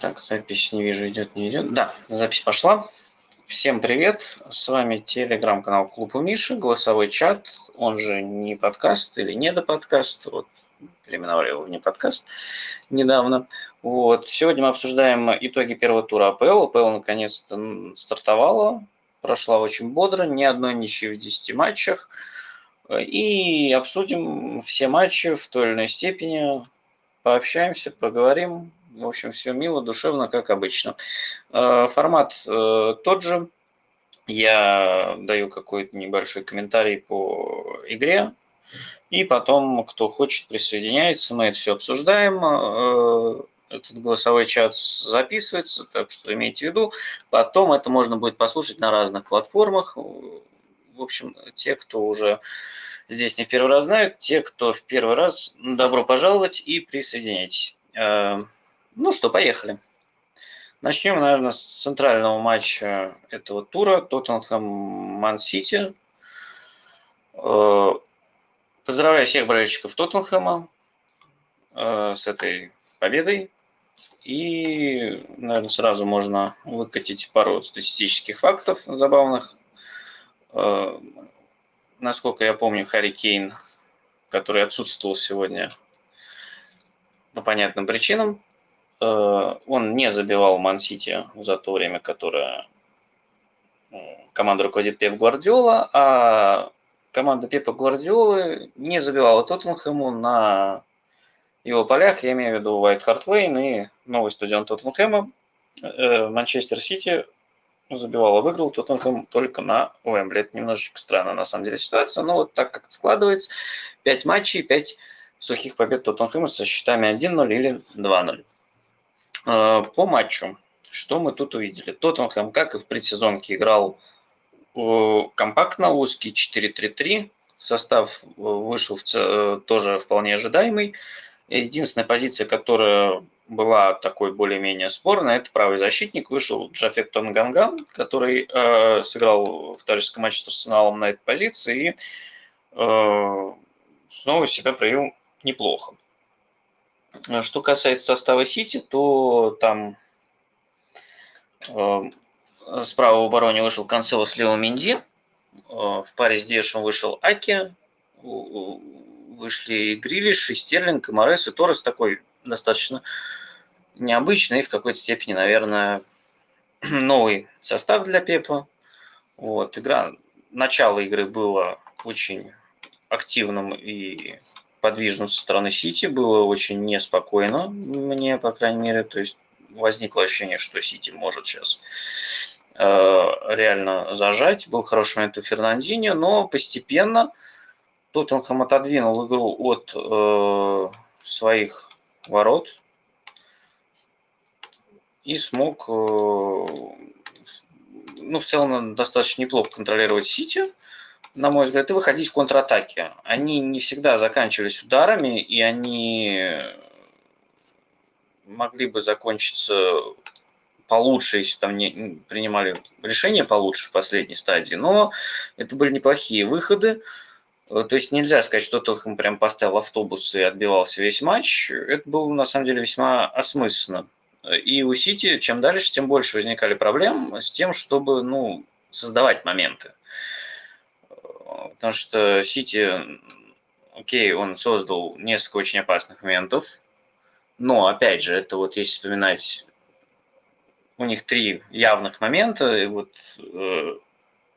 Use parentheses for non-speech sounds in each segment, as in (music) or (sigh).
Так, запись не вижу, идет, не идет. Да, запись пошла. Всем привет, с вами телеграм-канал Клуб у Миши, голосовой чат, он же не подкаст или не до подкаст, вот переименовали его в не подкаст недавно. Вот. Сегодня мы обсуждаем итоги первого тура АПЛ. АПЛ наконец-то стартовала, прошла очень бодро, ни одной ничьи в 10 матчах. И обсудим все матчи в той или иной степени, пообщаемся, поговорим, в общем, все мило, душевно, как обычно. Э, формат э, тот же. Я даю какой-то небольшой комментарий по игре. И потом, кто хочет, присоединяется. Мы это все обсуждаем. Э, этот голосовой чат записывается, так что имейте в виду. Потом это можно будет послушать на разных платформах. В общем, те, кто уже здесь не в первый раз знают, те, кто в первый раз, добро пожаловать и присоединяйтесь. Ну что, поехали. Начнем, наверное, с центрального матча этого тура. Тоттенхэм Ман-Сити. Э, поздравляю всех болельщиков Тоттенхэма э, с этой победой. И, наверное, сразу можно выкатить пару статистических фактов забавных. Э, насколько я помню, Харри Кейн, который отсутствовал сегодня по понятным причинам, он не забивал Ман-Сити за то время, которое команда руководит Пеп Гвардиола, а команда Пепа Гвардиолы не забивала Тоттенхэму на его полях, я имею в виду Уайт Харт и новый стадион Тоттенхэма. Э, Манчестер Сити забивал и выиграл Тоттенхэм только на Уэмбли. Это немножечко странно на самом деле ситуация, но вот так как складывается, 5 матчей, 5 сухих побед Тоттенхэма со счетами 1-0 или 2-0. Э, по матчу, что мы тут увидели? Тоттенхэм, как и в предсезонке, играл э, компактно, узкий 4-3-3. Состав э, вышел в, тоже вполне ожидаемый. Единственная позиция, которая была такой более-менее спорной, это правый защитник. Вышел Джафет Танганган, который э, сыграл в товарищеском матче с Арсеналом на этой позиции и э, снова себя проявил неплохо. Э, что касается состава Сити, то там э, справа в обороне вышел Канцело с Лео Минди, э, в паре с Дешем вышел Аки, вышли и Грилиш, и Стерлинг, и Морес, и Торрес такой достаточно необычный, в какой-то степени, наверное, (clears throat) новый состав для Пепа. Вот, игра, начало игры было очень активным и подвижным со стороны Сити, было очень неспокойно мне, по крайней мере, то есть возникло ощущение, что Сити может сейчас э, реально зажать. Был хороший момент у Фернандини, но постепенно Тоттенхэм отодвинул игру от э, своих ворот и смог, э, ну, в целом, достаточно неплохо контролировать Сити на мой взгляд, и выходить в контратаке. Они не всегда заканчивались ударами, и они могли бы закончиться получше, если там не принимали решения получше в последней стадии, но это были неплохие выходы. То есть нельзя сказать, что Тоттенхэм прям поставил автобус и отбивался весь матч. Это было на самом деле весьма осмысленно. И у Сити чем дальше, тем больше возникали проблем с тем, чтобы ну, создавать моменты. Потому что Сити, окей, он создал несколько очень опасных моментов, но, опять же, это вот если вспоминать, у них три явных момента, и вот э,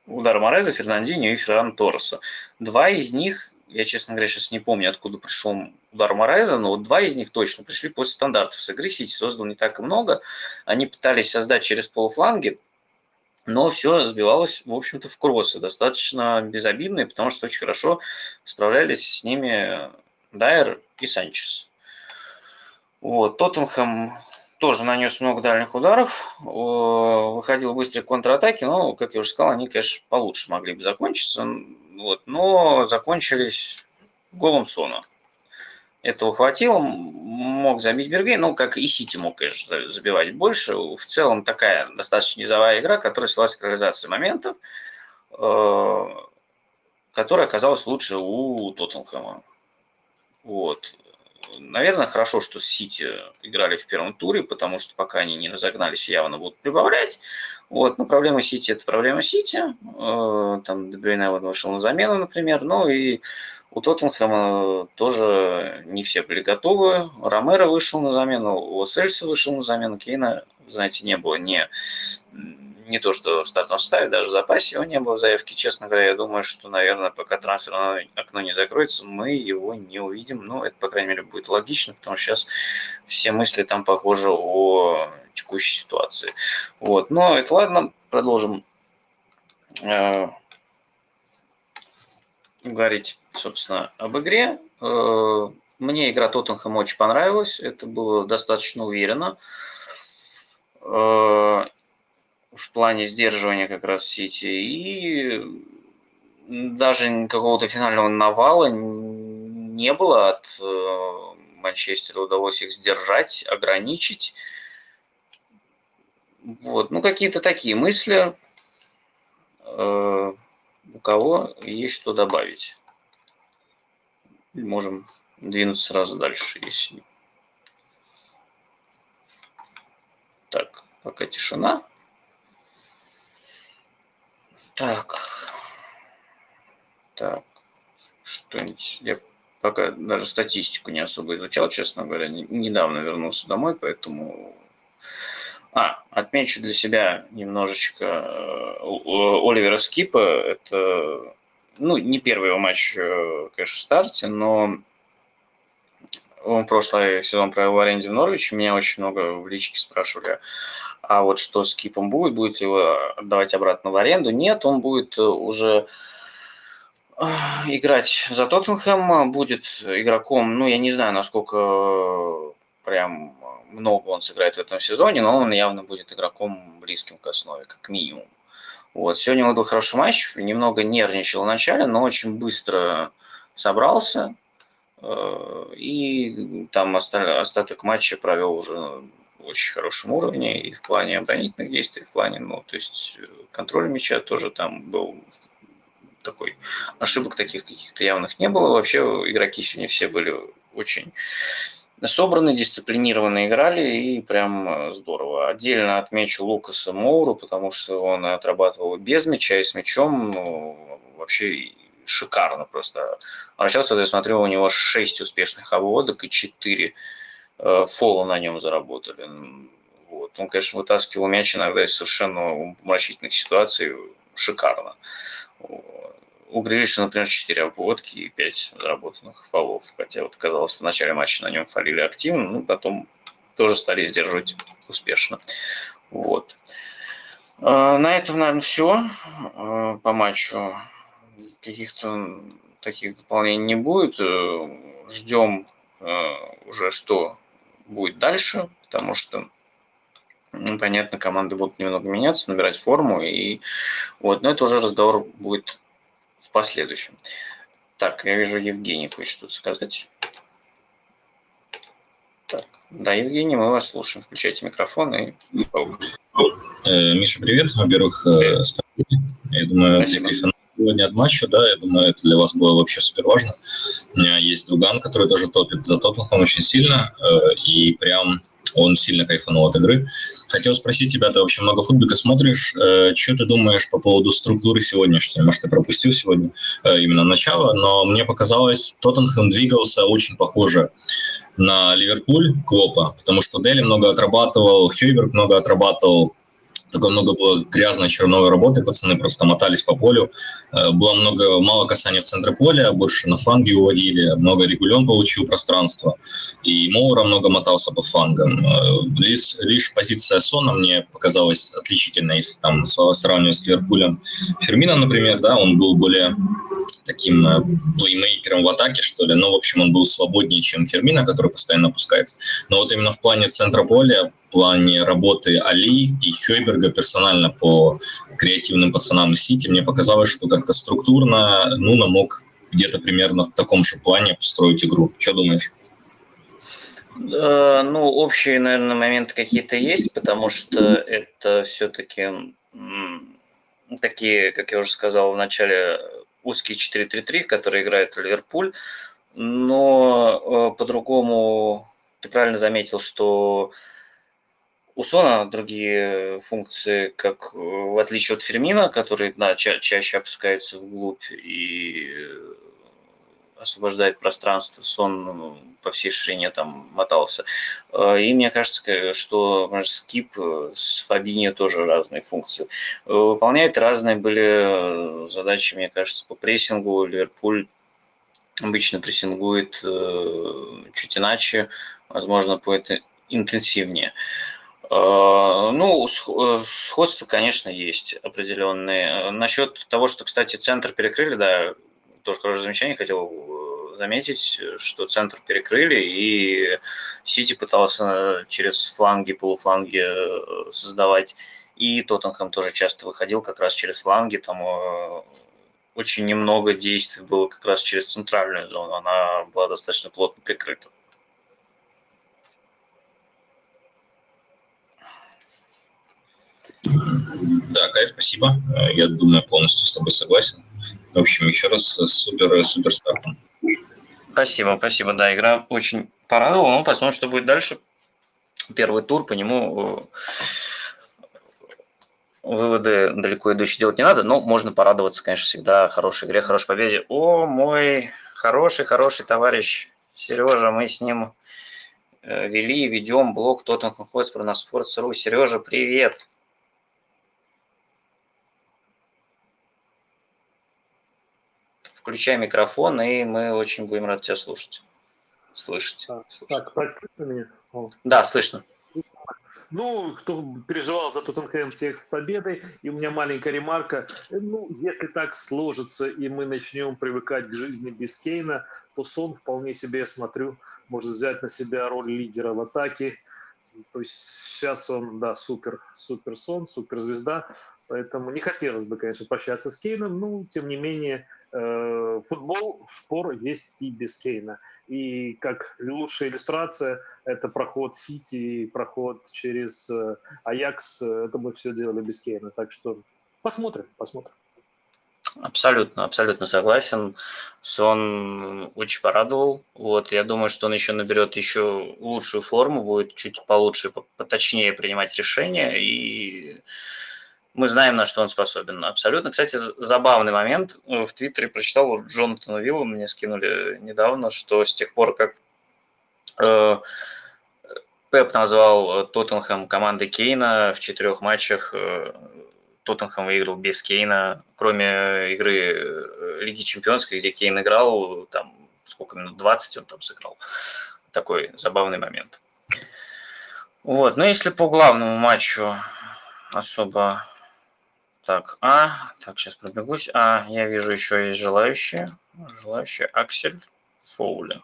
удар Мореза, Фернандинho и Ферран Торреса. Два из них, я, честно говоря, сейчас не помню, откуда пришел удар Мореза, но вот два из них точно пришли после стандартов с игры. Сити создал не так и много. Они пытались создать через полуфланги, но все сбивалось, в общем-то, в кроссы, достаточно безобидные, потому что очень хорошо справлялись с ними Дайер и Санчес. Вот, Тоттенхэм тоже нанес много дальних ударов, выходил быстрые контратаки, но, как я уже сказал, они, конечно, получше могли бы закончиться, вот, но закончились голом Сона. Этого хватило, мог забить Бергей, ну, как и Сити мог, конечно, забивать больше. В целом такая достаточно низовая игра, которая свелась к реализации моментов, э, которая оказалась лучше у Тоттенхэма. Вот. наверное, хорошо, что с Сити играли в первом туре, потому что пока они не разогнались, явно будут прибавлять. Вот, но проблема Сити – это проблема Сити. Э, там Дебрюйне вышел на замену, например. Ну и у Тоттенхэма тоже не все были готовы. Ромеро вышел на замену, Лос-Эльси вышел на замену, Кейна, знаете, не было ни не то, что в стартовом составе, даже в запасе его не было заявки. Честно говоря, я думаю, что, наверное, пока трансферное окно не закроется, мы его не увидим. Но это, по крайней мере, будет логично, потому что сейчас все мысли там похожи о текущей ситуации. Вот. Но это ладно, продолжим э, говорить, собственно, об игре. Э, мне игра Тоттенхэм очень понравилась. Это было достаточно уверенно. Э, в плане сдерживания как раз Сити. И даже какого-то финального навала не было от э, Манчестера. Удалось их сдержать, ограничить. Вот, ну какие-то такие мысли. У кого есть что добавить? Можем двинуться сразу дальше, если... Так, пока тишина. Так. Так. Что-нибудь. Я пока даже статистику не особо изучал, честно говоря. Недавно вернулся домой, поэтому... А, отмечу для себя немножечко э, Оливера Скипа. Это, ну, не первый его матч, э, конечно, в старте, но он прошлый сезон провел в аренде в Норвиче. Меня очень много в личке спрашивали, а вот что с Кипом будет, будет его отдавать обратно в аренду? Нет, он будет э, уже играть за Тоттенхэм, будет игроком, ну, я не знаю, насколько прям много он сыграет в этом сезоне, но он явно будет игроком близким к основе, как минимум. Вот. Сегодня был хороший матч, немного нервничал в начале, но очень быстро собрался, э, и там остаток матча провел уже очень хорошем уровне и в плане оборонительных действий, в плане, ну, то есть э, контроля мяча тоже там был такой, ошибок таких каких-то явных не было. Вообще игроки сегодня все были очень собраны, дисциплинированно играли и прям э, здорово. Отдельно отмечу Лукаса Моуру, потому что он отрабатывал без мяча и с мячом ну, вообще шикарно просто. А сейчас, я смотрю, у него 6 успешных обводок и 4 Э, фола на нем заработали. Вот. Он, конечно, вытаскивал мяч иногда из совершенно умрачительных ситуаций шикарно. У Грилиша, например, 4 обводки и 5 заработанных фолов. Хотя вот казалось, в начале матча на нем фалили активно, но потом тоже стали сдерживать успешно. Вот. Э, на этом, наверное, все э, по матчу. Каких-то таких дополнений не будет. Ждем уже, что будет дальше, потому что ну, понятно, команды будут немного меняться, набирать форму, и вот, но это уже разговор будет в последующем. Так, я вижу, Евгений хочет что-то сказать. Так, да, Евгений, мы вас слушаем. Включайте микрофон и... Э, Миша, привет. Во-первых, э, спасибо. Я думаю, Спасибо сегодня от матча, да, я думаю, это для вас было вообще супер важно. У меня есть друган, который тоже топит за Тоттенхэм очень сильно, э, и прям он сильно кайфанул от игры. Хотел спросить тебя, ты вообще много футбика смотришь, э, что ты думаешь по поводу структуры сегодняшней? Может, ты пропустил сегодня э, именно начало, но мне показалось, Тоттенхэм двигался очень похоже на Ливерпуль Клопа, потому что Дели много отрабатывал, Хьюберг много отрабатывал, такое много было грязной черновой работы, пацаны просто мотались по полю. Э, было много, мало касаний в центре поля, больше на фанги уводили, много регулен получил пространство. И Моура много мотался по фангам. Э, лишь, лишь позиция Сона мне показалась отличительной, если там сравнивать с Ливерпулем. Фермина, например, да, он был более таким э, плеймейкером в атаке, что ли. Но, в общем, он был свободнее, чем Фермина, который постоянно опускается. Но вот именно в плане центра поля плане работы Али и Хейберга персонально по креативным пацанам из Сити, мне показалось, что как-то структурно Нуна мог где-то примерно в таком же плане построить игру. Что думаешь? Ну, общие, наверное, моменты какие-то есть, потому что это все-таки такие, как я уже сказал в начале, узкие 4-3-3, которые играет Ливерпуль. но э, по-другому ты правильно заметил, что у Сона другие функции, как в отличие от Фермина, который да, ча- чаще опускается вглубь и освобождает пространство, сон ну, по всей ширине там мотался. Э, и мне кажется, что может, скип с Фабини тоже разные функции. Выполняет разные были задачи, мне кажется, по прессингу. Ливерпуль обычно прессингует э, чуть иначе, возможно, интенсивнее. Э, ну, сходство, конечно, есть определенные. Насчет того, что, кстати, центр перекрыли, да, тоже хорошее замечание хотел э, заметить, что центр перекрыли, и Сити пытался через фланги, полуфланги э, создавать, и Тоттенхэм тоже часто выходил как раз через фланги, там э, очень немного действий было как раз через центральную зону, она была достаточно плотно прикрыта. Да, Кайф, спасибо. Я думаю, полностью с тобой согласен. В общем, еще раз супер, супер стартом. Спасибо, спасибо. Да, игра очень порадовала. Ну, посмотрим, что будет дальше. Первый тур, по нему э, выводы далеко идущие делать не надо, но можно порадоваться, конечно, всегда хорошей игре, хорошей победе. О, мой хороший, хороший товарищ Сережа, мы с ним э, вели, ведем блог Тоттенхэм Хотспур на Sports.ru. Сережа, привет! Включай микрофон, и мы очень будем рады тебя слушать. Слышать. Так, слышно меня? О. Да, слышно. Ну, кто переживал за Тоттенхэм всех с победой, и у меня маленькая ремарка. Ну, если так сложится, и мы начнем привыкать к жизни без Кейна, то Сон вполне себе, я смотрю, может взять на себя роль лидера в атаке. То есть сейчас он, да, супер, супер сон, супер звезда. Поэтому не хотелось бы, конечно, прощаться с Кейном, но, тем не менее, Э, футбол, спор есть и без Кейна. И как лучшая иллюстрация, это проход Сити, проход через э, Аякс, это мы все делали без Кейна. Так что посмотрим, посмотрим. Абсолютно, абсолютно согласен. Сон очень порадовал. Вот, я думаю, что он еще наберет еще лучшую форму, будет чуть получше, поточнее принимать решения и мы знаем, на что он способен. Абсолютно. Кстати, забавный момент. В Твиттере прочитал, Джонатана Вилла мне скинули недавно, что с тех пор, как э, Пеп назвал Тоттенхэм командой Кейна в четырех матчах, э, Тоттенхэм выиграл без Кейна, кроме игры э, Лиги Чемпионской, где Кейн играл, там сколько минут, 20 он там сыграл. Такой забавный момент. Вот, ну если по главному матчу особо так, А. Так, сейчас пробегусь. А, я вижу еще есть желающие. Желающие Аксель Фоули.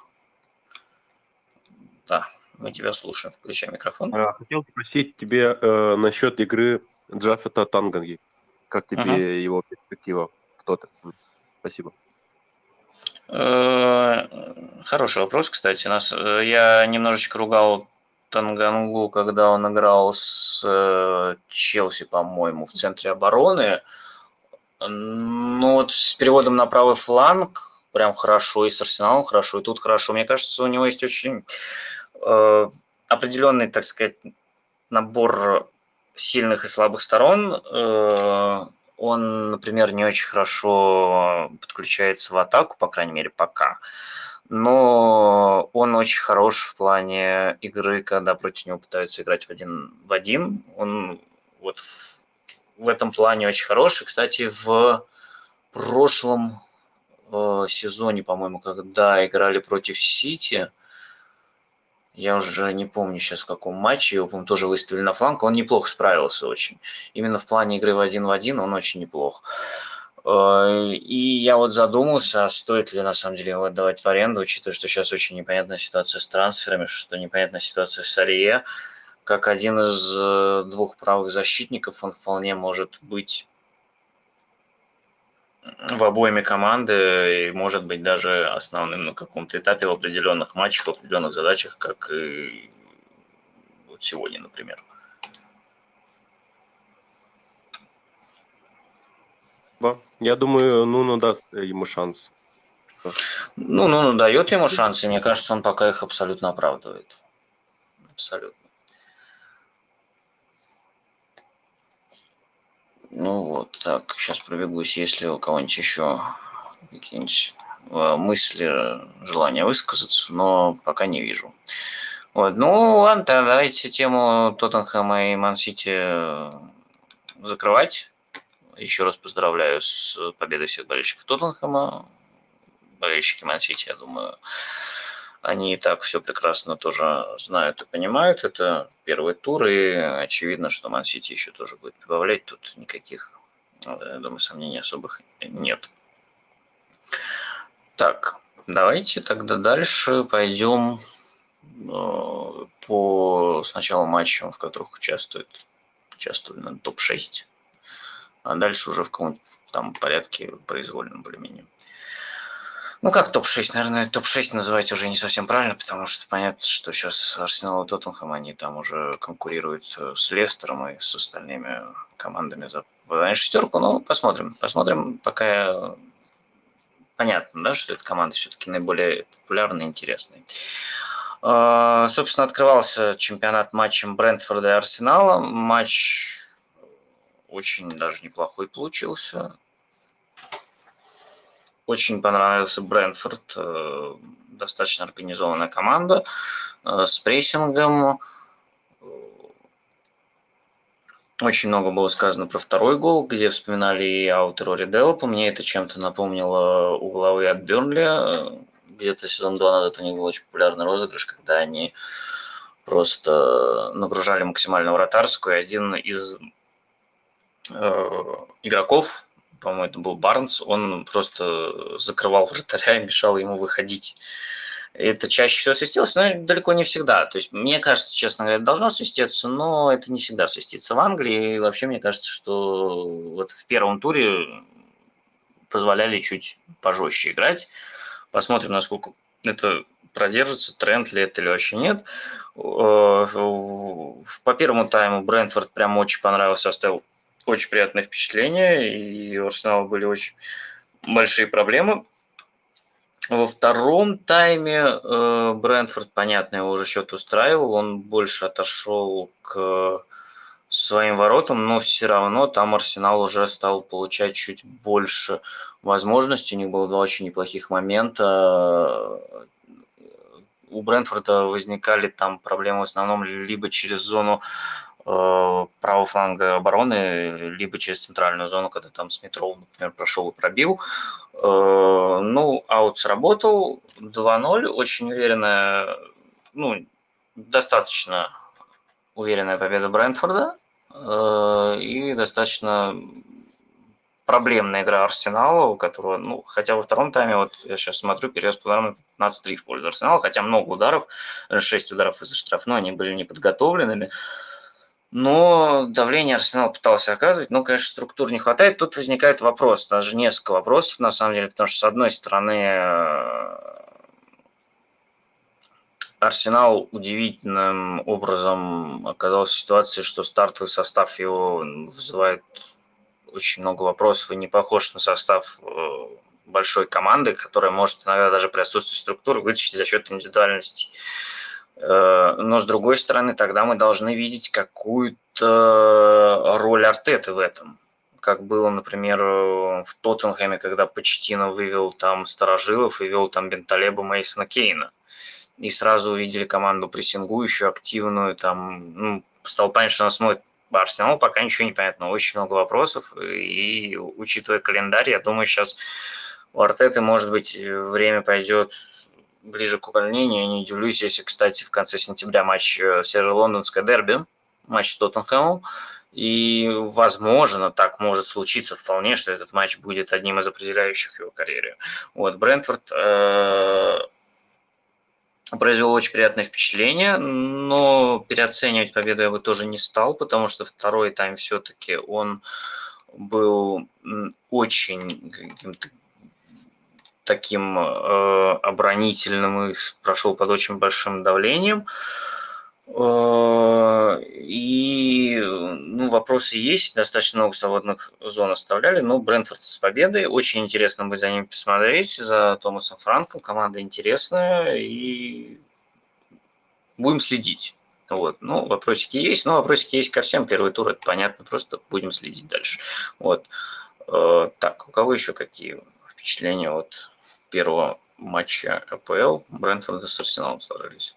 Да, мы тебя слушаем. Включай микрофон. А, хотел спросить тебе э, насчет игры Джаффета Танганги. Как тебе uh его перспектива в тот? Спасибо. Э, хороший вопрос, кстати. Нас, э, я немножечко ругал Тангангу, когда он играл с э, Челси, по-моему, в центре обороны. Ну вот с переводом на правый фланг прям хорошо, и с Арсеналом хорошо, и тут хорошо. Мне кажется, у него есть очень э, определенный, так сказать, набор сильных и слабых сторон. Э, он, например, не очень хорошо подключается в атаку, по крайней мере, пока. Э, но он очень хорош в плане игры, когда против него пытаются играть в один в один. Он вот в, в этом плане очень хороший. Кстати, в прошлом э, сезоне, по-моему, когда играли против Сити, я уже не помню сейчас в каком матче, его, по-моему, тоже выставили на фланг, он неплохо справился очень. Именно в плане игры в один в один он очень неплох. И я вот задумался, а стоит ли на самом деле его отдавать в аренду, учитывая, что сейчас очень непонятная ситуация с трансферами, что непонятная ситуация с Арие. Как один из э, двух правых защитников он вполне может быть в обоими команды и может быть даже основным на каком-то этапе в определенных матчах, в определенных задачах, как и вот сегодня, например. Я думаю, Нуно даст ему шанс. Ну, ну, ну, дает ему шансы. Мне кажется, он пока их абсолютно оправдывает. Абсолютно. Ну вот, так, сейчас пробегусь, если у кого-нибудь еще какие-нибудь э, мысли, желания высказаться, но пока не вижу. Вот, ну ладно, давайте тему Тоттенхэма и Ман-Сити закрывать. Еще раз поздравляю с победой всех болельщиков Тоттенхэма. Болельщики Ман-Сити, я думаю, они и так все прекрасно тоже знают и понимают. Это первый тур, и очевидно, что Ман-Сити еще тоже будет прибавлять. Тут никаких, я думаю, сомнений особых нет. Так, давайте тогда дальше пойдем э, по сначала матчам, в которых участвует, участвует на топ-6, а дальше уже в каком-то там порядке произвольном более-менее. Ну, как топ-6? Наверное, топ-6 называть уже не совсем правильно, потому что понятно, что сейчас Арсенал и Тоттенхэм, они там уже конкурируют э, с Лестером и с остальными командами за шестерку. Ну, посмотрим. Посмотрим, пока понятно, да, что эта команда все-таки наиболее популярная и интересная. А, собственно, открывался чемпионат матчем Брентфорда и Арсенала. Матч очень даже неплохой получился. Очень понравился Брэнфорд, э, достаточно организованная команда э, с прессингом. Очень много было сказано про второй гол, где вспоминали и аут Рори. Мне это чем-то напомнило угловые от Бернли. Где-то сезон 2 назад у них был очень популярный розыгрыш, когда они просто нагружали максимально вратарскую. Один из э, игроков по-моему, это был Барнс, он просто закрывал вратаря и мешал ему выходить. Это чаще всего свистелось, но далеко не всегда. То есть, мне кажется, честно говоря, должно свистеться, но это не всегда свистится в Англии. И вообще, мне кажется, что вот в первом туре позволяли чуть пожестче играть. Посмотрим, насколько это продержится, тренд ли это или вообще нет. Э, по первому тайму Брентфорд прям очень понравился, оставил очень приятное впечатление, и у Арсенала были очень большие проблемы. Во втором тайме э, Брентфорд, понятно, его уже счет устраивал, он больше отошел к своим воротам, но все равно там Арсенал уже стал получать чуть больше возможностей. У них было два очень неплохих момента. У Брентфорда возникали там проблемы в основном либо через зону правого фланга обороны, либо через центральную зону, когда там Смитров, например, прошел и пробил. Э, ну, аут сработал, 2-0, очень уверенная, ну, достаточно уверенная победа Брентфорда э, и достаточно проблемная игра Арсенала, у которого, ну, хотя во втором тайме, вот я сейчас смотрю, перевес по ударам 15-3 в пользу Арсенала, хотя много ударов, 6 ударов из-за штрафной, они были неподготовленными. Но давление Арсенал пытался оказывать, но, конечно, структур не хватает. Тут возникает вопрос, даже несколько вопросов, на самом деле, потому что, с одной стороны, э, Арсенал удивительным образом оказался в ситуации, что стартовый состав его вызывает очень много вопросов и не похож на состав э, большой команды, которая может иногда даже при отсутствии структуры вытащить за счет индивидуальности. Э, но с другой стороны, тогда мы должны видеть какую-то роль Артеты в этом. Как было, например, в Тоттенхэме, когда Почтино вывел там Старожилов и вел там Бенталеба Мейсона Кейна. И сразу увидели команду прессингующую, активную, там, ну, стало понятно, что она смотрит Арсенал, пока ничего не понятно, очень много вопросов, и учитывая календарь, я думаю, сейчас у Артеты, может быть, время пойдет ближе к увольнению. Я не удивлюсь, если, кстати, в конце сентября матч э, Северо-Лондонское дерби, матч с Тоттенхэмом. И, возможно, так может случиться вполне, что этот матч будет одним из определяющих его карьере. Вот, Брентфорд э, произвел очень приятное впечатление, но переоценивать победу я бы тоже не стал, потому что второй тайм все-таки он был очень каким-то таким э, оборонительным и прошел под очень большим давлением. Э, и ну, ну, вопросы есть, достаточно много свободных зон оставляли, но Брентфорд с победой, очень интересно будет за ним посмотреть, за Томасом Франком, команда интересная, и будем следить. Вот. Ну, вопросики есть, но вопросики есть ко всем. Первый тур, это понятно, просто будем следить дальше. Вот. Э, так, у кого еще какие впечатления от первого матча АПЛ Брэнфорда с Арсеналом сложились?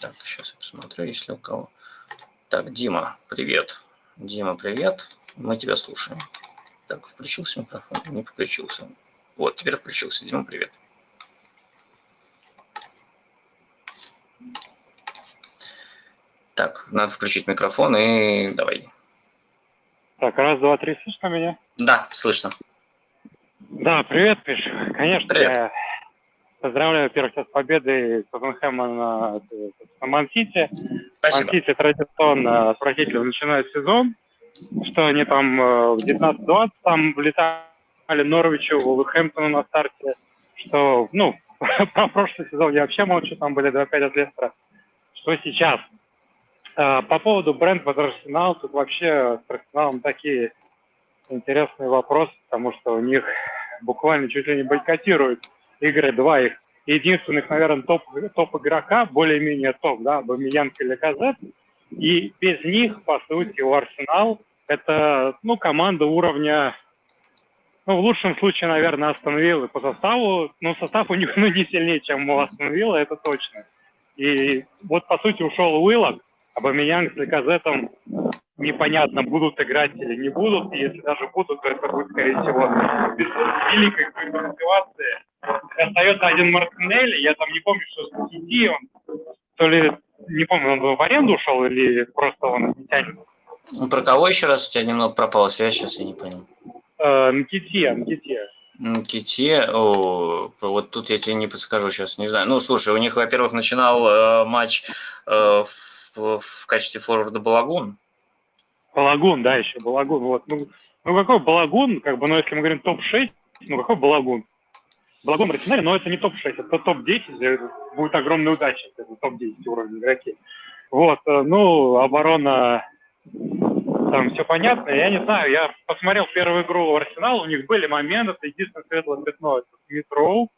Так, сейчас я посмотрю, если у кого. Так, Дима, привет. Дима, привет. Мы тебя слушаем. Так, включился микрофон? Не включился. Вот, теперь включился. Дима, привет. Так, надо включить микрофон и давай. Так, раз, два, три, слышно меня? Да, слышно. Да, привет, Пиш. Конечно, Привет. я поздравляю, во-первых, с победой Тоттенхэма на, на Ман-Сити. Ман-Сити традиционно отвратительно начинает сезон, что они там э, в 19-20 там влетали Норвичу, Вулверхэмптону на старте, что, ну, (laughs) про прошлый сезон я вообще молчу, там были 2-5 от Лестера. Что сейчас? Э, По поводу Брентфорд Арсенал, тут вообще с Арсеналом такие интересные вопросы, потому что у них буквально чуть ли не бойкотируют игры два их единственных, наверное, топ, топ игрока, более-менее топ, да, Бамиянка или Казет. И без них, по сути, у Арсенал это, ну, команда уровня, ну, в лучшем случае, наверное, Астон Виллы по составу, но состав у них, (laughs) ну, не сильнее, чем у Астон Вилла, это точно. И вот, по сути, ушел Уиллок, а Бамиянг с Лаказетом непонятно, будут играть или не будут. И если даже будут, то это будет, скорее всего, без великой какой-то мотивации. Остается один Мартинелли, я там не помню, что с Кити, он то ли, не помню, он в аренду ушел или просто он не тянет. Ну, про кого еще раз у тебя немного пропала связь, сейчас я не понял. Нкития, Нкития. Ките, о, вот тут я тебе не подскажу сейчас, не знаю. Ну, слушай, у них, во-первых, начинал э, матч э, в, в качестве форварда Балагун. Балагун, да, еще Балагун. Вот. Ну, ну какой Балагун, как бы, ну, если мы говорим топ-6, ну, какой Балагун? В Арсенале, но это не топ-6, это топ-10, это будет огромная удача, это топ-10 уровень игроки. Вот, э, ну, оборона, там все понятно, я не знаю, я посмотрел первую игру в Арсенал, у них были моменты, единственное светлое пятно, это Смит Роу,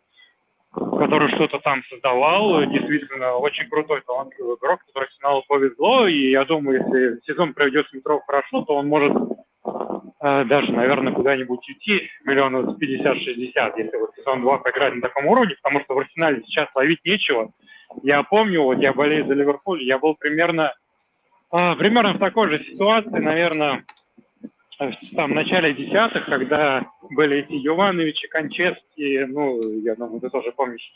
который что-то там создавал, действительно очень крутой, талантливый игрок, который Арсеналу повезло, и я думаю, если сезон проведет Смитров хорошо, то он может э, даже, наверное, куда-нибудь уйти миллионов 50-60, если вот сезон 2 поиграть на таком уровне, потому что в Арсенале сейчас ловить нечего. Я помню, вот я болею за Ливерпуль, я был примерно, э, примерно в такой же ситуации, наверное, в там, начале десятых, когда были эти Йовановичи, Кончевские, ну, я думаю, ты тоже помнишь,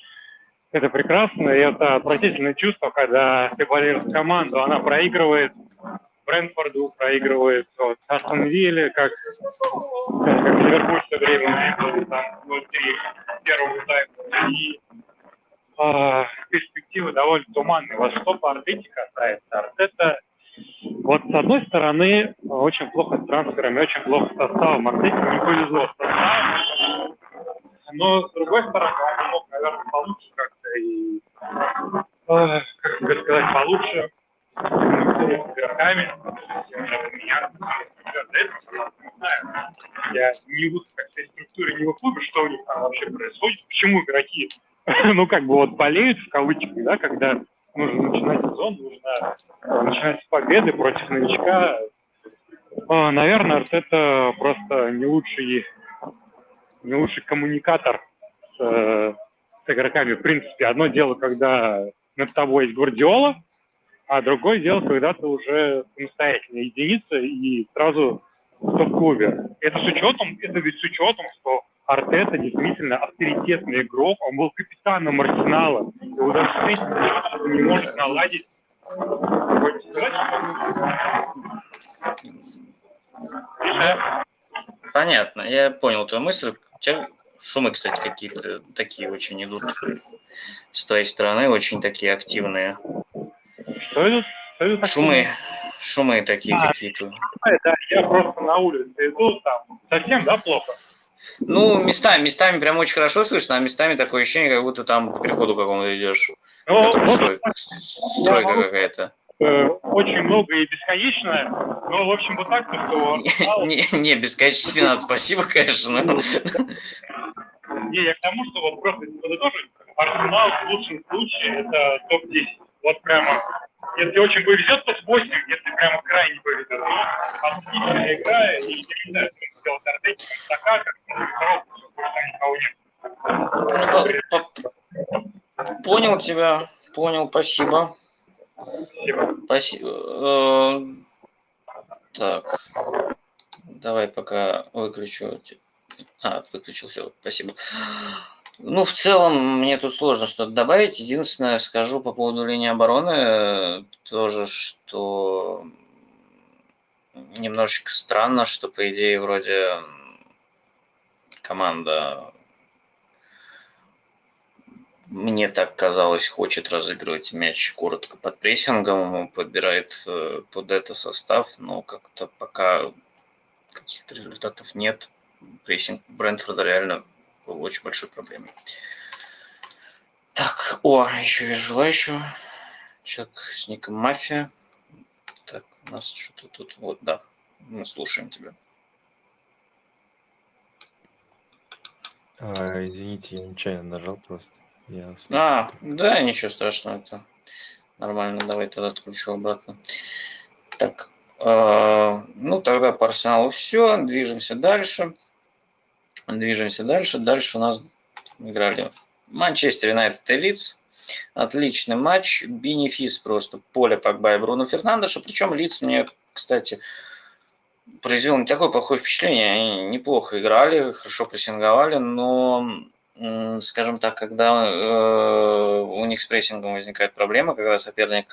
это прекрасно, и это отвратительное чувство, когда ты болеешь команду, она проигрывает Брэнфорду, проигрывает вот, Астон Вилле, как, как, Ливерпуль все время был там внутри первого тайма. И э, перспективы довольно туманные. Вот что по Артете касается, Артета вот с одной стороны, очень плохо с трансферами, очень плохо с составом. Артете не повезло с составом. Но с другой стороны, он мог, наверное, получше как-то и, э, как бы сказать, получше с игроками. Меня, не знаю, я не в всей структуре не в клубе, что у них там вообще происходит, почему игроки, (laughs) ну, как бы вот болеют в кавычках, да, когда нужно начинать сезон, нужно э, начинать с победы против новичка. Э, Наверное, это просто не лучший, не лучший коммуникатор с, э, с игроками. В принципе, одно дело, когда над тобой есть Гвардиола, а другое дело, когда ты уже самостоятельная единица и сразу в топ-клубе. Это с учетом, это ведь с учетом, что Артета действительно авторитетный игрок, он был капитаном Арсенала, и с этим не может наладить Понятно, я понял твою мысль. У тебя шумы, кстати, какие-то такие очень идут с твоей стороны, очень такие активные. Что это? Что такое? Шумы, шумы такие А. какие-то. Да, я просто на улице иду, там совсем, да, плохо? Ну, местами, местами прям очень хорошо слышно, а местами такое ощущение, как будто там по переходу какому-то идешь. Ну, строй- стройка могу- какая-то. э, очень много и бесконечно. Но, в общем, вот так, что... (laughs) Не, не, бесконечно не надо, спасибо, конечно. (laughs) Не, я к тому, что вот просто подытожить, Арсенал в лучшем случае это топ-10. Вот прямо, если очень повезет, то с 8, если прямо крайне повезет. Но отличная игра, и не знаю, сделать Артеки, такая, как никого нет. Ну, понял тебя, понял, спасибо. Спасибо. Спасибо. Э, так, давай пока выключу. А, выключил все, спасибо. Ну, в целом, мне тут сложно что-то добавить. Единственное, скажу по поводу линии обороны, э, тоже, что немножечко странно, что, по идее, вроде команда, мне так казалось, хочет разыгрывать мяч коротко под прессингом, подбирает э, под это состав, но как-то пока каких-то результатов нет. Прессинг Брентфорда реально был очень большой проблемой. Так, о, еще вижу желающего. Человек с ником Мафия. У нас что-то тут, вот, да, мы слушаем тебя. А, извините, я нечаянно нажал просто. Я а, да, ничего страшного, это нормально. Давай тогда отключу обратно. Так, э, ну тогда по Арсеналу все, движемся дальше. Движемся дальше. Дальше у нас играли Манчестер Юнайтед и Лидс. Отличный матч. Бенефис просто поле Погба и Бруно Фернандеша. Причем Лидс мне, кстати, произвел не такое плохое впечатление. Они неплохо играли, хорошо прессинговали, но, скажем так, когда э, у них с прессингом возникает проблема, когда соперник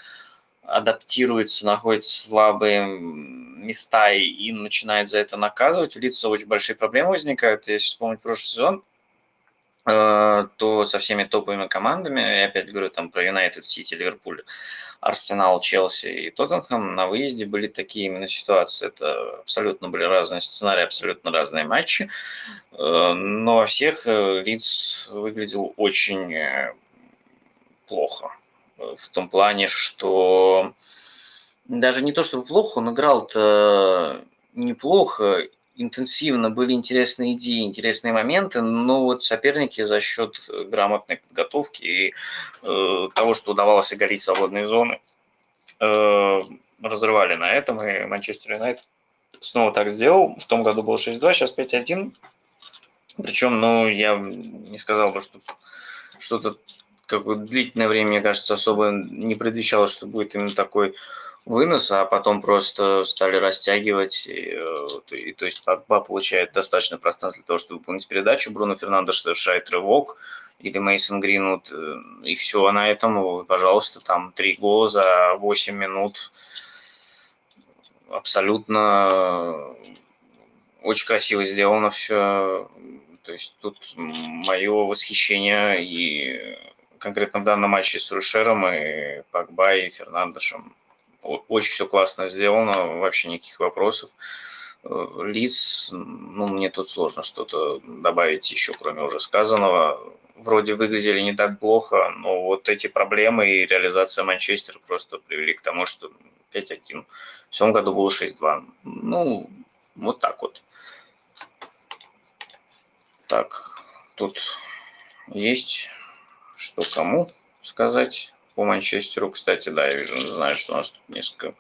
адаптируется, находит слабые места и, и начинает за это наказывать, у лица очень большие проблемы возникают. Если вспомнить прошлый сезон, то со всеми топовыми командами, я опять говорю там про Юнайтед, Сити, Ливерпуль, Арсенал, Челси и Тоттенхэм, на выезде были такие именно ситуации. Это абсолютно были разные сценарии, абсолютно разные матчи. Э, но во всех э, Лиц выглядел очень плохо в том плане, что даже не то чтобы плохо, он играл-то неплохо, интенсивно, были интересные идеи, интересные моменты, но вот соперники за счет грамотной подготовки и э, того, что удавалось оголить свободные зоны, э, разрывали на этом, и Манчестер Юнайтед снова так сделал. В том году было 6-2, сейчас 5-1. Причем, ну, я не сказал бы, что что-то как бы длительное время, мне кажется, особо не предвещало, что будет именно такой вынос, а потом просто стали растягивать. И, э, и, то есть Погба получает достаточно пространства для того, чтобы выполнить передачу. Бруно Фернандеш совершает рывок или Мейсон Гринвуд, э, и все а на этом, пожалуйста, там три гола за 8 минут. Абсолютно очень красиво сделано все. То есть тут мое восхищение и конкретно в данном матче с Рушером и Пакба и Фернандешем. Очень все классно сделано, вообще никаких вопросов. Э, лиц, ну, мне тут сложно что-то добавить еще, кроме уже сказанного. Вроде выглядели не так плохо, но вот эти проблемы и реализация Манчестера просто привели к тому, что 5-1. В том году было 6-2. Ну, вот так вот. Так, тут есть что кому сказать по Манчестеру. Кстати, да, я вижу, знаю, что у нас тут несколько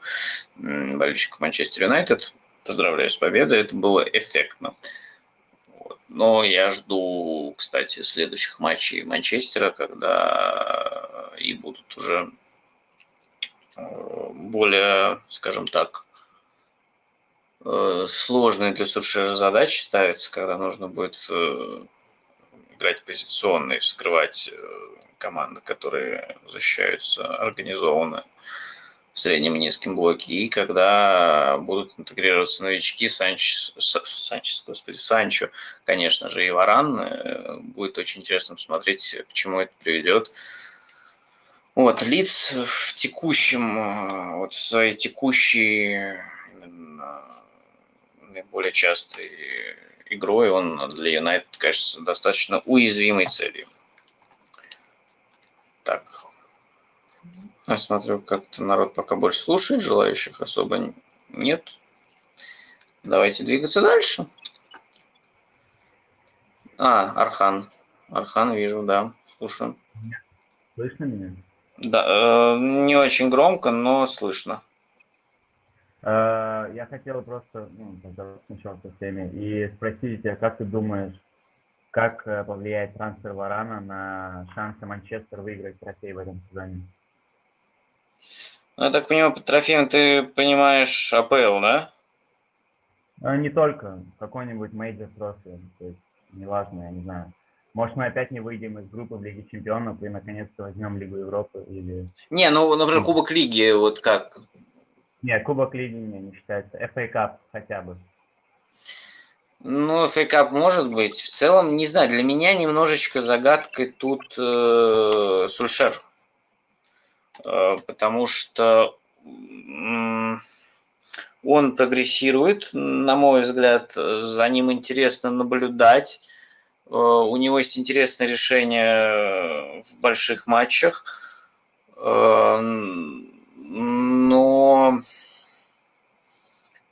болельщиков Манчестер Юнайтед. Поздравляю с победой, это было эффектно. Вот. Но я жду, кстати, следующих матчей Манчестера, когда и будут уже э, более, скажем так, э, сложные для Сульшера задачи ставятся, когда нужно будет э, играть позиционно и вскрывать команды, которые защищаются организованно в среднем и низком блоке. И когда будут интегрироваться новички, Санч, Санчес, господи, Санчо, конечно же, и Варан, э, будет очень интересно посмотреть, к чему это приведет. Вот, лиц в текущем, э, вот в своей текущей наиболее частой игрой он для Юнайтед кажется достаточно уязвимой целью. Так. Я смотрю, как-то народ пока больше слушает, желающих особо нет. Давайте двигаться дальше. А, Архан. Архан вижу, да, слушаю. Слышно меня? Да, э, не очень громко, но слышно. Э, я хотел просто ну, сначала со всеми и спросить тебя, как ты думаешь, как э, повлияет трансфер Варана на шансы Манчестер выиграть трофей в этом сезоне? Ну, я так понимаю, под трофеем ты понимаешь АПЛ, да? А, не только. Какой-нибудь major trophy. То есть, неважно, я не знаю. Может, мы опять не выйдем из группы в Лиге Чемпионов и наконец-то возьмем Лигу Европы или... Не, ну, например, Кубок Лиги, вот как? Не, Кубок Лиги не, не считается. FA Cup хотя бы. Ну, Cup может быть. В целом, не знаю, для меня немножечко загадкой тут э, Сульшер. Э, потому что он прогрессирует, на мой взгляд, за ним интересно наблюдать. Э, у него есть интересное решение в больших матчах, э, но,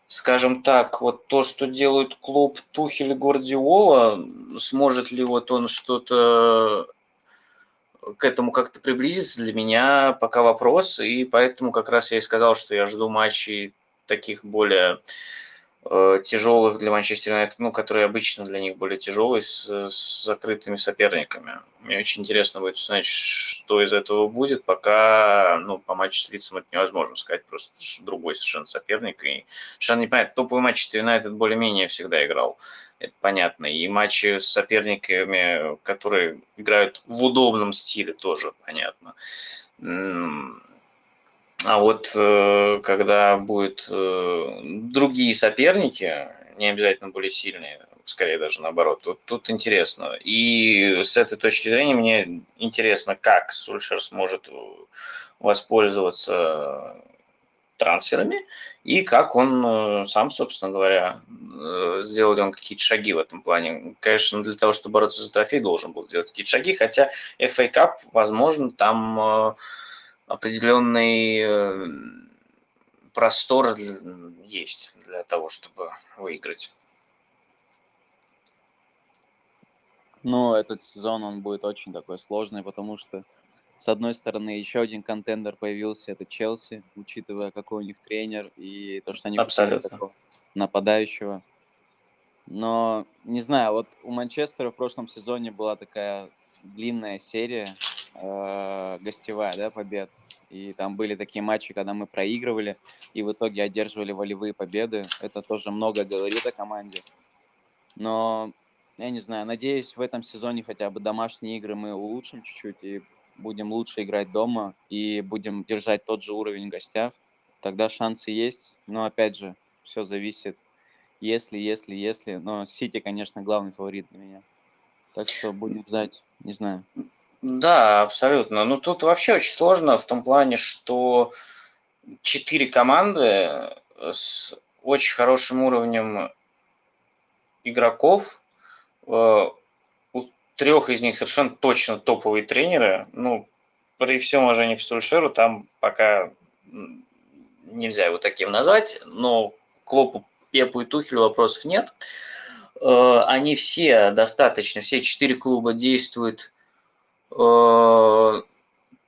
скажем так, вот то, что делают клуб Тухель и Гвардиола, сможет ли вот он что-то к этому как-то приблизиться, для меня пока вопрос, и поэтому как раз я и сказал, что я жду матчей таких более тяжелых для Манчестер Юнайтед, ну, которые обычно для них более тяжелые, с, с закрытыми соперниками. Мне очень интересно будет узнать, что из этого будет, пока, ну, по матчу с лицом это невозможно сказать, просто другой совершенно соперник, и совершенно непонятно. Топовый матч Юнайтед более-менее всегда играл это понятно. И матчи с соперниками, которые играют в удобном стиле, тоже понятно. А вот э, когда будут э, другие соперники, не обязательно более сильные, скорее даже наоборот, тут, тут интересно. И с этой точки зрения мне интересно, как Сульшер сможет воспользоваться трансферами и как он э, сам, собственно говоря, э, сделал ли он какие-то шаги в этом плане. Конечно, для того, чтобы бороться за трофей, должен был сделать какие-то шаги, хотя FA Cup, возможно, там э, определенный простор есть для того, чтобы выиграть. Ну, этот сезон он будет очень такой сложный, потому что с одной стороны, еще один контендер появился, это Челси, учитывая, какой у них тренер и то, что они Абсолютно. нападающего. Но, не знаю, вот у Манчестера в прошлом сезоне была такая длинная серия э, гостевая, да, побед. И там были такие матчи, когда мы проигрывали и в итоге одерживали волевые победы. Это тоже много говорит о команде. Но, я не знаю, надеюсь, в этом сезоне хотя бы домашние игры мы улучшим чуть-чуть и будем лучше играть дома и будем держать тот же уровень в гостях, тогда шансы есть. Но опять же, все зависит, если, если, если. Но Сити, конечно, главный фаворит для меня. Так что будем ждать, не знаю. Да, абсолютно. Ну тут вообще очень сложно в том плане, что четыре команды с очень хорошим уровнем игроков э, трех из них совершенно точно топовые тренеры. Ну, при всем уважении к Сульшеру, там пока нельзя его таким назвать, но Клопу, Пепу и Тухелю вопросов нет. Э, они все достаточно, все четыре клуба действуют э,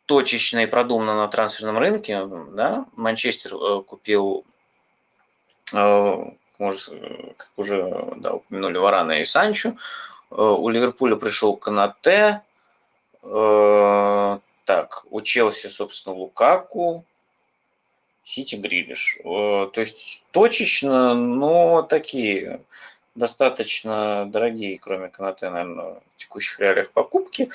точечно и продуманно на трансферном рынке. Да? Манчестер э, купил, может, как уже да, упомянули, Варана и Санчо. Э, у Ливерпуля пришел Канате. Э, так, у Челси, собственно, Лукаку. Сити Грилиш. Э, то есть точечно, но такие достаточно дорогие, кроме Канате, наверное, в текущих реалиях покупки,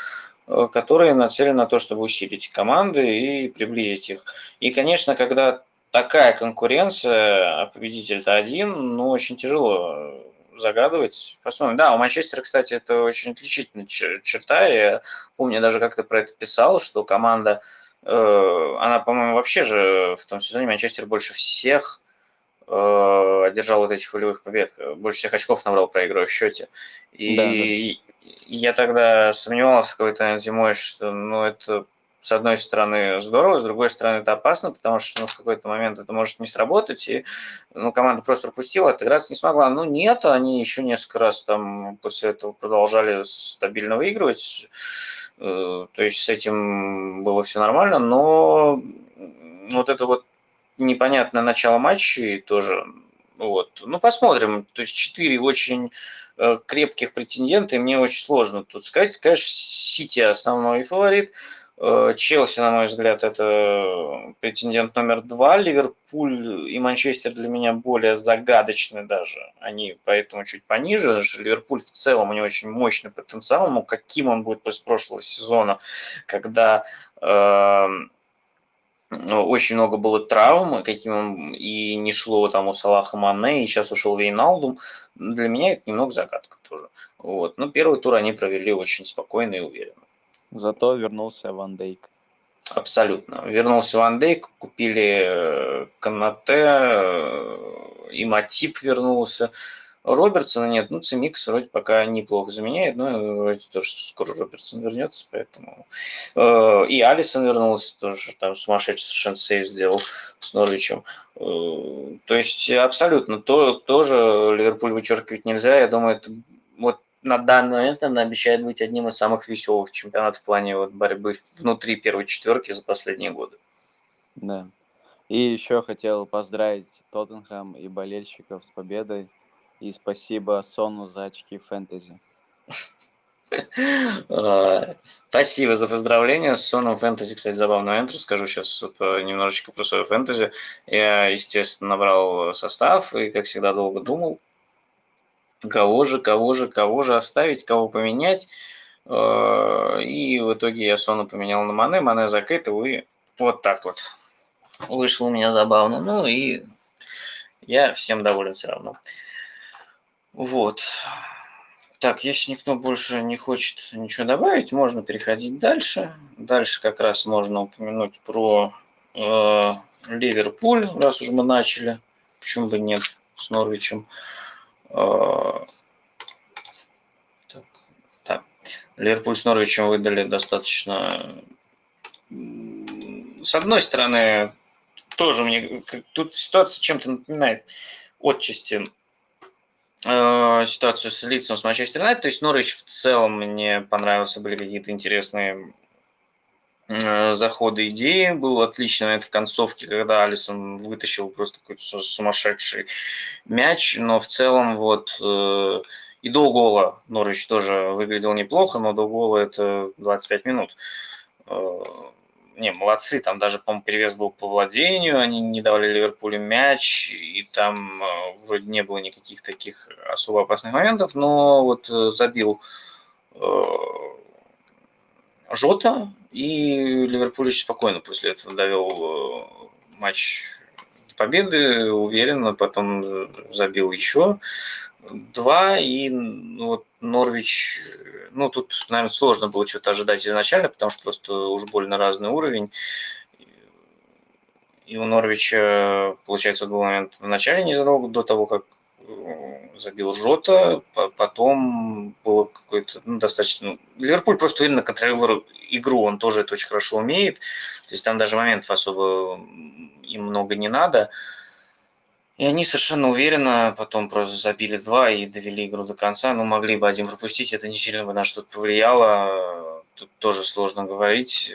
которые нацелены на то, чтобы усилить команды и приблизить их. И, конечно, когда такая конкуренция, а победитель-то один, ну, очень тяжело загадывать. Посмотрим. Да, у Манчестера, кстати, это очень отличительная черта. Я помню, даже как-то про это писал, что команда, э, она, по-моему, вообще же в том сезоне Манчестер больше всех э, одержал вот этих волевых побед. Больше всех очков набрал, проигрывая в счете. И да, да. Я тогда сомневался какой-то зимой, что ну, это с одной стороны, здорово, с другой стороны, это опасно, потому что ну, в какой-то момент это может не сработать, и ну, команда просто пропустила, отыграться не смогла. Ну, нет, они еще несколько раз там после этого продолжали стабильно выигрывать, э, то есть с этим было все нормально, но вот это вот непонятное начало матча тоже, вот, ну, посмотрим, то есть четыре очень крепких претендента, и мне очень сложно тут сказать. Конечно, Сити основной фаворит, Э, Челси, на мой взгляд, это претендент номер два. Ливерпуль и Манчестер для меня более загадочны даже. Они поэтому чуть пониже. Ливерпуль в целом у него очень мощный потенциал. Но каким он будет после прошлого сезона, когда э, очень много было травм, каким и не шло там у Салаха Мане, и сейчас ушел Вейналдум. Для меня это немного загадка тоже. Вот. Но первый тур они провели очень спокойно и уверенно. Зато вернулся Ван Дейк. Абсолютно. Вернулся Ван Дейк, купили э, Канате, э, и Матип вернулся. Робертсона нет, ну, Цимикс вроде пока неплохо заменяет, но вроде тоже скоро Робертсон вернется, поэтому... Э, и Алисон вернулся, тоже там сумасшедший совершенно сейв сделал с Норвичем. То есть абсолютно то, тоже Ливерпуль вычеркивать нельзя, я думаю, это вот на данный момент она обещает быть одним из самых веселых чемпионатов в плане вот борьбы внутри первой четверки за последние годы. Да. И еще хотел поздравить Тоттенхэм и болельщиков с победой. И спасибо Сону за очки фэнтези. (laughs) А, спасибо за поздравления. С Соном фэнтези, кстати, забавный момент. Расскажу сейчас немножечко про свое фэнтези. Я, естественно, набрал состав и, как всегда, долго думал кого же, кого же, кого же оставить, кого поменять. Э, и в итоге я Сону поменял на Мане, Мане закрытил, и вот так вот. Вышло у меня забавно. Ну и я всем доволен все равно. Вот. Так, если никто больше не хочет ничего добавить, можно переходить дальше. Дальше как раз можно упомянуть про э, Ливерпуль, раз уже мы начали. Почему бы нет, с Норвичем. А, так, да. Ливерпуль с Норвичем выдали достаточно... С одной стороны, тоже мне... Тут ситуация чем-то напоминает отчасти э, ситуацию с лицом с Манчестер Юнайтед. То есть Норвич в целом мне понравился, были какие-то интересные Э, захода идеи. Был отличный момент в концовке, когда Алисон вытащил просто какой-то сумасшедший мяч, но в целом вот э, и до гола Норвич тоже выглядел неплохо, но до гола это 25 минут. Не, молодцы, там даже, по-моему, перевес был по владению, они не давали Ливерпулю мяч, и там вроде не было никаких таких особо опасных моментов, но вот забил Жота, и Ливерпуль очень спокойно после этого довел э, матч победы, уверенно, потом забил еще два, и ну, вот Норвич, ну тут, наверное, сложно было что-то ожидать изначально, потому что просто уж больно разный уровень. И у Норвича, получается, был момент в начале, незадолго до того, как забил Жота, потом было какое-то ну, достаточно... Ну, Ливерпуль просто именно контролировал игру, он тоже это очень хорошо умеет, то есть там даже моментов особо им много не надо, и они совершенно уверенно потом просто забили два и довели игру до конца. Ну, могли бы один пропустить, это не сильно бы на что-то повлияло. Тут тоже сложно говорить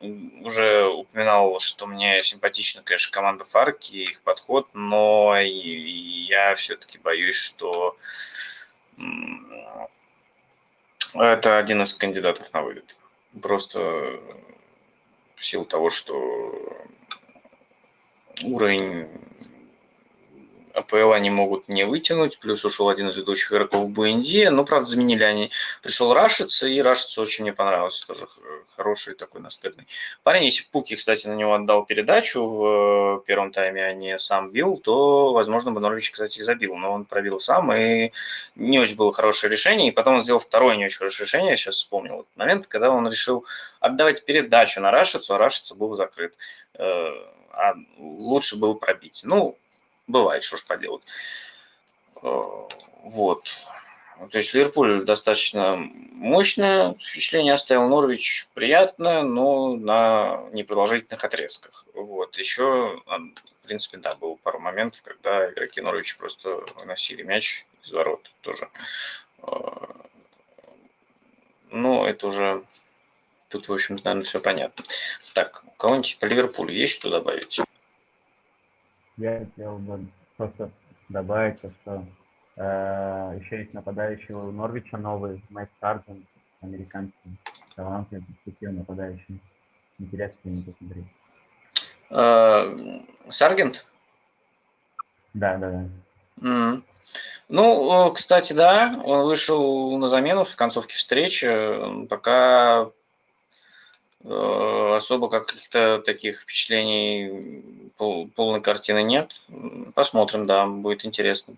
уже упоминал, что мне симпатична, конечно, команда Фарки, их подход, но я все-таки боюсь, что это один из кандидатов на вылет. Просто в силу того, что уровень АПЛ они могут не вытянуть, плюс ушел один из ведущих игроков Буэнди, но, правда, заменили они. Пришел Рашиц, и Рашиц очень мне понравился, тоже хороший такой настырный парень. Если Пуки, кстати, на него отдал передачу в э, первом тайме, а не сам бил, то, возможно, бы Норвич, кстати, забил, но он пробил сам, и не очень было хорошее решение, и потом он сделал второе не очень хорошее решение, я сейчас вспомнил этот момент, когда он решил отдавать передачу на Рашицу, а Рашица был закрыт. Э, а лучше было пробить. Ну, бывает, что ж поделать. Э, вот. То есть Ливерпуль достаточно мощное впечатление оставил, Норвич приятное, но на непродолжительных отрезках. Вот. Еще, а, в принципе, да, было пару моментов, когда игроки Норвича просто выносили мяч из ворот тоже. Ну, это уже Тут, в общем наверное, все понятно. Так, у кого-нибудь по Ливерпулю есть что добавить? Я хотел бы просто добавить, что э, еще есть нападающий у Норвича новый, Мэтт Сарджент, американский, талантливый, перспективный нападающий. Интересно ему посмотреть. Э, Саргент? Да, да, да. Mm. Ну, кстати, да, он вышел на замену в концовке встречи. Пока Э, особо каких-то таких впечатлений пол, полной картины нет. Посмотрим, да, будет интересно.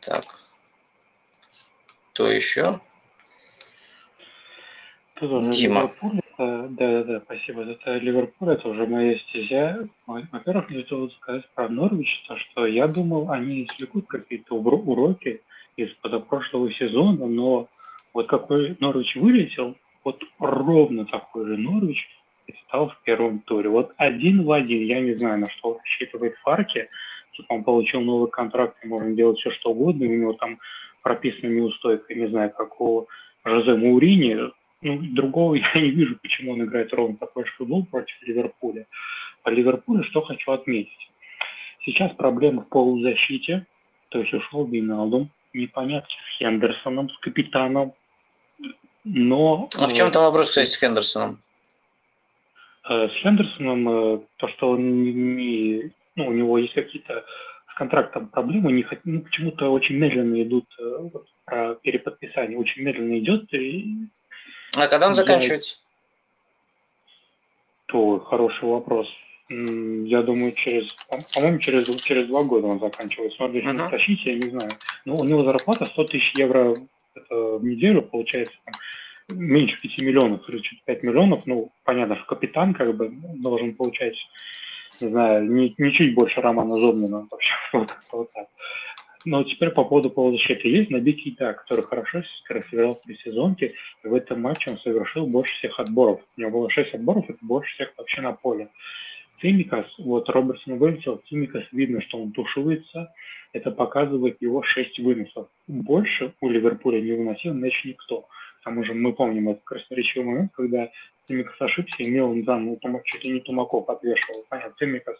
Так. Кто еще? Дима. да, да, да, спасибо. Это Ливерпуль, это уже моя стезя. Во-первых, хотел сказать про Норвич, то, что я думал, они извлекут какие-то уроки из прошлого сезона, но вот какой Норвич вылетел, вот ровно такой же Норвич стал в первом туре. Вот один в один, я не знаю, на что рассчитывает Фарки, типа он получил новый контракт, и можно делать все, что угодно, у него там прописана неустойка, не знаю, как у Жозе Маурини, ну, другого (laughs) я не вижу, почему он играет ровно такой же футбол против Ливерпуля. По Ливерпулю что хочу отметить. Сейчас проблема в полузащите, то есть ушел Биналдум, непонятно с Хендерсоном, с капитаном, но... А в чем там вопрос, кстати, с Хендерсоном? Э, с Хендерсоном э, то, что он не, ну, у него есть какие-то с контрактом проблемы, не, ну, почему-то очень медленно идут э, вот, про переподписание, очень медленно идет. И а когда он я... заканчивается? То хороший вопрос. Я думаю, через, по-моему, через, через два года он заканчивается. Смотрите, uh-huh. тащить, я не знаю. Но у него зарплата 100 тысяч евро в неделю, получается, там, меньше 5 миллионов чуть 5 миллионов, ну, понятно, что капитан как бы должен получать, не знаю, не, не чуть больше Романа Зобнина, вообще, (laughs) вот, вот так. Но теперь по поводу полузащиты. Есть набитый да, который хорошо сыграл в сезонке. В этом матче он совершил больше всех отборов. У него было 6 отборов, это больше всех вообще на поле. Тимикас, вот Робертсон вылетел, Тимикас видно, что он тушуется, это показывает его 6 выносов. Больше у Ливерпуля не выносил мяч никто тому же мы помним этот красноречивый момент, когда Тимикас ошибся, и Милан там чуть ли не Тумаков отвешивал. Понятно, Тимикас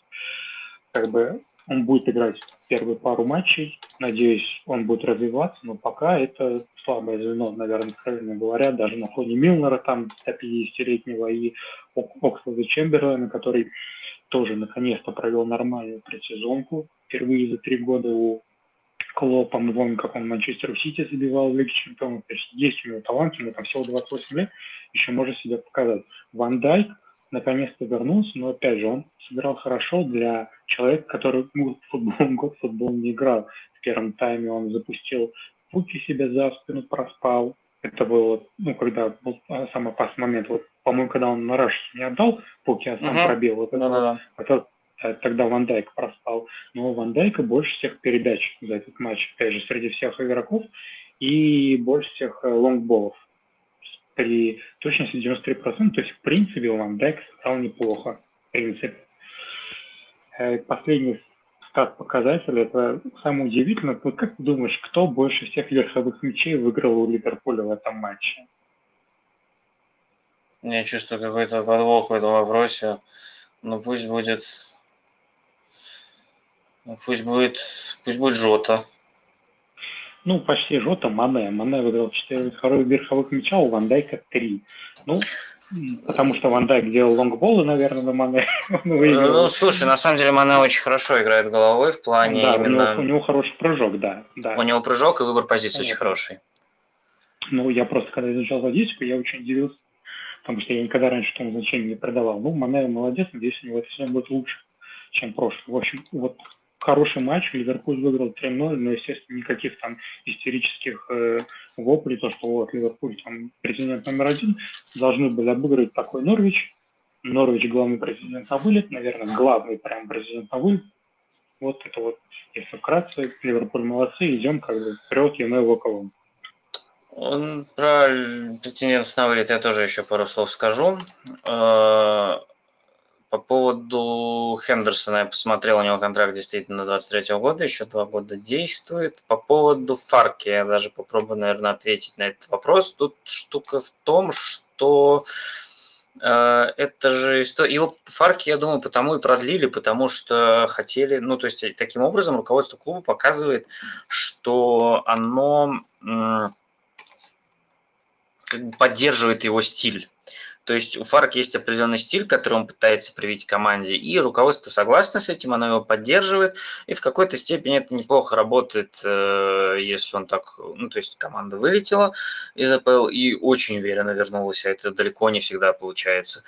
как бы он будет играть первую пару матчей. Надеюсь, он будет развиваться, но пока это слабое звено, наверное, откровенно говоря, даже на фоне Милнера, там 150-летнего, и Оксфорда Чемберлена, который тоже наконец-то провел нормальную предсезонку. Впервые за три года у Клопа, мы помним, как он Манчестер Сити забивал в Лиге Чемпионов. То есть есть у него талант, ему там всего 28 лет, еще может себя показать. Ван Дайк наконец-то вернулся, но опять же, он сыграл хорошо для человека, который год футбол, год футбол не играл. В первом тайме он запустил пуки себе за спину, проспал. Это было, ну, когда был самый опасный момент. Вот, по-моему, когда он на Раш не отдал пуки, а сам uh-huh. пробил. Вот это, uh-huh. это Э, тогда Ван Дайк проспал. Но Ван Дайка больше всех передач за этот матч, опять же, среди всех игроков, и больше всех э, лонгболов при точности 93%. То есть, в принципе, у Ван Дайка стал неплохо. В принципе. Э, последний стат показатель, это самое удивительное. Вот как ты думаешь, кто больше всех верховых мячей выиграл у Ливерпуля в этом матче? Я чувствую какой-то подвох в этом вопросе. Ну пусть будет ну, пусть будет, пусть будет Жота. Ну, почти Жота, Мане. Мане выиграл 4 верховых мяча, у Ван Дайка 3. Ну, потому что Ван Дайк делал лонгболы, наверное, на Мане. (laughs) ну, слушай, на самом деле Мане очень хорошо играет головой в плане да, именно... у, него, у него хороший прыжок, да, да. У него прыжок и выбор позиции очень хороший. Ну, я просто, когда изучал статистику, я очень удивился, потому что я никогда раньше этому значения не придавал. Ну, Мане молодец, надеюсь, у него все будет лучше, чем прошлый. В общем, вот хороший матч, Ливерпуль выиграл 3-0, но, естественно, никаких там истерических э, воплей, то, что вот Ливерпуль там президент номер один, должны были обыграть такой Норвич. Норвич главный президент на вылет, наверное, главный прям президент на вылет. Вот это вот, если вкратце, Ливерпуль молодцы, идем как бы вперед, и мы его Он про претендентов на вылет я тоже еще пару слов скажу. Э, по поводу Хендерсона я посмотрел, у него контракт действительно до 23 года, еще два года действует. По поводу Фарки я даже попробую, наверное, ответить на этот вопрос. Тут штука в том, что э, это же история. Его Фарки, я думаю, потому и продлили, потому что хотели, ну, то есть таким образом руководство клуба показывает, что оно поддерживает его стиль. То есть у Фарк есть определенный стиль, который он пытается привить команде, и руководство согласно с этим, оно его поддерживает, и в какой-то степени это неплохо работает, э, если он так, ну, то есть команда вылетела из АПЛ и очень уверенно вернулась, а это далеко не всегда получается.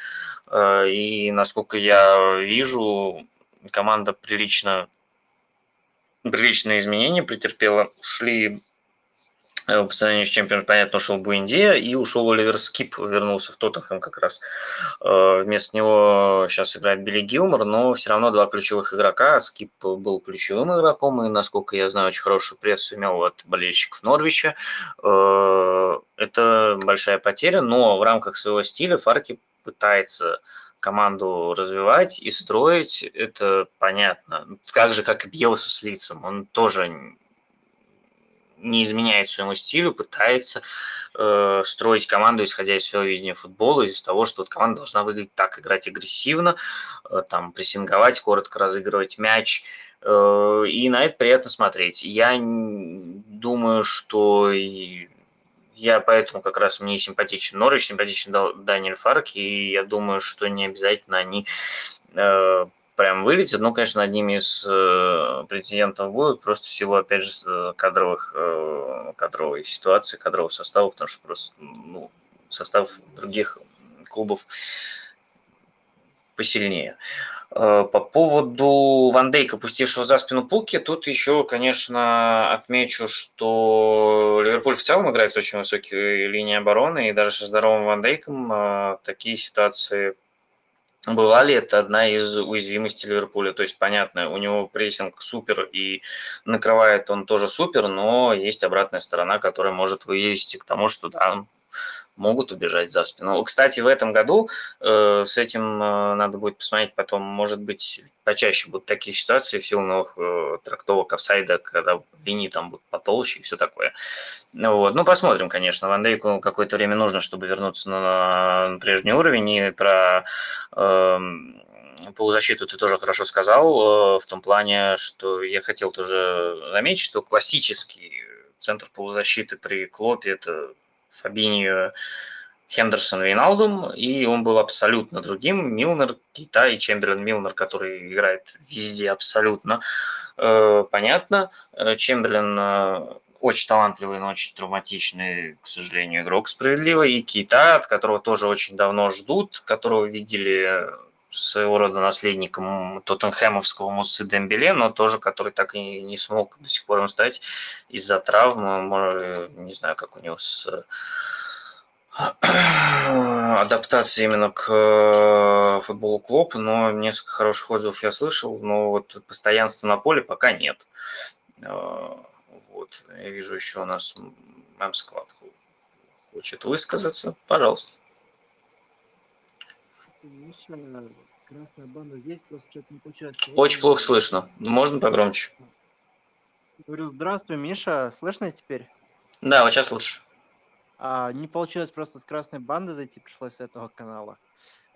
Э, и насколько я вижу, команда прилично приличные изменения претерпела, ушли по сравнению с чемпионом, понятно, ушел Буиндия и ушел Оливер Скип, вернулся в Тоттенхэм как раз. Э, вместо него сейчас играет Билли Гилмор, но все равно два ключевых игрока. Скип был ключевым игроком, и, насколько я знаю, очень хорошую прессу имел от болельщиков Норвича. Э, это большая потеря, но в рамках своего стиля Фарки пытается команду развивать и строить, это понятно. Так же, как и Бьелса с лицом. Он тоже не изменяет своему стилю, пытается э, строить команду, исходя из своего видения футбола, из того, что вот команда должна выглядеть так, играть агрессивно, э, там, прессинговать, коротко разыгрывать мяч, э, и на это приятно смотреть. Я думаю, что и я поэтому как раз мне симпатичен Норвич, симпатичен Даниэль Фарк, и я думаю, что не обязательно они э, прям вылетит. Ну, конечно, одними из э, претендентов будут просто в силу, опять же, э, кадровых, э, кадровой ситуации, кадрового состава, потому что просто ну, состав других клубов посильнее. Э, по поводу Ван Дейка, пустившего за спину Пуки, тут еще, конечно, отмечу, что Ливерпуль в целом играет с очень высокой линией обороны, и даже со здоровым Ван Дейком э, такие ситуации была ли это одна из уязвимостей Ливерпуля? То есть, понятно, у него прессинг супер и накрывает он тоже супер, но есть обратная сторона, которая может вывести к тому, что да, могут убежать за спину. Кстати, в этом году э, с этим э, надо будет посмотреть потом, может быть, почаще будут такие ситуации в силу новых э, трактовок офсайда, когда линии там будут потолще и все такое. Вот. Ну, посмотрим, конечно. Ван Дейку какое-то время нужно, чтобы вернуться на, на прежний уровень. И про э, полузащиту ты тоже хорошо сказал, э, в том плане, что я хотел тоже заметить, что классический центр полузащиты при Клопе – это Фабиньо, Хендерсон, Вейналдум, и он был абсолютно другим. Милнер, Китай Чемберлен Милнер, который играет везде абсолютно э, понятно. Э, Чемберлен э, очень талантливый, но очень травматичный, к сожалению, игрок справедливо. И Кита, от которого тоже очень давно ждут, которого видели своего рода наследником Тоттенхэмовского Муссы Дембеле, но тоже, который так и не смог до сих пор им стать из-за травмы. Не знаю, как у него с (clears throat) адаптацией именно к э, футболу Клоппа, но несколько хороших отзывов я слышал, но вот постоянства на поле пока нет. Э, вот, я вижу еще у нас Мэмс Клаб хочет высказаться. Пожалуйста. Красная банда здесь, просто что-то не получается. Очень плохо слышно. Можно погромче? Говорю, здравствуй, Миша. Слышно теперь? Да, вот сейчас лучше. А, не получилось просто с красной банды зайти, пришлось с этого канала.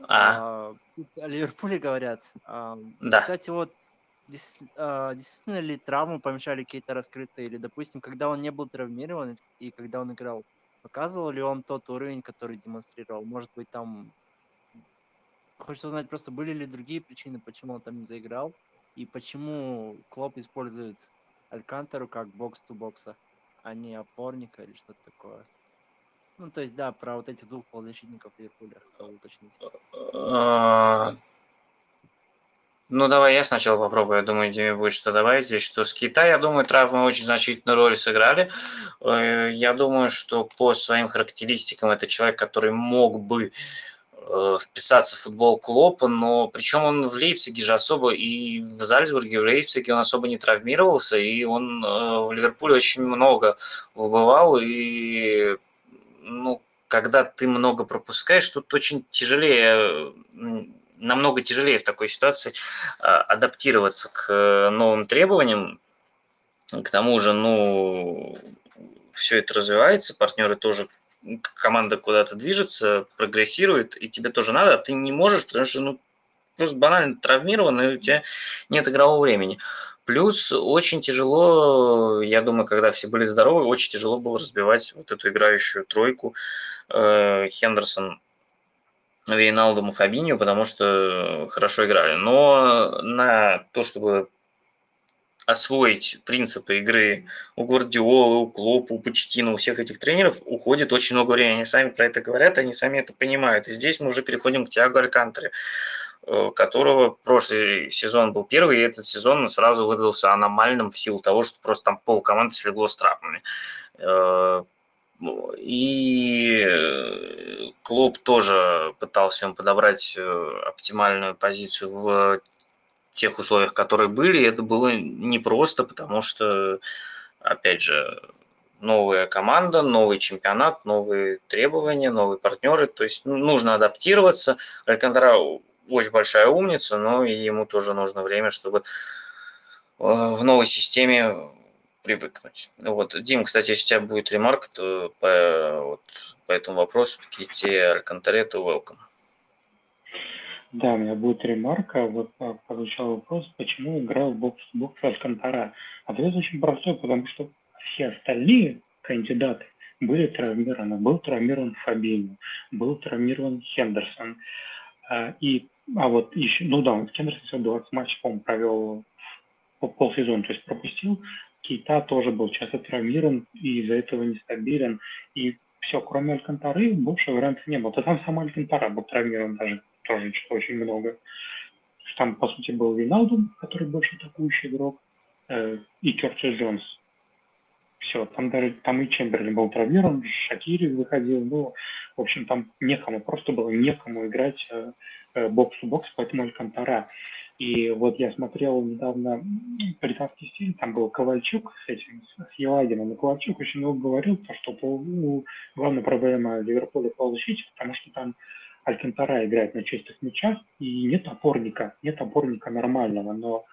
А. А, тут о Ливерпуле говорят. А, да. Кстати, вот а, действительно ли травмы помешали какие-то раскрыться? Или, допустим, когда он не был травмирован и когда он играл, показывал ли он тот уровень, который демонстрировал? Может быть, там Хочется узнать просто, были ли другие причины, почему он там не заиграл, и почему Клоп использует Алькантеру как бокс-ту-бокса, а не опорника или что-то такое. Ну, то есть, да, про вот этих двух полузащитников Ливерпуля хотел уточнить. А, ну, давай я сначала попробую. Я думаю, Диме будет что добавить. Здесь что с Китая, я думаю, травмы очень значительную роль сыграли. Э, я думаю, что по своим характеристикам это человек, который мог бы вписаться в футбол Клопа, но причем он в Лейпциге же особо, и в Зальцбурге, в Лейпциге он особо не травмировался, и он э, в Ливерпуле очень много выбывал, и ну, когда ты много пропускаешь, тут очень тяжелее, намного тяжелее в такой ситуации а, адаптироваться к новым требованиям, к тому же, ну, все это развивается, партнеры тоже команда куда-то движется, прогрессирует, и тебе тоже надо, а ты не можешь, потому что ну, просто банально травмирован, и у тебя нет игрового времени. Плюс очень тяжело, я думаю, когда все были здоровы, очень тяжело было разбивать вот эту играющую тройку э, Хендерсон, Вейналдому, Фабинью, потому что хорошо играли. Но на то, чтобы освоить принципы игры у Гвардиолы, у Клопа, у Почтина, у всех этих тренеров уходит очень много времени. Они сами про это говорят, они сами это понимают. И здесь мы уже переходим к Тиаго Алькантаре, э, которого прошлый сезон был первый, и этот сезон сразу выдался аномальным в силу того, что просто там пол команды слегло с травмами. Э, и э, клуб тоже пытался ему подобрать оптимальную позицию в тех условиях, которые были, это было непросто, потому что, опять же, новая команда, новый чемпионат, новые требования, новые партнеры. То есть ну, нужно адаптироваться. Алькантара очень большая умница, но и ему тоже нужно время, чтобы э, в новой системе привыкнуть. Вот. Дим, кстати, если у тебя будет ремарк, то по, вот, по этому вопросу, Ките Алькантаре, то welcome. Да, у меня будет ремарка. Вот а, прозвучал вопрос, почему играл бокс-бокс Алькантара. Ответ очень простой, потому что все остальные кандидаты были травмированы. Был травмирован Фабини, был травмирован Хендерсон. А, и, а вот еще, ну да, Хендерсон всего 20 матчей, по-моему, провел по полсезона, то есть пропустил. Кейта тоже был часто травмирован и из-за этого нестабилен. И все, кроме Алькантары, больше вариантов не было. Да там сам Алькантара был травмирован даже тоже очень много. Там, по сути, был Виналдум, который больше атакующий игрок, э, и Кертис Джонс. Все, там даже там и Чемберлин был травмирован, Шакири выходил, ну, в общем, там некому, просто было некому играть э, э, бокс-то-бокс, поэтому Алькантара. И вот я смотрел недавно британский стиль, там был Ковальчук с этим, с Елагином, и Ковальчук очень много говорил, то, что по, ну, главная проблема Ливерпуля по защите, потому что там Алькантара играет на чистых мячах, и нет опорника, нет опорника нормального, но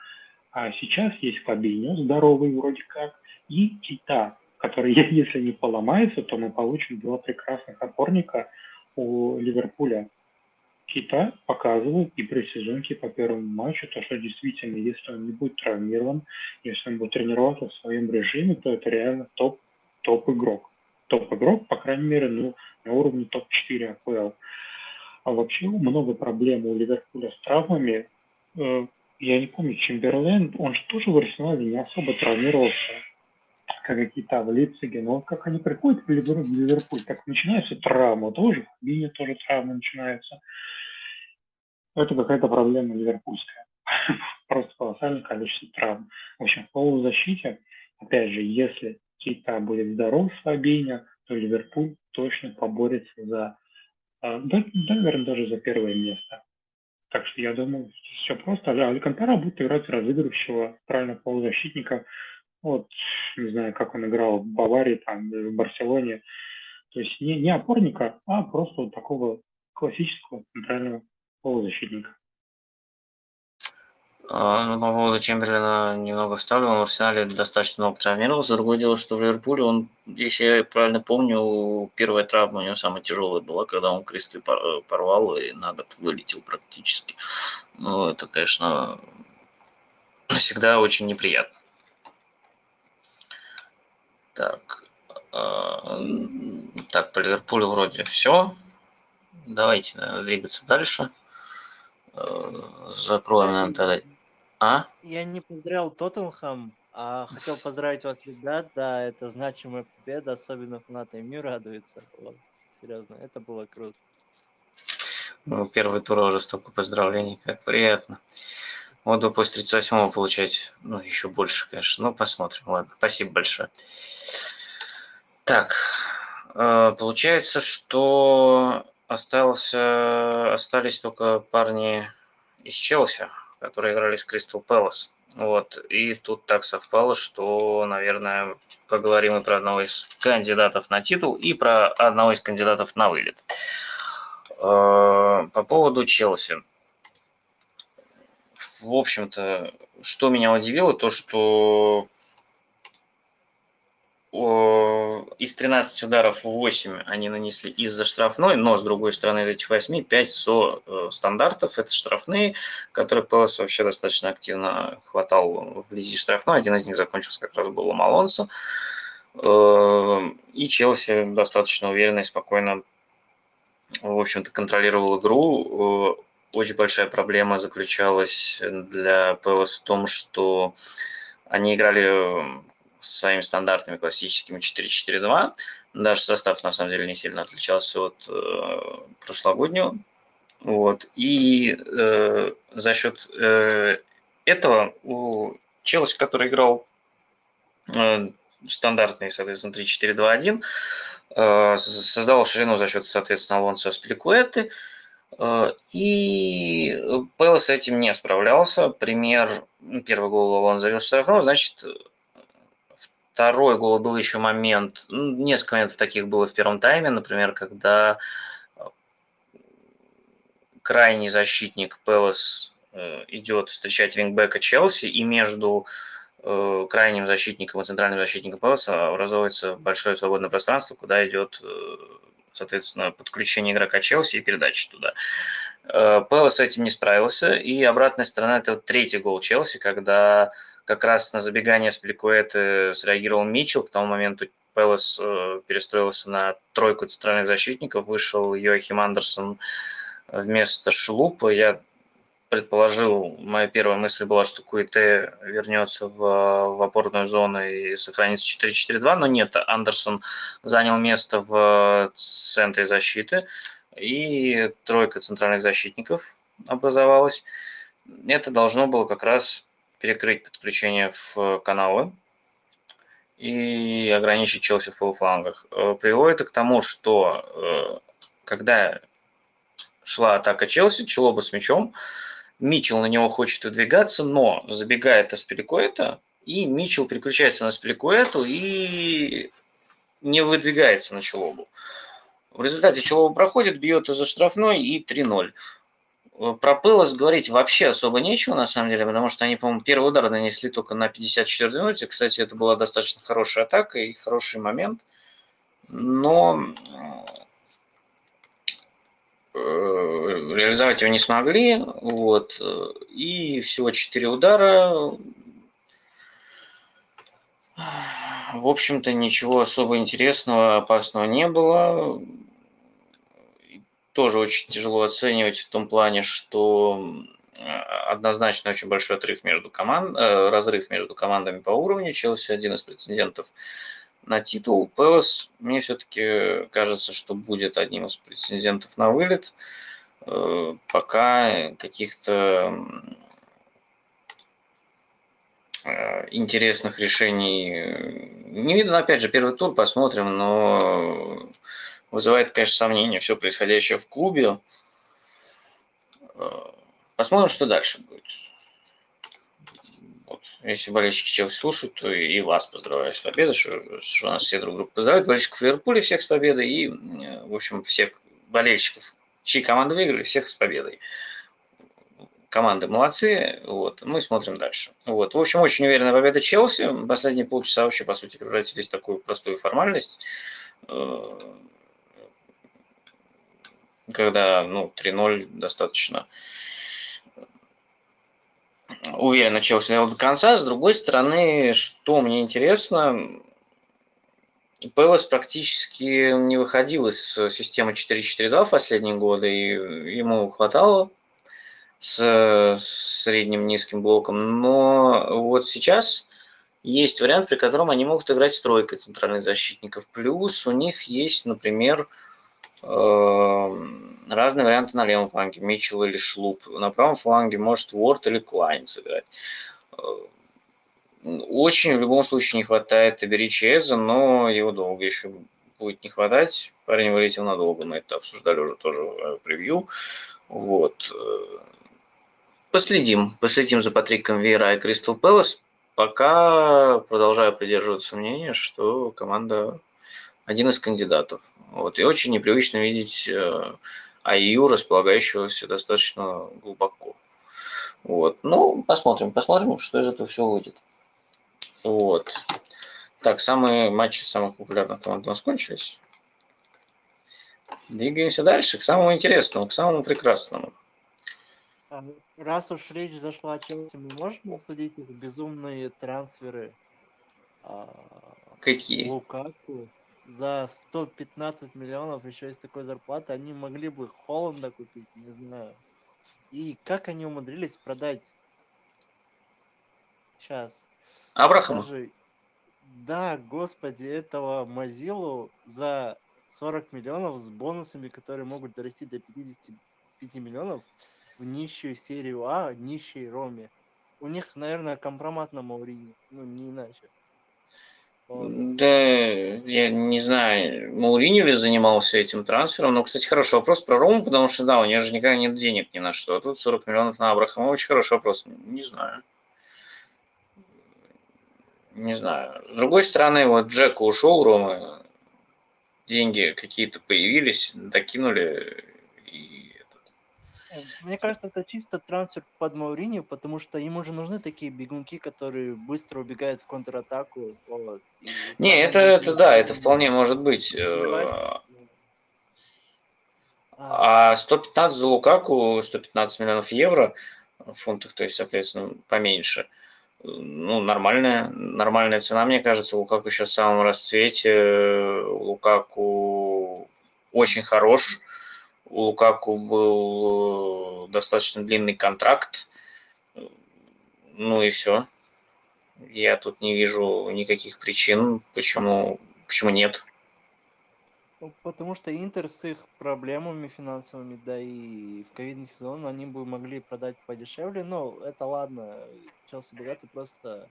а сейчас есть Фабиньо, здоровый вроде как, и Кита, который, (laughs) если не поломается, то мы получим два прекрасных опорника у Ливерпуля. Кита показывает и при сезонке по первому матчу, то, что действительно, если он не будет травмирован, если он будет тренироваться в своем режиме, то это реально топ, топ-игрок. Топ-игрок, по крайней мере, ну, на уровне топ-4 АПЛ. А вообще много проблем у Ливерпуля с травмами. Э, я не помню, Чемберлен, он же тоже в Арсенале не особо травмировался, как какие-то Лейпциге. Но как они приходят в Ливерпуль, так начинается травма тоже, в Бине тоже травма начинается. Это какая-то проблема ливерпульская. (laughs) Просто колоссальное количество травм. В общем, в полузащите, опять же, если Кита будет здоров с Фабиня, то Ливерпуль точно поборется за а, наверное, даже за первое место. Так что я думаю, все просто. Алькантара будет играть разыгрывающего правильно полузащитника. Вот, не знаю, как он играл в Баварии, там, в Барселоне. То есть не, не опорника, а просто вот такого классического центрального полузащитника. А, ну, по поводу Чемберлина немного вставлю. Он в Арсенале достаточно много травмировался. Другое дело, что в Ливерпуле он, если я правильно помню, первая травма у него самая тяжелая была, когда он кресты порвал и на год вылетел практически. Ну, это, конечно, всегда очень неприятно. Так, э, так, по Ливерпулю вроде все. Давайте наверное, двигаться дальше. Э, закроем, наверное, тогда а? Я не поздравил Тоттенхэм, а хотел поздравить вас, ребят. Да, это значимая победа, особенно фанаты МЮ радуются. Вот. Серьезно, это было круто. Ну, первый тур уже столько поздравлений, как приятно. Вот бы после 38-го получать, ну, еще больше, конечно. Ну, посмотрим. Ладно, спасибо большое. Так, э, получается, что остался, остались только парни из Челси, которые играли с Кристал Пэлас. Вот. И тут так совпало, что, наверное, поговорим и про одного из кандидатов на титул, и про одного из кандидатов на вылет. Э, по поводу Челси. В общем-то, что меня удивило, то что из 13 ударов 8 они нанесли из-за штрафной, но с другой стороны из этих 8 5 со э, стандартов, это штрафные, которые Пелос вообще достаточно активно хватал вблизи штрафной, один из них закончился как раз был Ломалонсо, э, и Челси достаточно уверенно и спокойно, в общем-то, контролировал игру. Э, очень большая проблема заключалась для Пелос в том, что они играли своими стандартными классическими 4-4-2. Даже состав, на самом деле, не сильно отличался от э, прошлогоднего. Вот. И э, за счет э, этого у Челси, который играл э, стандартный, соответственно, 3-4-2-1, э, создал ширину за счет, соответственно, Алонса Спликуэты. Э, и Пэл с этим не справлялся. Пример, первый гол он завел штрафного, значит, Второй гол был еще момент, ну, несколько моментов таких было в первом тайме, например, когда э, крайний защитник Пелос э, идет встречать вингбека Челси, и между э, крайним защитником и центральным защитником Пелоса образуется большое свободное пространство, куда идет, соответственно, подключение игрока Челси и передача туда. Пелос с этим не справился, и обратная сторона – это третий гол Челси, когда как раз на забегание с Пликуэты среагировал Митчелл. К тому моменту Пелос э, перестроился на тройку центральных защитников. Вышел Йохим Андерсон вместо Шлупа. Я предположил, моя первая мысль была, что Куите вернется в, в опорную зону и сохранится 4-4-2, но нет, Андерсон занял место в центре защиты, и тройка центральных защитников образовалась. Это должно было как раз перекрыть подключение в каналы и ограничить Челси в полуфлангах. Э, приводит к тому, что э, когда шла атака Челси, Челоба с мячом, Мичел на него хочет выдвигаться, но забегает Аспиликуэта, и Мичел переключается на Аспиликуэту и не выдвигается на Челобу. В результате Челоба проходит, бьет из-за штрафной и 3-0. Про Пылос говорить вообще особо нечего, на самом деле, потому что они, по-моему, первый удар нанесли только на 54 минуте. Кстати, это была достаточно хорошая атака и хороший момент. Но э, реализовать его не смогли. Вот. И всего 4 удара. В общем-то, ничего особо интересного, опасного не было тоже очень тяжело оценивать в том плане, что однозначно очень большой отрыв между команд, э, разрыв между командами по уровню. Челси один из претендентов на титул. Пелос, мне все-таки кажется, что будет одним из претендентов на вылет. Э, пока каких-то э, интересных решений не видно. Опять же, первый тур посмотрим, но Вызывает, конечно, сомнения все происходящее в клубе. Э, посмотрим, что дальше будет. Вот. Если болельщики Челси слушают, то и вас поздравляю с победой, что, что нас все друг друга поздравляют. Болельщиков Ливерпуля всех с победой и, в общем, всех болельщиков, чьи команды выиграли, всех с победой. Команды молодцы, вот, мы смотрим дальше. Вот. В общем, очень уверенная победа Челси. Последние полчаса вообще, по сути, превратились в такую простую формальность э, когда ну, 3-0 достаточно уверенно Челси довел до конца. С другой стороны, что мне интересно, Пелос практически не выходил из системы 4-4-2 в последние годы, и ему хватало с средним низким блоком. Но вот сейчас есть вариант, при котором они могут играть с тройкой центральных защитников. Плюс у них есть, например, разные варианты на левом фланге, Митчелл или Шлуп. На правом фланге может Уорд или Клайн сыграть. Э, очень в любом случае не хватает Эбери Чеза, но его долго еще будет не хватать. Парень вылетел надолго, мы это обсуждали уже тоже в превью. Вот. Последим, последим за Патриком Вейра и Кристал Пэлас. Пока продолжаю придерживаться мнения, что команда один из кандидатов. Вот. И очень непривычно видеть э, АИУ, располагающегося достаточно глубоко. Вот. Ну, посмотрим, посмотрим, что из этого всего выйдет. Вот. Так, самые матчи самых популярных команд у нас кончились. Двигаемся дальше, к самому интересному, к самому прекрасному. А, Раз уж речь зашла о Челси, мы можем обсудить их безумные трансферы? А, Какие? Лукаку за 115 миллионов еще из такой зарплаты они могли бы Холланда купить, не знаю. И как они умудрились продать сейчас Абрахама? даже да, господи, этого Мазилу за 40 миллионов с бонусами, которые могут дорасти до 55 миллионов в нищую серию А, нищей Роме. У них, наверное, компромат на Маурине, ну не иначе. Да, я не знаю, Мауриню ли занимался этим трансфером, но, кстати, хороший вопрос про Рому, потому что, да, у нее же никогда нет денег ни на что, а тут 40 миллионов на Абрахама, очень хороший вопрос, не знаю. Не знаю. С другой стороны, вот Джеку ушел, Рома, деньги какие-то появились, докинули, Мне кажется, это чисто трансфер под Мауриню, потому что ему же нужны такие бегунки, которые быстро убегают в контратаку. Вот, и Не, это, это да, это вполне может быть. э, А, А 115 за Лукаку, 115 миллионов евро в фунтах, то есть, соответственно, поменьше. Ну, нормальная, нормальная цена, мне кажется. Лукаку сейчас в самом расцвете. Лукаку очень хорош. У Лукаку был э, достаточно длинный контракт. Ну и все. Я тут не вижу никаких причин, почему, почему нет. ну, потому что Интер с их проблемами финансовыми, да и в ковидный сезон они бы могли продать подешевле, но это ладно. Челси богаты просто...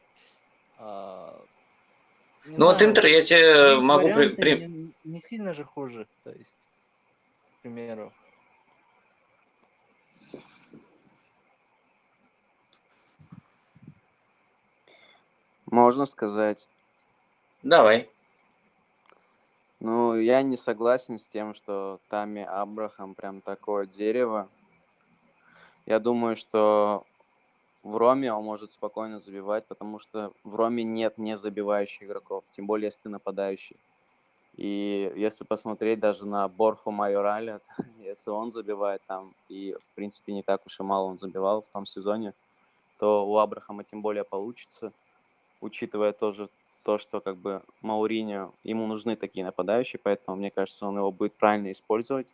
а, Ну знаю, Интер я тебе могу при- не, не сильно же хуже, то есть, примеру. Можно сказать. Давай. Ну, я не согласен с тем, что Тами Абрахам прям такое дерево. Я думаю, что в Роме он может спокойно забивать, потому что в Роме нет не забивающих игроков, тем более если ты нападающий. И если посмотреть даже на Борху Майораля, (laughs) если он забивает там, и в принципе не так уж и мало он забивал в том сезоне, то у Абрахама тем более получится, учитывая тоже то, что как бы Мауриньо, ему нужны такие нападающие, поэтому мне кажется, он его будет правильно использовать.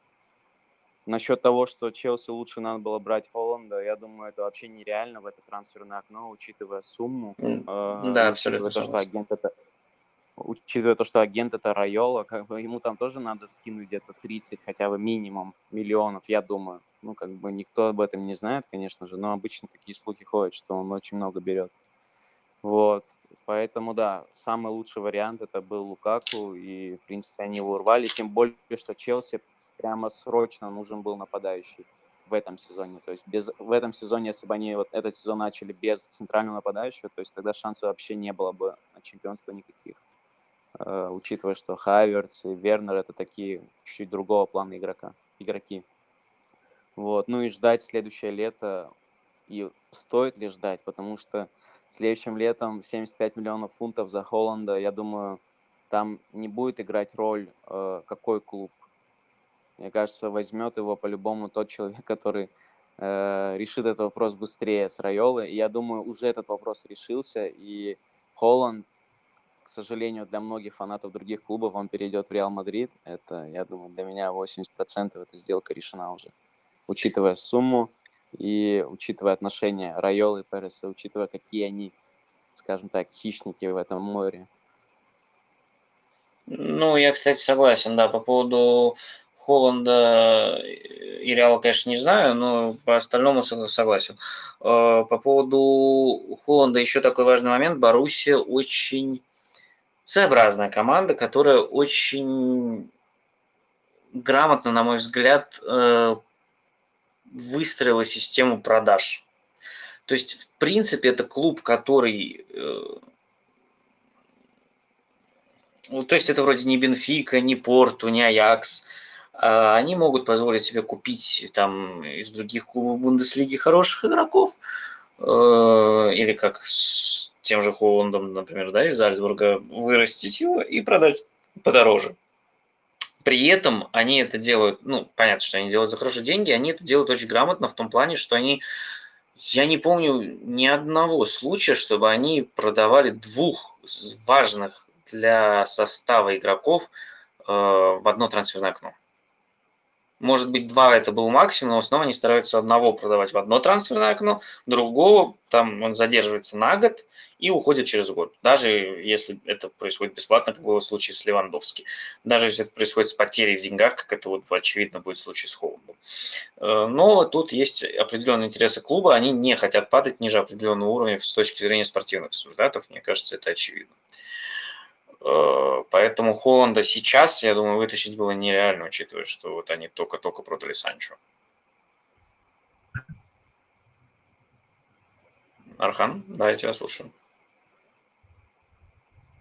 Насчет того, что Челси лучше надо было брать Холланда, я думаю, это вообще нереально в это трансферное окно, учитывая сумму, М, э, Да, абсолютно учитывая то, что агент это учитывая то, что агент это Райола, как бы ему там тоже надо скинуть где-то 30 хотя бы минимум миллионов, я думаю. Ну, как бы никто об этом не знает, конечно же, но обычно такие слухи ходят, что он очень много берет. Вот. Поэтому, да, самый лучший вариант это был Лукаку, и, в принципе, они его урвали, тем более, что Челси прямо срочно нужен был нападающий в этом сезоне. То есть без, в этом сезоне, если бы они вот этот сезон начали без центрального нападающего, то есть тогда шансов вообще не было бы на чемпионство никаких. Э, учитывая, что Хаверц и Вернер это такие чуть-чуть другого плана игрока, игроки. Вот. Ну и ждать следующее лето, и стоит ли ждать, потому что следующим летом 75 миллионов фунтов за Холланда, я думаю, там не будет играть роль, э, какой клуб. Мне кажется, возьмет его по-любому тот человек, (laughs) который э, решит этот вопрос быстрее с Райолы. И я думаю, уже этот вопрос решился, и Холланд, к сожалению, для многих фанатов других клубов, он перейдет в Реал Мадрид. Это, я думаю, для меня 80% эта сделка решена уже. Учитывая сумму и учитывая отношения Райолы и Переса, учитывая, какие они, скажем так, хищники в этом море. Ну, я, кстати, согласен, да, по поводу Холланда и Реала, конечно, не знаю, но по остальному сог- согласен. Э, По поводу Холланда еще такой важный момент. Боруссия очень своеобразная команда, которая очень грамотно, на мой взгляд, э, выстроила систему продаж. То есть, в принципе, это клуб, который... Э, то есть, это вроде не Бенфика, не Порту, не Аякс. А они могут позволить себе купить там из других клубов Бундеслиги хороших игроков. Э, или как тем же Холландом, например, да, из Альцбурга, вырастить его и продать подороже. При этом они это делают, ну, понятно, что они делают за хорошие деньги, они это делают очень грамотно в том плане, что они, я не помню ни одного случая, чтобы они продавали двух важных для состава игроков э, в одно трансферное окно. Может быть, два это был максимум, но основном они стараются одного продавать в одно трансферное окно, другого там он задерживается на год и уходит через год. Даже если это происходит бесплатно, как было в случае с Левандовски. Даже если это происходит с потерей в деньгах, как это вот очевидно будет в случае с Холландом. Э, но тут есть определенные интересы клуба, они не хотят падать ниже определенного уровня с точки зрения спортивных результатов. Мне кажется, это очевидно. Э, поэтому Холланда сейчас, я думаю, вытащить было нереально, учитывая, что вот они только-только продали Санчо. Архан, да, я тебя слушаю.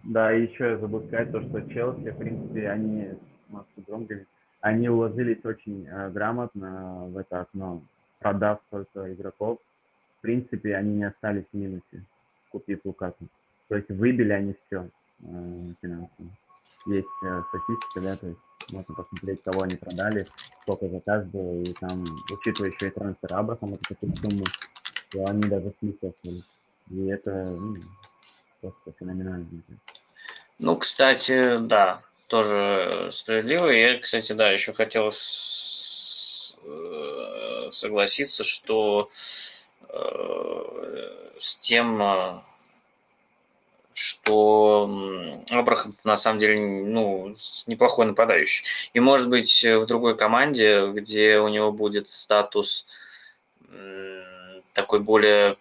Да, и еще я забыл сказать то, что Челси, в принципе, они, громко, они уложились очень э, грамотно в это окно, продав столько игроков. В принципе, они не остались в минусе, купив Лукаку. То есть выбили они все. Финансово. Есть э, статистика, да, то есть можно посмотреть, кого они продали, сколько за каждого, и там, учитывая еще и трансфер Абрахама, это такую сумму, то они даже остались. И это ну, просто феноменально. Ну, кстати, да, тоже справедливо. Я, кстати, да, еще хотел с, э, согласиться, что э, с тем, что Абрахам на самом деле ну, неплохой нападающий. И может быть в другой команде, где у него будет статус такой более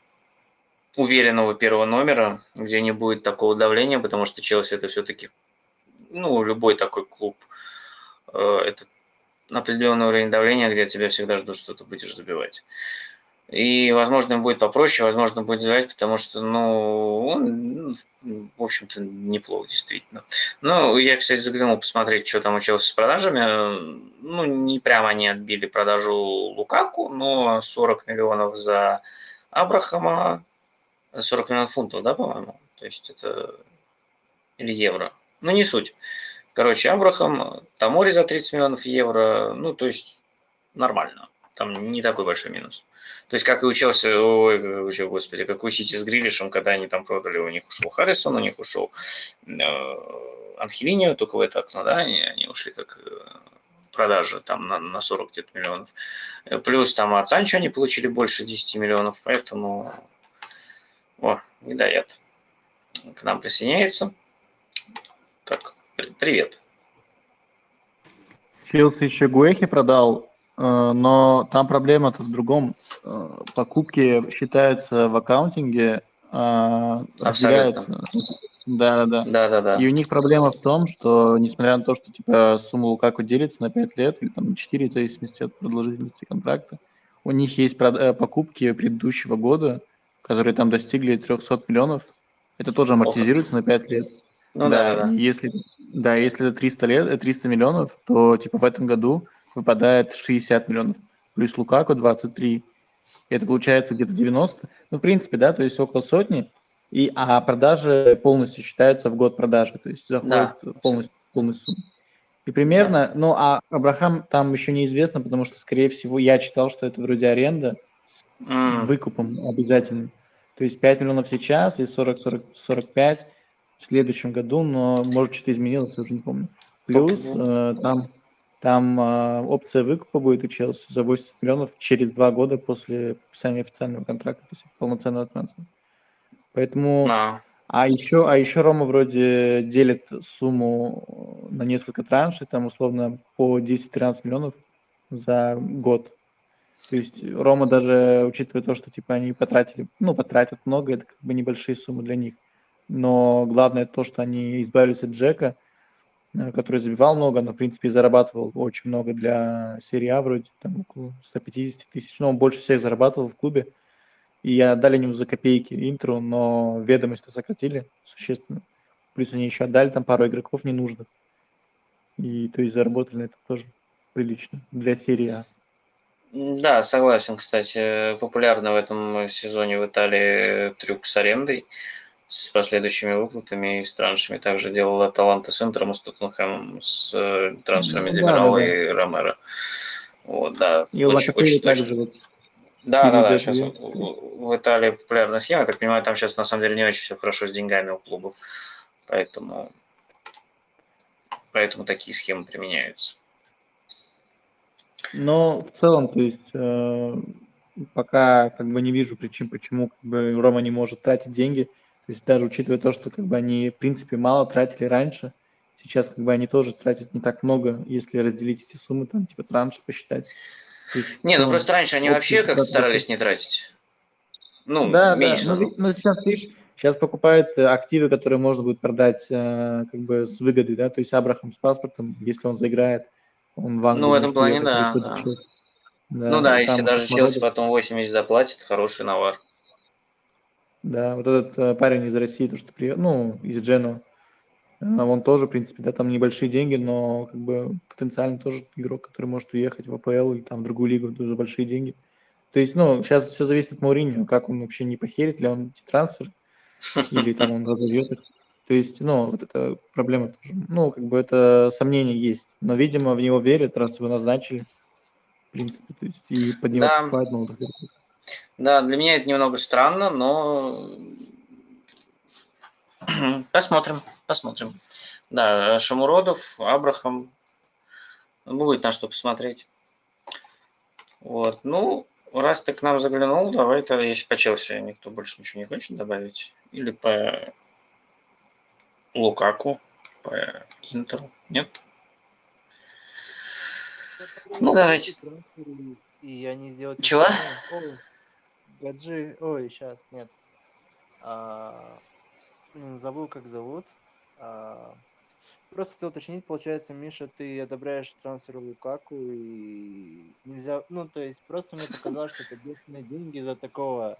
уверенного первого номера, где не будет такого давления, потому что Челси это все-таки, ну, любой такой клуб, э, это определенный уровень давления, где тебя всегда ждут, что ты будешь забивать. И, возможно, будет попроще, возможно, будет звать, потому что, ну, он, в общем-то, неплохо, действительно. Ну, я, кстати, заглянул посмотреть, что там учился с продажами. Ну, не прямо они отбили продажу Лукаку, но 40 миллионов за Абрахама, 40 миллионов фунтов, да, по-моему? То есть это... Или евро. Ну, не суть. Короче, Абрахам, Тамори за 30 миллионов евро, ну, то есть нормально. Там не такой большой минус. То есть, как и учился, ой, господи, как у Сити с Грилишем, когда они там продали, у них ушел Харрисон, у них ушел э, Анхелинио, только в это окно, да, они, они ушли как э, продажи там на, на 40 где-то миллионов. Э, плюс там от Санчо они получили больше 10 миллионов, поэтому... О, Медоед к нам присоединяется. Так, привет. Челси еще Гуэхи продал но там проблема-то в другом. Э, покупки считаются в аккаунтинге, разделяются. Да, да, да. Да, да, да. И у них проблема в том, что несмотря на то, что типа сумма Лукаку делится на 5 лет или там 4, в зависимости от продолжительности контракта, у них есть э, покупки предыдущего года, которые там достигли 300 миллионов. Это тоже амортизируется Ох. на 5 лет. Ну да, да. да. Если, да, если это 300 лет, 300 миллионов, то типа в этом году выпадает 60 миллионов, плюс Лукаку 23. Это получается где-то 90. Ну, в принципе, да, то есть около сотни. И, а продажи полностью считаются в год продажи, то есть заходит да, полностью, полностью сумму. И примерно, да. ну, а Абрахам там еще неизвестно, потому что, скорее всего, я читал, что это вроде аренда с mm. выкупом обязательным. То есть 5 миллионов сейчас и 40-45 в следующем году, но может что-то изменилось, я уже не помню. Плюс э, там там э, опция выкупа будет у Челси за 80 миллионов через два года после подписания официального контракта, то есть полноценного трансфера. Поэтому... А. а еще, а еще Рома вроде делит сумму на несколько траншей, там условно по 10-13 миллионов за год. То есть Рома даже, учитывая то, что типа они потратили, ну, потратят много, это как бы небольшие суммы для них. но главное то, что они избавились от Джека, э, который забивал много, но, в принципе, зарабатывал очень много для серии А, вроде там около 150 тысяч, но он больше всех зарабатывал в клубе, и отдали ему за копейки Интеру, но ведомости сократили существенно. Плюс они еще отдали там пару игроков ненужных. И то есть заработали на это тоже прилично для серии А. Да, согласен, кстати. Популярно в этом сезоне в Италии трюк с арендой, с последующими выплатами и с траншами. Также делал Аталанта с Интером, с Тоттенхэмом, с э, трансферами Ну, да, Демирала да, да. и Ромеро. Вот, да. И очень, очень также вот Да, да, да. Сейчас в- в, в Италии популярная схема. Я так понимаю, там сейчас на самом деле не очень все хорошо с деньгами у клубов. Поэтому, поэтому такие схемы применяются. Но в целом, то есть, э, пока как бы не вижу причин, почему как бы Рома не может тратить деньги. То есть даже учитывая то, что как бы они в принципе мало тратили раньше, сейчас как бы они тоже тратят не так много, если разделить эти суммы, там типа транши посчитать. Есть, Не, ну целом, просто раньше они вообще результат старались не тратить. Ну, Да, меньше. да. Ну, ну. ну, сейчас, видишь, сейчас покупают э, активы, которые можно будет продать э, как бы с выгодой, да, то есть Абрахам с паспортом, если он заиграет, он в Англию Ну, в этом плане, да, да. Челси. ну да, если даже Челси потом 80 заплатит, хороший навар. Да, вот этот э, парень из России, то, что приехал, ну, из Дженуа, э, он тоже, в принципе, да, там небольшие деньги, но как бы потенциально тоже игрок, который может уехать в АПЛ или там в другую лигу, тоже большие деньги. То есть, ну, сейчас все зависит от Мауриньо, как он вообще не похерит ли он эти трансферы, или там он разовьет их. То есть, ну, вот это проблема тоже. Ну, как бы это сомнение есть. Но, видимо, в него верят, раз его назначили. В принципе, то есть, и под него Да. молодых игроков. Да, для меня это немного странно, но (clears throat) посмотрим, посмотрим. Да, Шамуродов, Абрахам, будет на что посмотреть. Вот, ну, раз ты к нам заглянул, давай тогда, если по Челси никто больше ничего не хочет добавить, или по Лукаку, по Интеру, нет? Ну, давайте. И они сделают... Чего? Ой, Гаджи... Ой, сейчас, нет. А, Забыл, как зовут. А, Просто хотел уточнить, получается, Миша, ты одобряешь трансфер Лукаку и нельзя... Ну, то есть, просто мне показалось, что это бешеные деньги за такого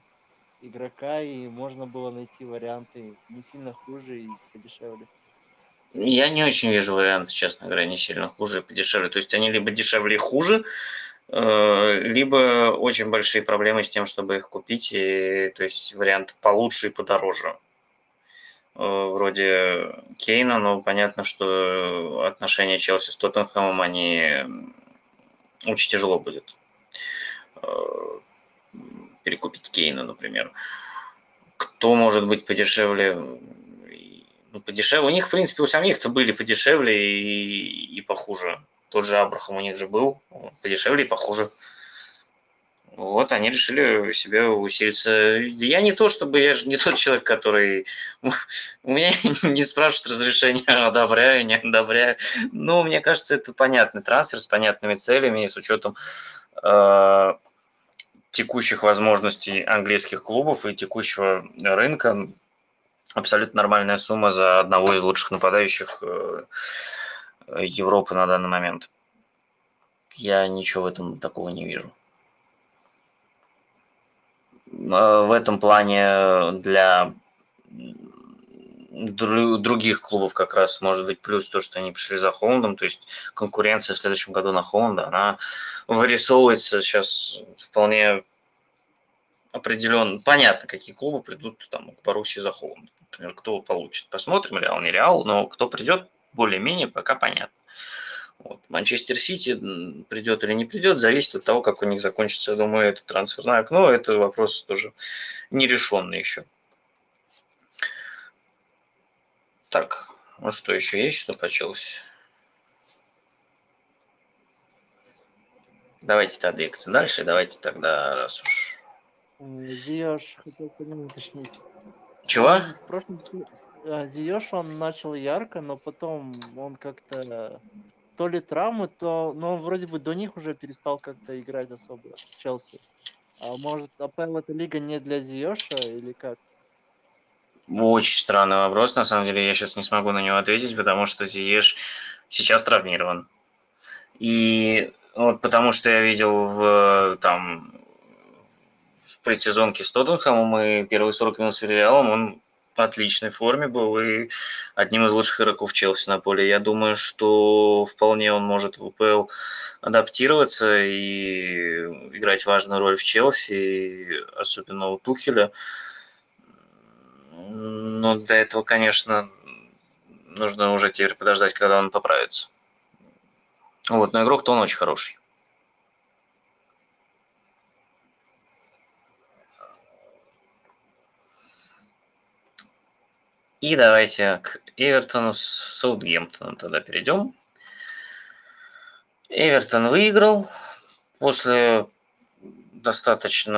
игрока, и можно было найти варианты не сильно хуже и подешевле. Я не очень вижу варианты, честно говоря, не сильно хуже и подешевле. То есть они либо дешевле и хуже, либо очень большие проблемы с тем, чтобы их купить. И, то есть вариант получше и подороже. Э, Вроде Кейна, но понятно, что отношения Челси с Тоттенхэмом, они очень тяжело будет э, перекупить Кейна, например. Кто может быть подешевле? ну, подешевле. У них, в принципе, у самих-то были подешевле и, и похуже. Тот же Абрахам у них же был подешевле и похуже. Вот, они решили себе усилиться. Я не то, чтобы я же не тот человек, который... У меня (laughs) не спрашивают разрешения, одобряю, не одобряю. Ну, мне кажется, это понятный трансфер с понятными целями с учетом э, текущих возможностей английских клубов и текущего рынка абсолютно нормальная сумма за одного из лучших нападающих э, Европы на данный момент. Я ничего в этом такого не вижу. В этом плане для других клубов как раз может быть плюс то, что они пришли за Холландом, то есть конкуренция в следующем году на Холланда, она вырисовывается сейчас вполне определенно. Понятно, какие клубы придут там, к Боруссии за Холландом. Например, кто получит. Посмотрим, Реал, не Реал, но кто придет, более-менее пока понятно. Вот. Манчестер Сити придет или не придет, зависит от того, как у них закончится, я думаю, это трансферное окно. Это вопрос тоже нерешенный еще. Так, ну что еще есть, что по Челси? Давайте тогда двигаться дальше. Давайте тогда, раз уж... Зиёш, хотел по нему уточнить. Чего? В прошлом Зиёш он начал ярко, но потом он как-то то ли травмы, то... Но он вроде бы до них уже перестал как-то играть особо Челси. А может, АПЛ эта лига не для Зиёша или как? Очень странный вопрос, на самом деле, я сейчас не смогу на него ответить, потому что Зиеш сейчас травмирован. И вот потому что я видел в, там, в предсезонке с Тоттенхэмом и первые 40 минут с Вильялом, он отличной форме был и одним из лучших игроков Челси на поле. Я думаю, что вполне он может в УПЛ адаптироваться и играть важную роль в Челси, особенно у Тухеля. Но для этого, конечно, нужно уже теперь подождать, когда он поправится. Вот, но игрок-то он очень хороший. И давайте к Эвертону с Саутгемптоном тогда перейдем. Эвертон выиграл после достаточно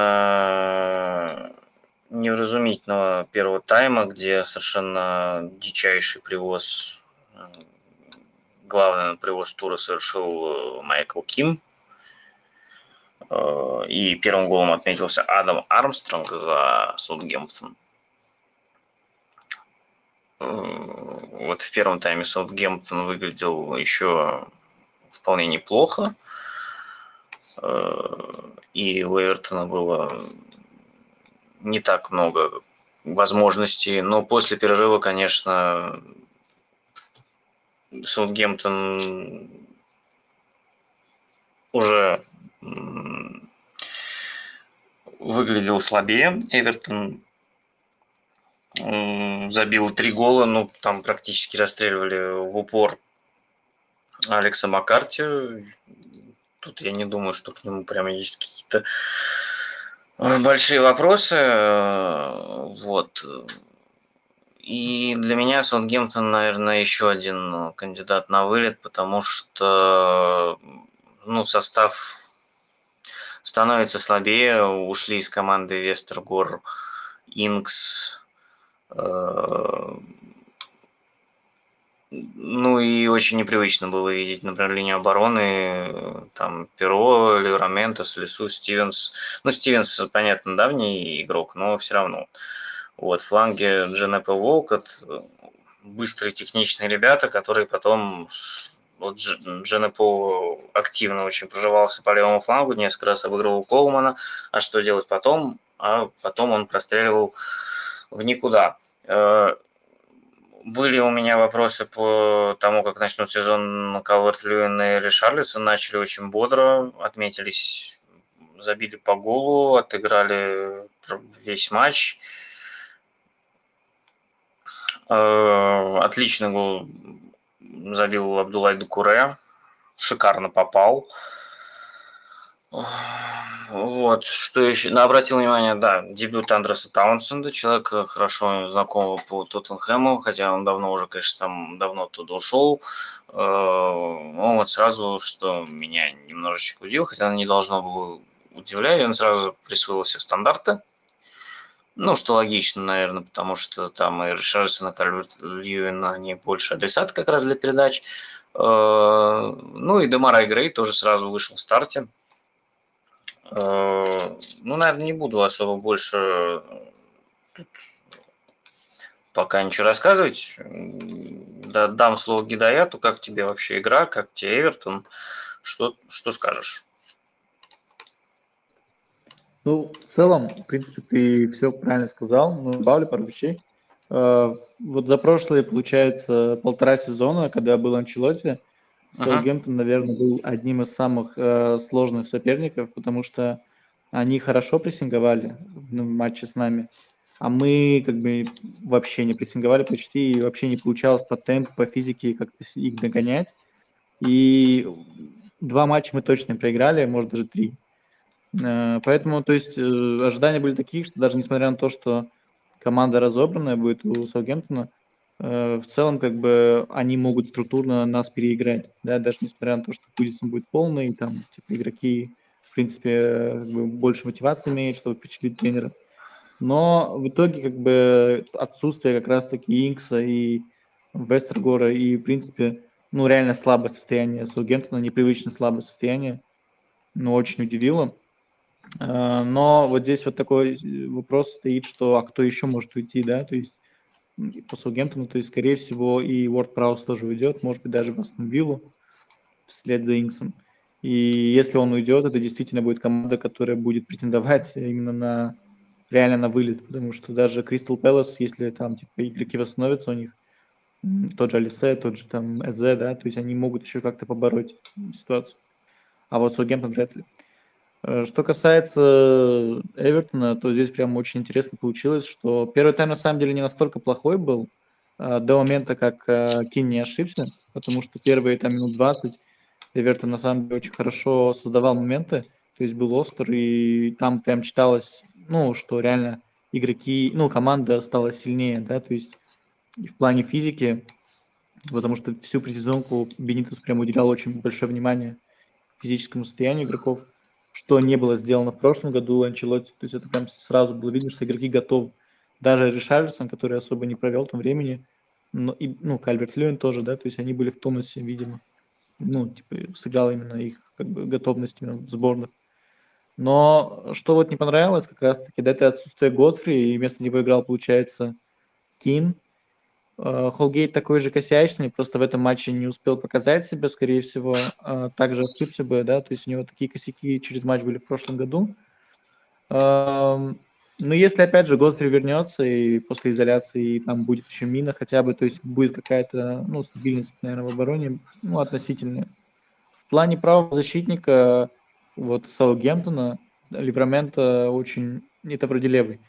невразумительного первого тайма, где совершенно дичайший привоз, главный привоз тура совершил э, Майкл Ким. Э, и первым голом отметился Адам Армстронг за Саутгемптон. Э, вот в первом тайме Саутгемптон выглядел еще вполне неплохо. И у Эвертона было не так много возможностей, но после перерыва, конечно, Саутгемптон уже выглядел слабее. Эвертон забил три гола, ну, там практически расстреливали в упор Алекса Маккарти. Тут я не думаю, что к нему прямо есть какие-то большие вопросы. Э, вот. И для меня Саутгемптон, наверное, еще один кандидат на вылет, потому что ну, состав становится слабее. Ушли из команды Вестергор, Инкс, э, ну и очень непривычно было видеть, например, линию обороны, там, Перо, Левраментес, Лесу, Стивенс. Ну, Стивенс, понятно, давний игрок, но все равно. Вот, фланге Дженепе Волкот, быстрые техничные ребята, которые потом... Вот Дженепо активно очень прорывался по левому флангу, несколько раз обыгрывал Колмана. А что делать потом? А потом он простреливал в никуда. Э, были у меня вопросы по тому, как начнут сезон Калверт Льюин и Ришарлисон. Начали очень бодро, отметились, забили по голу, отыграли весь матч. Э, отличный гол забил Абдулай Дукуре. Шикарно попал. Вот, что еще? Ну, обратил внимание, да, дебют Андреса Таунсенда, человека хорошо знакомого по Тоттенхэму, хотя он давно уже, конечно, там давно оттуда ушел. Э, ну, вот сразу, что меня немножечко удивило, хотя оно не должно было удивлять, он сразу присвоил все стандарты. Ну, что логично, наверное, потому что там и Ришарлсон, и Кальверт Льюин, они больше адресат как раз для передач. Э, ну и Демарай Грей тоже сразу вышел в старте. Э, ну, наверное, не буду особо больше пока ничего рассказывать. Да, дам слово Гидаяту. Как тебе вообще игра? Как тебе Эвертон? Что, что скажешь? Ну, в целом, в принципе, ты все правильно сказал. Ну, добавлю пару вещей. Э, вот за прошлые, получается, полтора сезона, когда был Анчелотти, Саутгемптон, uh-huh. наверное, был одним из самых э, сложных соперников, потому что они хорошо прессинговали в матче с нами, а мы как бы вообще не прессинговали почти, и вообще не получалось по темпу, по физике как-то их догонять. И два матча мы точно проиграли, может даже три. Э, поэтому, то есть, э, ожидания были такие, что даже несмотря на то, что команда разобранная будет у Саутгемптона, в целом, как бы, они могут структурно нас переиграть, да, даже несмотря на то, что Пулисом будет полный, там, типа, игроки, в принципе, как бы, больше мотивации имеют, чтобы впечатлить тренера. Но в итоге, как бы, отсутствие как раз-таки Инкса и Вестергора и, в принципе, ну, реально слабое состояние Саугемптона, непривычно слабое состояние, ну, очень удивило. Э, но вот здесь вот такой вопрос стоит, что а кто еще может уйти, да, то есть по Саутгемптону, то есть, скорее всего, и Уорд Праус тоже уйдет, может быть, даже в Астон Виллу вслед за Инксом. И если он уйдет, это действительно будет команда, которая будет претендовать именно на реально на вылет, потому что даже Кристал Пэлас, если там типа игроки восстановятся у них, тот же Алисе, тот же там Эзе, да, то есть они могут еще как-то побороть ситуацию. А вот Саутгемптон вряд ли. Э, что касается Эвертона, то здесь прям очень интересно получилось, что первый тайм на самом деле не настолько плохой был, э, до момента, как э, Кин не ошибся, потому что первые там минут 20 Эвертон на самом деле очень хорошо создавал моменты, то есть был остр, и там прям читалось, ну, что реально игроки, ну, команда стала сильнее, да, то есть в плане физики, потому что всю предсезонку Бенитос прям уделял очень большое внимание физическому состоянию игроков, что не было сделано в прошлом году Анчелотти, то есть это прям сразу было видно, что игроки готовы. Даже Ришарльсон, который особо не провел там времени, но и, ну, Кальверт Льюин тоже, да, то есть они были в тонусе, видимо ну, типа, сыграл именно их как бы, готовность именно сборных. Но что вот не понравилось, как раз-таки, да, это отсутствие Годфри, и вместо него играл, получается, Кин. Э, Холгейт такой же косячный, просто в этом матче не успел показать себя, скорее всего, а также ошибся бы, да, то есть у него такие косяки через матч были в прошлом году. Эм, ну, если, опять же, Годфри вернется и после изоляции и там будет еще мина хотя бы, то есть будет какая-то, ну, стабильность, наверное, в обороне, ну, относительная. В плане правого защитника, вот Саутгемптона, Ливрамента очень, это вроде левый,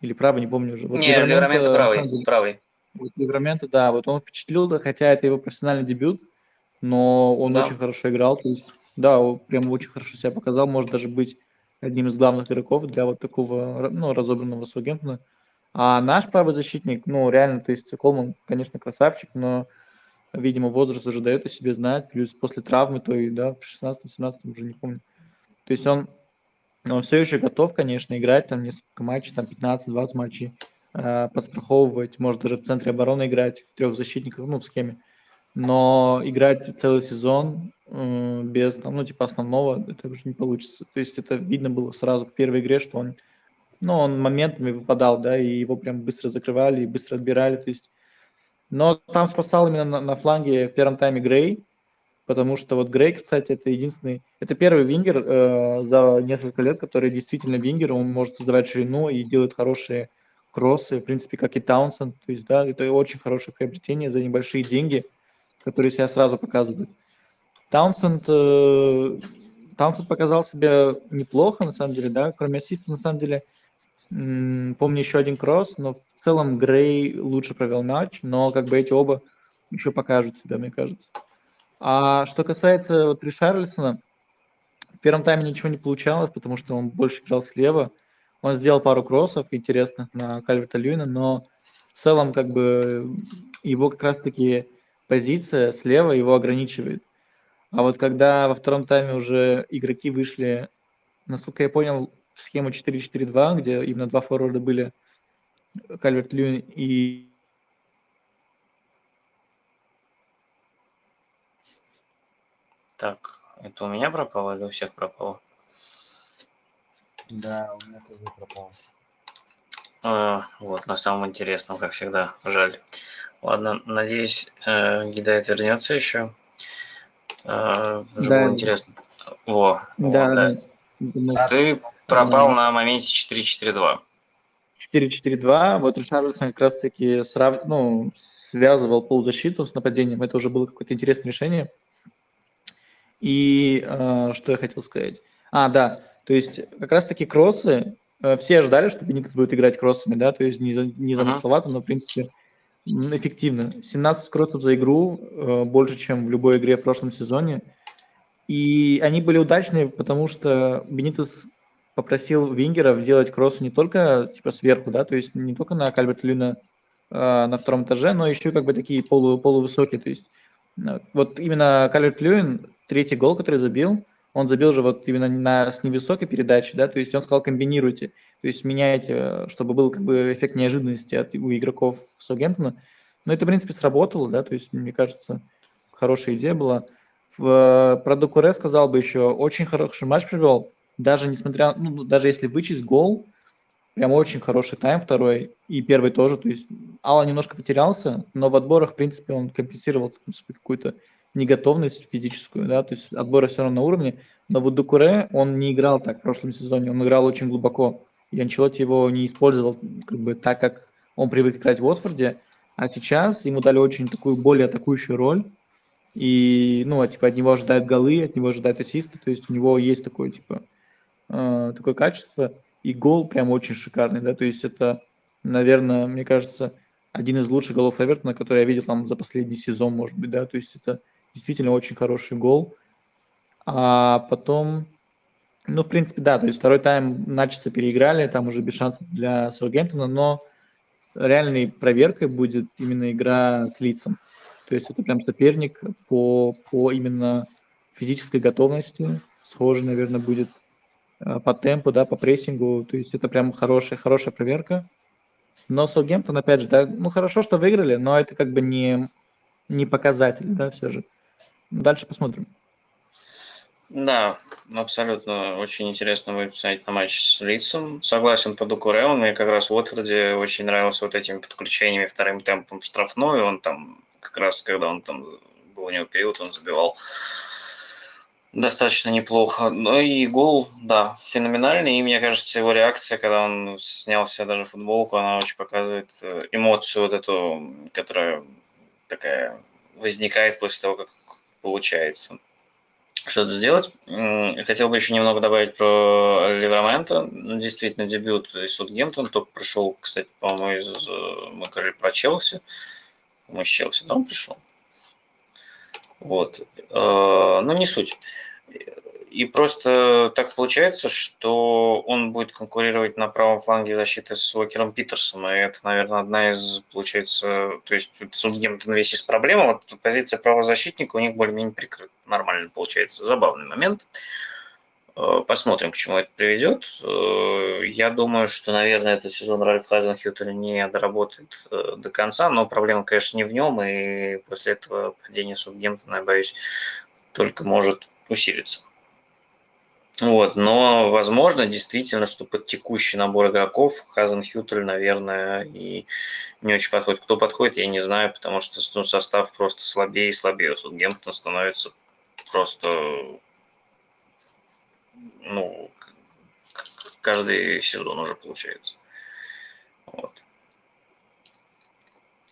или правый, не помню уже. Вот не, Ливрамента правый, деле, правый. Вот Ливрамента, да, вот он впечатлил, да, хотя это его профессиональный дебют, но он да. очень хорошо играл, то есть, да, он прям очень хорошо себя показал, может даже быть одним из главных игроков для вот такого, ну, разобранного Саутгемптона. А наш правый защитник, ну, реально, то есть Колман, конечно, красавчик, но, видимо, возраст уже дает о себе знать, плюс после травмы, то и, да, в 16-17 уже не помню. То есть он, он все еще готов, конечно, играть там несколько матчей, там 15-20 матчей, подстраховывать, может даже в центре обороны играть, трех защитниках, ну, в схеме. Но играть целый сезон без, ну, типа, основного, это уже не получится. То есть это видно было сразу в первой игре, что он, ну, он моментами выпадал, да, и его прям быстро закрывали и быстро отбирали, то есть. Но там спасал именно на, на фланге в первом тайме Грей, потому что вот Грей, кстати, это единственный, это первый вингер э, за несколько лет, который действительно вингер, он может создавать ширину и делает хорошие кроссы, в принципе, как и Таунсен, то есть, да, это очень хорошее приобретение за небольшие деньги, которые себя сразу показывают. Таунсенд, э, Таунсенд показал себя неплохо, на самом деле, да, кроме ассиста, на самом деле, помню еще один кросс, но в целом Грей лучше провел матч, но как бы эти оба еще покажут себя, мне кажется. А что касается вот Ришарлисона, в первом тайме ничего не получалось, потому что он больше играл слева. Он сделал пару кроссов интересных на Кальверта Льюина, но в целом как бы его как раз-таки позиция слева его ограничивает. А вот когда во втором тайме уже игроки вышли, насколько я понял, в схему 4-4-2, где именно два форварда были, Кальверт Льюин и Так, это у меня пропало или у всех пропало? Да, у меня тоже пропало. А, вот, на самом интересном, как всегда, жаль. Ладно, надеюсь, э, Гидайт вернется еще. Э, да. было интересно. Во, да, вот, да. Ты пропал на моменте 4-4-2. 4-4-2. Вот Ришарлисон как раз-таки срав... ну, связывал полузащиту с нападением. Это уже было какое-то интересное решение. И э, что я хотел сказать? А, да, то есть как раз-таки кроссы, э, все ожидали, что Беникс будет играть кроссами, да, то есть не, не замысловато, но в принципе эффективно. 17 кроссов за игру, э, больше, чем в любой игре в прошлом сезоне. И они были удачные, потому что Бенитес попросил Вингеров делать кроссы не только типа сверху, да, то есть не только на Кальберт Люна э, на втором этаже, но еще как бы такие полу, полувысокие. То есть э, вот именно Кальберт Люин, третий гол, который забил, он забил же вот именно на, с невысокой передачи, да, то есть он сказал комбинируйте. То есть меняете, чтобы был как бы эффект неожиданности от, у игроков Саутгемптона. Но это, в принципе, сработало, да, то есть, мне кажется, хорошая идея была. В, про Докуре сказал бы еще, очень хороший матч привел, даже несмотря, ну, даже если вычесть гол, прям очень хороший тайм второй, и первый тоже, то есть Алла немножко потерялся, но в отборах, в принципе, он компенсировал какую-то неготовность физическую, да, то есть отборы все равно на уровне, но вот Дукуре, он не играл так в прошлом сезоне, он играл очень глубоко, и Анчелотти его не использовал как бы так, как он привык играть в Уотфорде, а сейчас ему дали очень такую более атакующую роль, и, ну, а, типа, от него ожидают голы, от него ожидают ассисты, то есть у него есть такое, типа, э, такое качество, и гол прям очень шикарный, да, то есть это, наверное, мне кажется, один из лучших голов Эвертона, который я видел там за последний сезон, может быть, да, то есть это действительно очень хороший гол. А потом, ну, в принципе, да, то есть второй тайм начисто переиграли, там уже без шансов для Саутгемптона, но реальной проверкой будет именно игра с лицом. То есть это прям соперник по, по именно физической готовности, схожий, наверное, будет э, по темпу, да, по прессингу. То есть это прям хорошая, хорошая проверка. Но Саутгемптон, опять же, да, ну хорошо, что выиграли, но это как бы не, не показатель, да, все же. Дальше посмотрим. Да, абсолютно очень интересно будет посмотреть на матч с Лицом. Согласен по Дукуре, мне как раз в Уотфорде очень нравился вот этими подключениями вторым темпом в он там как раз, когда он там был у него период, он забивал достаточно неплохо. Ну и гол, да, феноменальный. И мне кажется, его реакция, когда он снял себе даже футболку, она очень показывает э, эмоцию вот эту, которая такая возникает после того, как получается что-то сделать. Хотел бы еще немного добавить про Ливрамента. Действительно, дебют из Сутгемптон. Только пришел, кстати, по-моему, из... Э, мы говорили про Челси. Мы с Челси там пришел. Вот. Э, ну, не суть. И просто так получается, что он будет конкурировать на правом фланге защиты с Уокером Питерсом. И это, наверное, одна из, получается, то есть Саутгемптон весь из проблем. Вот позиция правозащитника у них более-менее прикрыта. Нормально получается. Забавный момент. Э, посмотрим, к чему это приведет. Э, я думаю, что, наверное, этот сезон Ральф Хазенхютер не доработает э, до конца, но проблема, конечно, не в нем, и после этого падение Саутгемптона, я боюсь, только может усилиться. Вот, но возможно действительно, что под текущий набор игроков Хазен Хютель, наверное, и не очень подходит. Кто подходит, я не знаю, потому что ну, состав просто слабее и слабее. Сутгемптон становится просто, ну, каждый сезон уже получается. Вот.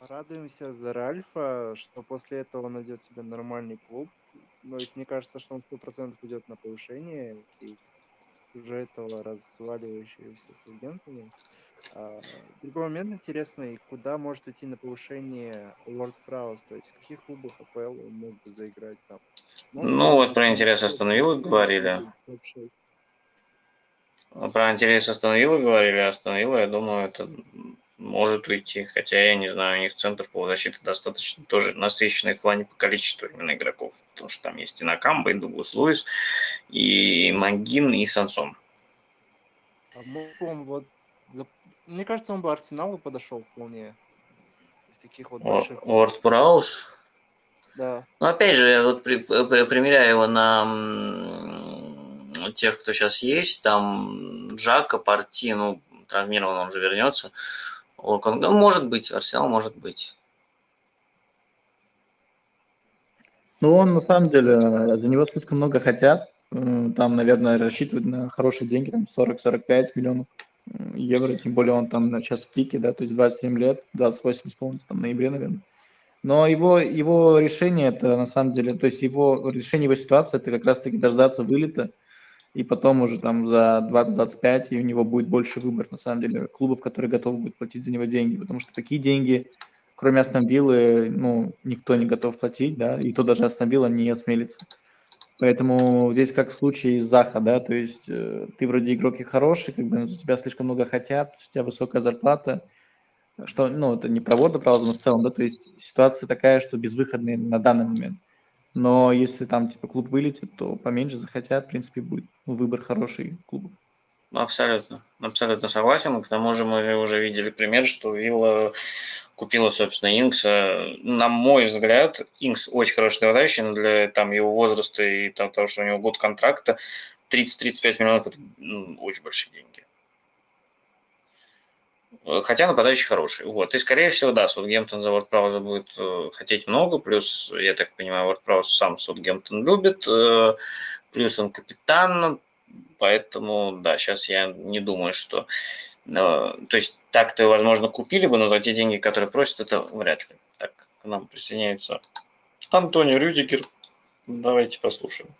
Радуемся за Ральфа, что после этого он найдет себе нормальный клуб, но ведь мне кажется, что он сто процентов идет на повышение из уже этого разваливающегося с агентами. А, другой момент интересный, куда может идти на повышение Лорд Праус, то есть в каких клубах АПЛ он мог бы заиграть там. Ну, ну вот про интерес остановил говорили. Про интерес остановила говорили, остановила, я думаю, это может уйти, хотя я не знаю, у них центр полузащиты достаточно тоже насыщенный в плане по количеству именно игроков, потому что там есть и Накамба, и Дуглас Луис, и Магин, и Сансон. Он вот, мне кажется, он бы Арсеналу подошел вполне. Из таких вот больших... Уорд Праус? Да. Ну, опять же, я вот при, при, примеряю его на тех, кто сейчас есть, там Джака, Парти, ну, травмирован, он же вернется. Локон, ну, может быть, Арсенал может быть. Ну, он на самом деле, за него слишком много хотят. Там, наверное, рассчитывают на хорошие деньги, там 40-45 миллионов евро, тем более он там сейчас в пике, да, то есть 27 лет, 28 исполнится там в ноябре, наверное. Но его, его решение, это на самом деле, то есть его решение его ситуации, это как раз-таки дождаться вылета, и потом уже там за 20-25, и у него будет больше выбор, на самом деле, клубов, которые готовы будут платить за него деньги, потому что такие деньги, кроме Астон Виллы, ну, никто не готов платить, да, и то даже Астон Вилла не осмелится. Поэтому здесь как в случае Заха, да, то есть э, ты вроде игрок и хороший, как бы за тебя слишком много хотят, у тебя высокая зарплата, что, ну, это не про Ворда, правда, но в целом, да, то есть ситуация такая, что безвыходная на данный момент. Но если там типа клуб вылетит, то поменьше захотят, в принципе, будет выбор хороший клубов. Абсолютно, абсолютно согласен. К тому же мы уже видели пример, что Вилла купила, собственно, Инкса. На мой взгляд, Инкс очень хороший нападающий, но для там, его возраста и там, того, что у него год контракта, 30-35 миллионов – это ну, очень большие деньги. Хотя нападающий хороший. Вот. И, скорее всего, да, Саутгемптон за Вордпрауза будет э, хотеть много, плюс, я так понимаю, Вордпрауз сам Саутгемптон любит, э, плюс он капитан, поэтому, да, сейчас я не думаю, что... Э, то есть так-то, возможно, купили бы, но за те деньги, которые просят, это вряд ли. Так, к нам присоединяется Антонио Рюдигер. Давайте послушаем.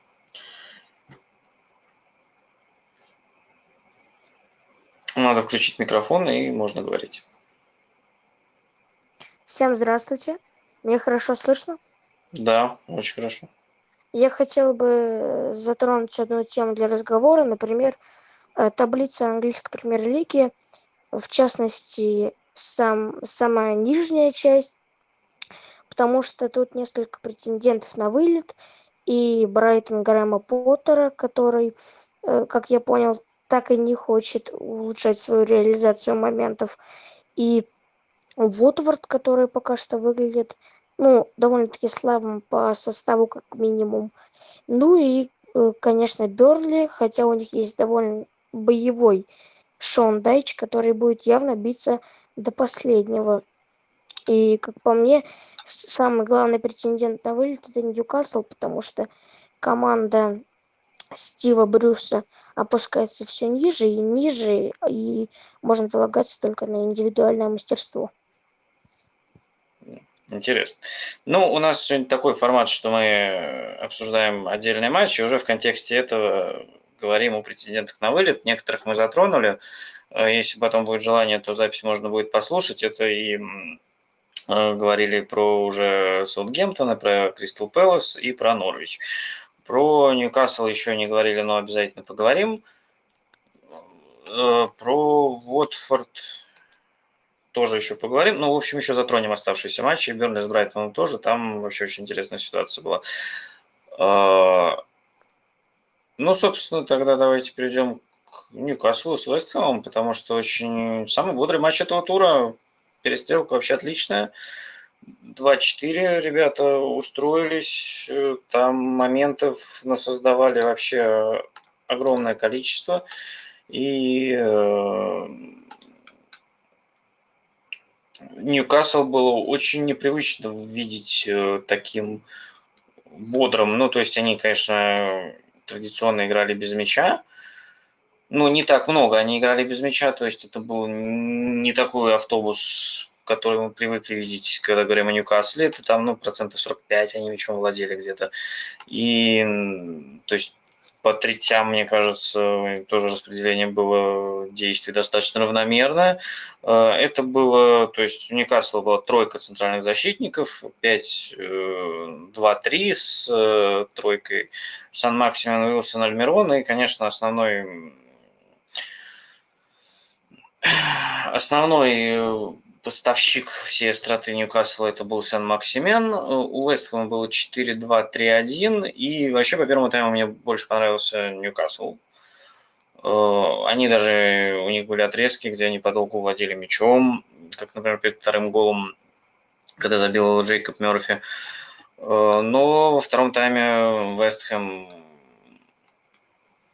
Надо включить микрофон, и можно говорить. Всем здравствуйте. Меня хорошо слышно? Да, очень хорошо. Я хотел бы затронуть одну тему для разговора, например, э, таблица английской премьер-лиги, в частности, сам, самая нижняя часть, потому что тут несколько претендентов на вылет, и Брайтон Грэма Поттера, который, э, как я понял, так и не хочет улучшать свою реализацию моментов. И Вотворд, который пока что выглядит, ну, довольно-таки слабым по составу, как минимум. Ну и, э, конечно, Берли, хотя у них есть довольно боевой Шон Дайч, который будет явно биться до последнего. И, как по мне, самый главный претендент на вылет это Ньюкасл, потому что команда Стива Брюса опускается все ниже и ниже, и можно полагаться только на индивидуальное мастерство. Интересно. Ну, у нас сегодня такой формат, что мы обсуждаем отдельные матчи, уже в контексте этого говорим о претендентах на вылет. Некоторых мы затронули. Э, если потом будет желание, то запись можно будет послушать. Это и э, говорили про уже Саутгемптона, про Кристал Пэлас и про Норвич. Про Ньюкасл еще не говорили, но обязательно поговорим. Э, про Уотфорд тоже еще поговорим. Ну, в общем, еще затронем оставшиеся матчи. Бернли с Брайтоном тоже. Там вообще очень интересная ситуация была. Э, ну, собственно, тогда давайте перейдем к Ньюкаслу с Вестхэмом, потому что очень самый бодрый матч этого тура. Перестрелка вообще отличная. 2-4 ребята устроились, э, там моментов насоздавали вообще огромное количество. И э, Ньюкасл было очень непривычно видеть э, таким бодрым. Ну, то есть они, конечно, традиционно играли без мяча. Ну, не так много они играли без мяча, то есть это был не такой автобус который мы привыкли видеть, когда говорим о Ньюкасле, это там, ну, процентов 45 они мячом владели где-то. И, то есть, по третям, мне кажется, тоже распределение было действий достаточно равномерное. Э, это было, то есть у Ньюкасла была тройка центральных защитников, 5-2-3 э, с э, тройкой Сан Максимин, Уилсон, Альмирон, и, конечно, основной основной поставщик всей остроты Ньюкасла это был Сен-Максимен. У Вестхэма было 4-2-3-1. И вообще по первому тайму мне больше понравился Ньюкасл. Э, они даже, у них были отрезки, где они подолгу владели мячом, как, например, перед вторым голом, когда забил Джейкоб Мерфи. Э, но во втором тайме Вестхэм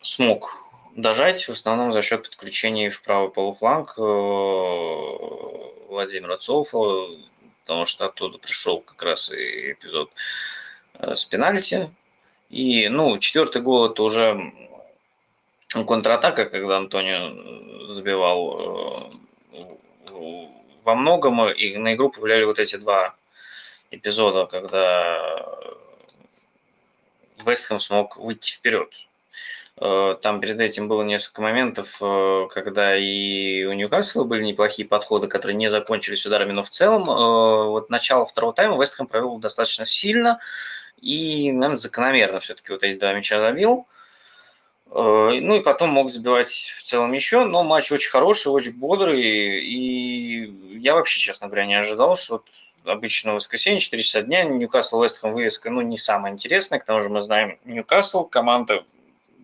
смог дожать, в основном за счет подключения в правый полуфланг э, Владимира Цоуфа, потому что оттуда пришел как раз и эпизод э, с пенальти. И, ну, четвертый гол это уже контратака, когда Антонио забивал э, во многом, и на игру повлияли вот эти два эпизода, когда Вестхэм смог выйти вперед. Э, там перед этим было несколько моментов, э, когда и у Ньюкасла были неплохие подходы, которые не закончились ударами, но в целом э, вот начало второго тайма Вестхэм провел достаточно сильно и, наверное, закономерно все-таки вот эти два мяча забил. Ну и потом мог забивать в целом еще, но матч очень хороший, очень бодрый, и я вообще, честно говоря, не ожидал, что обычно в воскресенье, 4 часа дня, Ньюкасл Вестхэм вывеска, ну, не самая интересная, к тому же мы знаем Ньюкасл, команда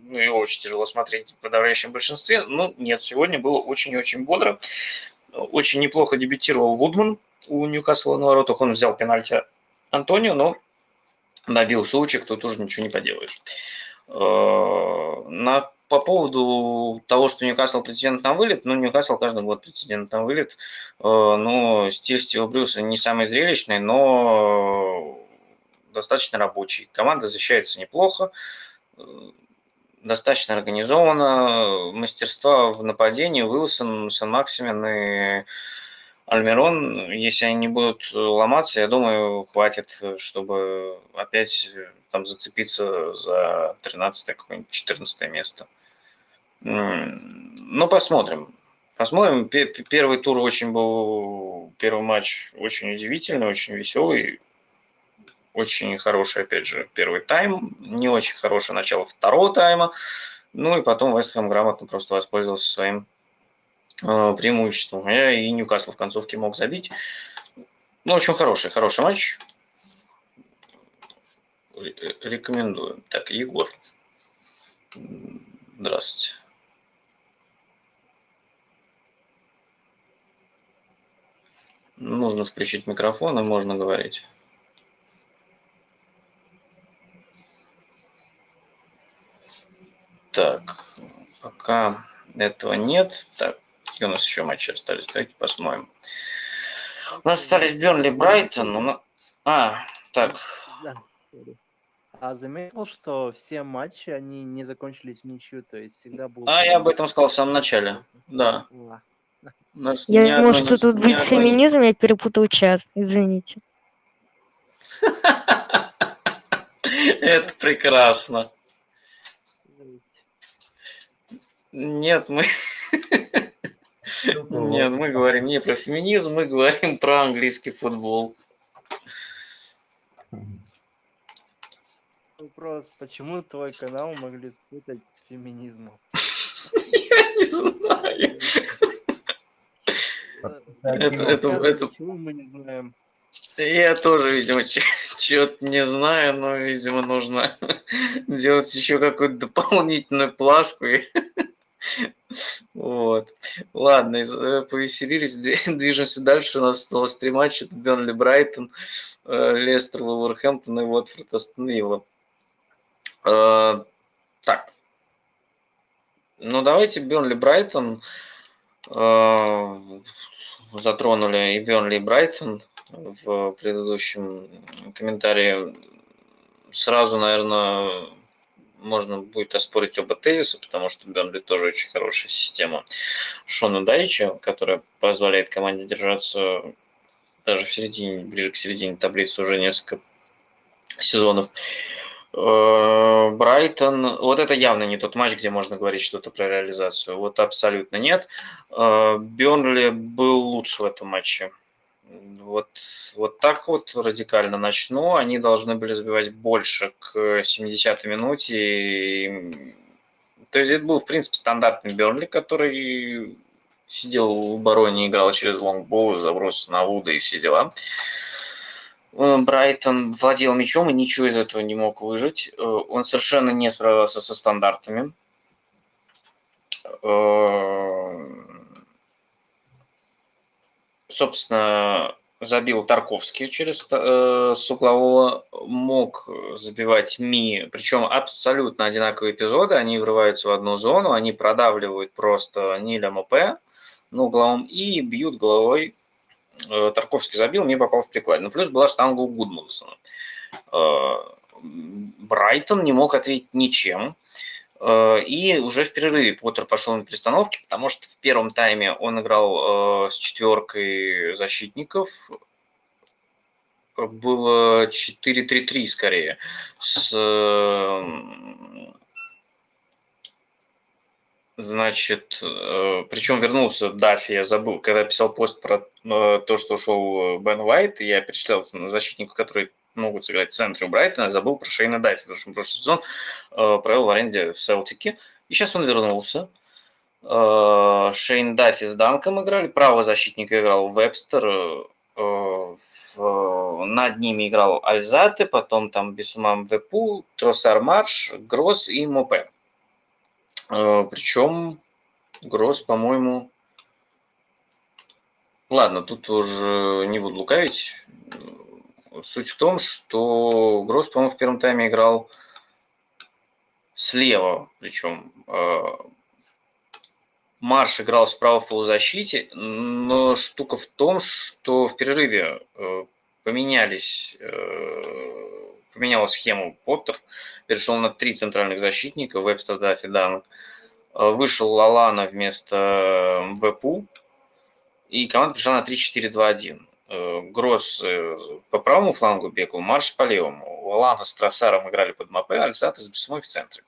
ну, его очень тяжело смотреть в подавляющем большинстве. Ну, нет, сегодня было очень-очень бодро. Очень неплохо дебютировал Вудман у Ньюкасла на воротах. Он взял пенальти Антонио, но набил сучек, тут уже ничего не поделаешь. Э, на по поводу того, что Ньюкасл претендент на вылет, ну, Ньюкасл каждый год претендент на вылет. Э, ну, стиль Стива Брюса не самый зрелищный, но достаточно рабочий. Команда защищается неплохо, э, достаточно организована. Мастерства в нападении Уилсон, Сан-Максимен и Альмирон, если они не будут ломаться, я думаю, хватит, чтобы опять там зацепиться за 13 какое-нибудь 14 место. Ну, посмотрим. Посмотрим. Первый тур очень был, первый матч очень удивительный, очень веселый. Очень хороший, опять же, первый тайм. Не очень хорошее начало второго тайма. Ну и потом Вестхэм грамотно просто воспользовался своим э, преимуществом. Я и Ньюкасл в концовке мог забить. Ну, в общем, хороший, хороший матч. Рекомендую. Так, Егор. Здравствуйте. Нужно включить микрофон и можно говорить. Так, пока этого нет. Так, какие у нас еще матчи остались? Давайте посмотрим. У нас остались Бернли, Брайтон. А, так. А заметил, что все матчи, они не закончились в ничью, то есть всегда был... А, я об этом сказал в самом начале, да. нас я думал, что тут будет одной... феминизм, я перепутал чат, извините. (laughs) Это прекрасно. Нет, мы... (laughs) Нет, мы говорим не про феминизм, мы говорим про английский футбол. Вопрос, почему твой канал могли спутать с феминизмом? (laughs) Я не знаю. Это, это, это... Почему мы не знаем? Я тоже, видимо, чего-то не знаю, но, видимо, нужно (laughs) делать еще какую-то дополнительную плашку. Вот. Ладно, э, повеселились, (laughs) движемся дальше. У нас осталось три матча. Это Бернли Брайтон, э, Лестер, Вулверхэмптон и Уотфорд Астон э, Так. Ну, давайте Бернли Брайтон затронули и Бернли и Брайтон в предыдущем комментарии. Сразу, наверное, можно будет оспорить оба тезиса, потому что Бернли тоже очень хорошая система Шона Дайча, которая позволяет команде держаться даже в середине, ближе к середине таблицы уже несколько сезонов. Э, Брайтон, вот это явно не тот матч, где можно говорить что-то про реализацию. Вот абсолютно нет. Э, Бернли был лучше в этом матче. Вот, вот так вот радикально начну. Они должны были забивать больше к 70-й минуте. И... То есть это был, в принципе, стандартный Бернли, который сидел в обороне, играл через лонгбол, заброс на Вуда и все дела. Э, Брайтон владел мячом и ничего из этого не мог выжить. Э, он совершенно не справился со стандартами. Э, собственно, забил Тарковский через э, с углового, мог забивать Ми, причем абсолютно одинаковые эпизоды, они врываются в одну зону, они продавливают просто Ниля МП на угловом и бьют головой. Э, Тарковский забил, Ми попал в приклад. Ну, плюс была штанга у Гудмунсона. Э, Брайтон не мог ответить ничем. Э, и уже в перерыве Поттер пошел на перестановки, потому что в первом тайме он играл э, с четверкой защитников. Было 4-3-3 скорее. С, значит, э, причем вернулся Даффи, я забыл, когда писал пост про то, что ушел Бен Уайт, я перечислял защитников, которые могут сыграть в центре у Брайтона. Забыл про Шейна Даффи, потому что прошлый сезон э, провел в аренде в Селтике. И сейчас он вернулся. Э, Шейн Даффи с Данком играли. Правый защитник играл Вебстер. Э, над ними играл Альзате, потом там Бисума, Мвепу, Троссар, Марч, Гросс и Мопе. Причем Гросс, по-моему... Ладно, тут уже не буду лукавить Суть в том, что Гросс, по-моему, в первом тайме играл слева, причем э, Марш играл справа в полузащите, но штука в том, что в перерыве э, поменялись, э, поменял схему Поттер, перешел на три центральных защитника, Вебстер, Даффи, Данк. Э, вышел Лалана вместо ВПУ, и команда пришла на 3-4-2-1. Гросс по правому флангу бегал, Марш по левому. Лалана с Тросаром играли под Мапе, Альсата с Бессумой в центре.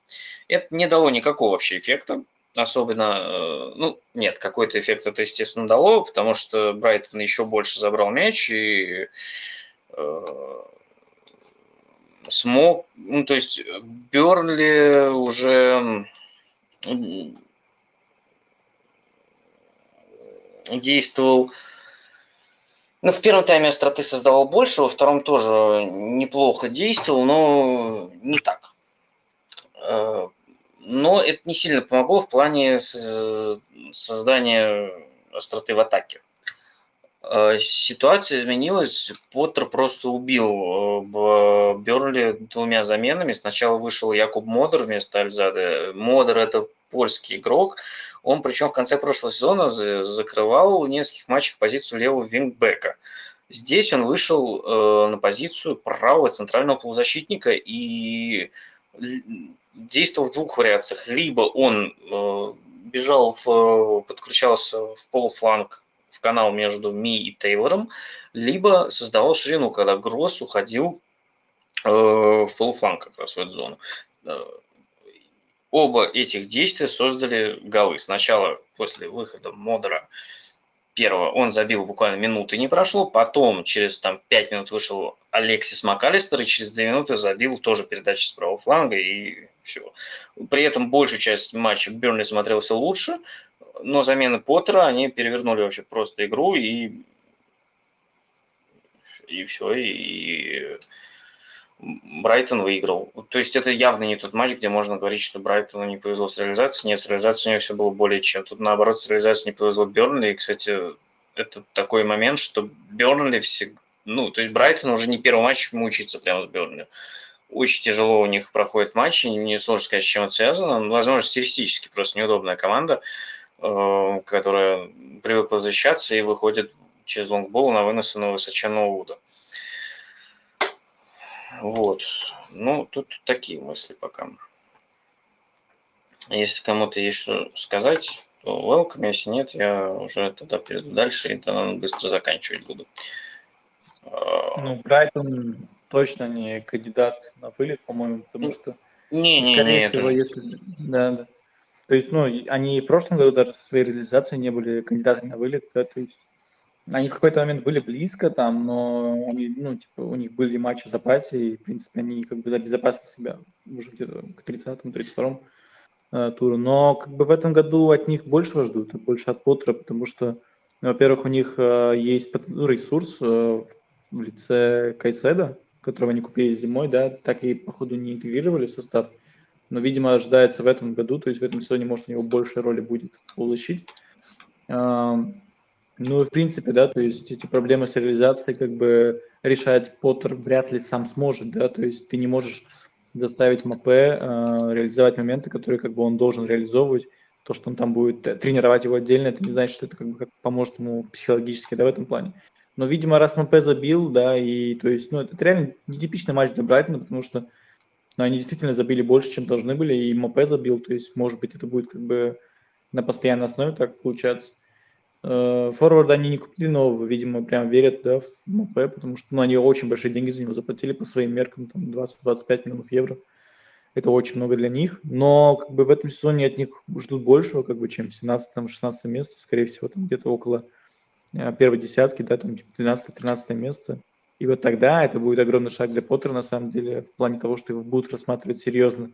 Это не дало никакого вообще эффекта особенно, э, ну, нет, какой-то эффект это, естественно, дало, потому что Брайтон еще больше забрал мяч и э, смог, ну, то есть Бернли уже действовал, ну, в первом тайме остроты создавал больше, во втором тоже неплохо действовал, но не так. Э, но это не сильно помогло в плане создания остроты в атаке. Э, ситуация изменилась. Поттер просто убил э, Берли двумя заменами. Сначала вышел Якуб Модер вместо Альзады. Модер – это польский игрок. Он, причем в конце прошлого сезона закрывал в нескольких матчах позицию левого вингбека. Здесь он вышел э, на позицию правого центрального полузащитника и действовал в двух вариациях. Либо он э, бежал, в, подключался в полуфланг в канал между Ми и Тейлором, либо создавал ширину, когда Гросс уходил э, в полуфланг как раз в эту зону. Оба этих действия создали голы. Сначала после выхода Модера первого он забил буквально минуты не прошло, потом через там 5 минут вышел Алексис МакАлистер и через 2 минуты забил тоже передачи с правого фланга и все. При этом большую часть матча Бернли смотрелся лучше, но замены Поттера, они перевернули вообще просто игру и и все, и Брайтон выиграл. То есть это явно не тот матч, где можно говорить, что Брайтону не повезло с реализацией. Нет, с реализацией у него все было более чем. Тут наоборот с реализацией не повезло Бернли. И, кстати, это такой момент, что Бернли всегда... Ну, то есть Брайтон уже не первый матч мучается прямо с Бернли. Очень тяжело у них проходит матч, не сложно сказать, с чем это связано. Ну, возможно, стилистически просто неудобная команда, э, которая привыкла защищаться и выходит через лонгбол на выносы на высоченного Уда. Вот. Ну, тут такие мысли пока. Если кому-то есть что сказать, то welcome. Если нет, я уже тогда перейду дальше и тогда быстро заканчивать буду. Ну, Брайтон точно не кандидат на вылет, по-моему, потому что... Не, не, скорее не, всего, же... если... Да, да. То есть, ну, они в прошлом году даже в своей реализации не были кандидатами на вылет, да, то есть они в какой-то момент были близко там, но они, ну, типа, у них были матчи в запасе, и, в принципе, они как бы обезопасили себя уже где-то к 30-му, 32-му э, туру. Но как бы в этом году от них больше ждут, больше от Поттера, потому что, ну, во-первых, у них э, есть ну, ресурс э, в лице Кайседа, которого они купили зимой, да, так и, походу, не интегрировали в состав. Но, видимо, ожидается в этом году, то есть в этом сезоне, может, у него больше роли будет получить. Ну, в принципе, да, то есть эти проблемы с реализацией как бы решать Поттер вряд ли сам сможет, да, то есть ты не можешь заставить Мопе э, реализовать моменты, которые как бы он должен реализовывать. То, что он там будет тренировать его отдельно, это не значит, что это как бы как поможет ему психологически, да, в этом плане. Но, видимо, раз Мопе забил, да, и то есть, ну, это реально нетипичный матч для Брайтона, потому что ну, они действительно забили больше, чем должны были, и Мопе забил, то есть, может быть, это будет как бы на постоянной основе так получаться. Э, форварда они не купили нового, видимо, прям верят да, в МП, потому что ну, они очень большие деньги за него заплатили по своим меркам, там 20-25 миллионов евро. Это очень много для них, но как бы в этом сезоне от них ждут большего, как бы, чем 17-16 место, скорее всего, там где-то около э, первой десятки, да, там 12-13 типа место. И вот тогда это будет огромный шаг для Поттера, на самом деле, в плане того, что его будут рассматривать серьезно,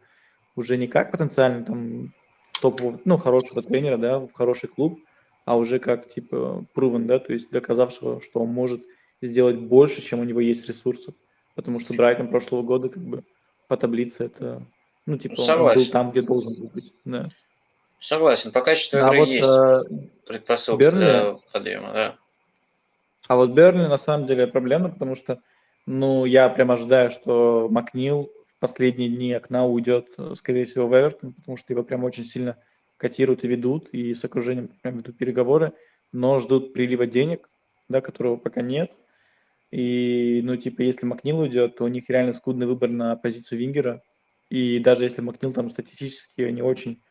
уже не как потенциально там топового, ну, хорошего тренера, да, в хороший клуб, а уже как типа proven, да, то есть доказавшего, что он может сделать больше, чем у него есть ресурсов. Потому что Брайтон прошлого года как бы по таблице это, ну, типа, Согласен. он был там, где должен был быть. Да. Согласен, по качеству А игры вот есть э, предпосылки Бернли, для подъема, да. а вот Бернли на самом деле проблема, потому что, ну, я прям ожидаю, что Макнил последние дни окна уйдет, э, скорее всего, в Эвертон, потому что его прям очень сильно котируют и ведут, и с окружением прям ведут переговоры, но ждут прилива денег, да, которого пока нет. И, ну, типа, если Макнил уйдет, то у них реально скудный выбор на позицию Вингера. И даже если Макнил там статистически не очень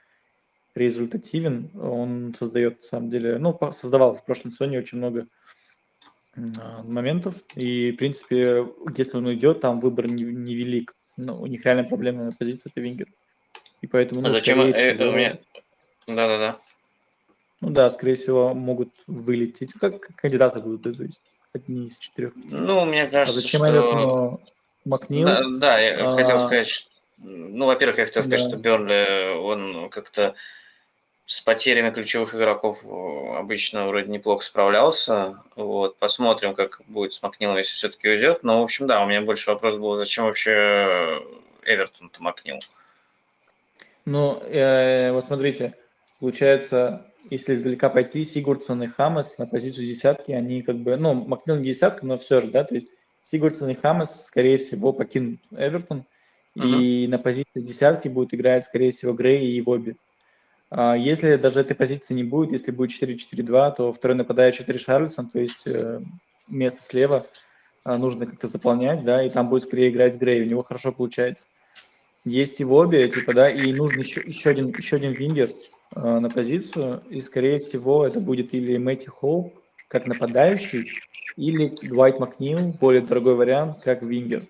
результативен, он создает, на самом деле, ну, создавал в прошлом сезоне очень много а, моментов. И, в принципе, если он уйдет, там выбор невелик. Не Но у них реально проблемная позиция это Вингер. И поэтому... Ну, а зачем? Э, всего... меня... Да-да-да. Ну да, скорее всего, могут вылететь. Как кандидаты будут, то есть одни из четырех. Ну, мне а кажется, а зачем что... Эвертону Макнил? Да, да я а... хотел сказать, что... Ну, во-первых, я хотел сказать, да. что Бернли, он как-то с потерями ключевых игроков обычно вроде неплохо справлялся. Вот, посмотрим, как будет с Макнилом, если все-таки уйдет. Но, в общем, да, у меня больше вопрос был, зачем вообще Эвертон-то Макнил? Ну, э, вот смотрите, получается, если издалека пойти, Сигурдсон и Хамас на позицию десятки, они как бы, ну, Макнил не десятка, но все же, да, то есть Сигурдсон и Хамас, скорее всего, покинут Эвертон, uh-huh. и на позиции десятки будет играть, скорее всего, Грей и Вобби. А если даже этой позиции не будет, если будет 4-4-2, то второй нападающий Ришарльсон, то есть э, место слева а, нужно как-то заполнять, да, и там будет скорее играть Грей, у него хорошо получается. Есть и обе, типа, да, и нужен еще, еще один, еще один вингер на позицию, и скорее всего это будет или Мэтти Холл как нападающий, или Дуайт Макнил, более дорогой вариант, как вингер.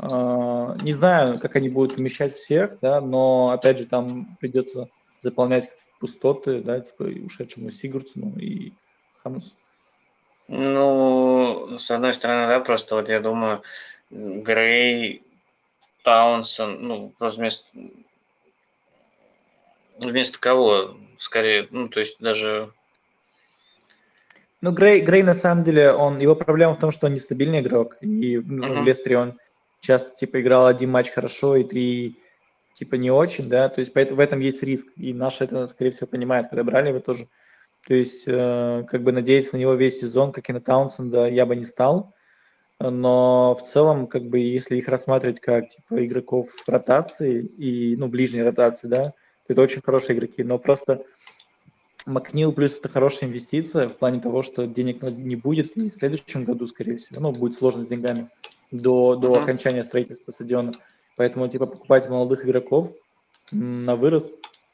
Э, не знаю, как они будут вмещать всех, да, но опять же там придется заполнять пустоты, да, типа ушедшему Сигурдсону и Хамусу? Ну, с одной стороны, да, просто вот я думаю, Грей, Таунсон, ну, просто вместо, вместо кого, скорее, ну, то есть даже... Ну, Грей, Грей на самом деле, он, его проблема в том, что он нестабильный игрок, и uh-huh. в Лестере он часто, типа, играл один матч хорошо и три типа не очень, да, то есть поэтому в этом есть риск, и наши это, скорее всего, понимают, когда брали его тоже. То есть, э, как бы надеяться на него весь сезон, как и на Таунсенда, я бы не стал, но в целом, как бы, если их рассматривать как, типа, игроков ротации и, ну, ближней ротации, да, это очень хорошие игроки, но просто Макнил плюс это хорошая инвестиция в плане того, что денег не будет, и в следующем году, скорее всего, ну, будет сложно с деньгами до, до uh-huh. окончания строительства стадиона. Поэтому, типа, покупать молодых игроков на вырост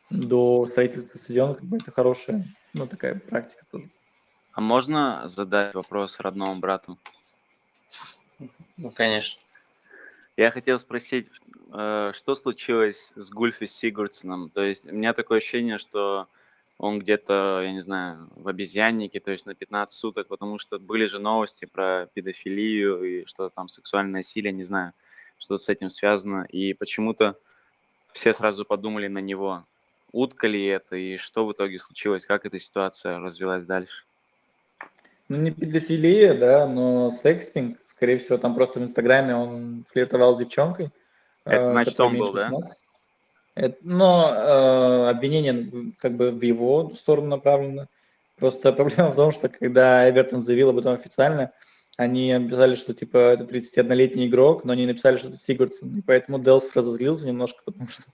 до строительства стадиона, как бы это хорошая, ну, такая практика тоже. А можно задать вопрос родному брату? Ну, конечно. Я хотел спросить, э, что случилось с Гульфи Сигурдсоном? То есть у меня такое ощущение, что он где-то, я не знаю, в обезьяннике, то есть на 15 суток, потому что были же новости про педофилию и что там сексуальное насилие, не знаю что с этим связано, и почему-то все сразу подумали на него. Утка ли это, и что в итоге случилось, как эта ситуация развилась дальше? Ну, не педофилия, да, но секстинг. Скорее всего, там просто в Инстаграме он флиртовал с девчонкой. Это э, значит, он был, 16. да? Это, но э, обвинение как бы в его сторону направлено. Просто (laughs) проблема в том, что когда Эвертон заявил об этом официально, они написали, что типа это 31-летний игрок, но они написали, что это Сигурдсон. И поэтому Делф разозлился немножко, (laughs) потому что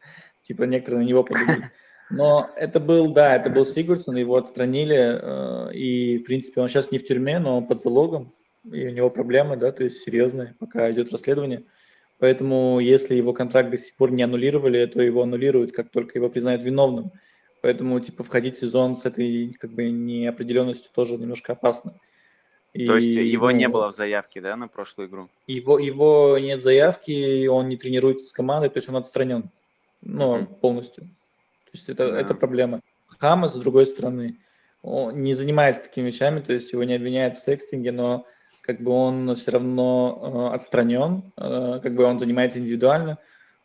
типа некоторые на него подумали. Но это был, да, это был Сигурдсон, его отстранили, э, и, в принципе, он сейчас не в тюрьме, но под залогом, и у него проблемы, да, то есть серьезные, пока идет расследование. Поэтому, если его контракт до сих пор не аннулировали, то его аннулируют, как только его признают виновным. Поэтому, типа, входить в сезон с этой, как бы, неопределенностью тоже немножко опасно. И, То есть его ну, не было в заявке, да, на прошлую игру? Его, его нет заявки, он не тренируется с командой, то есть он отстранен, ну, mm-hmm. полностью. То есть это, yeah. это проблема. Хама, с другой стороны, он не занимается такими вещами, то есть его не обвиняют в секстинге, но как бы он все равно э, отстранен, э, как бы он занимается индивидуально,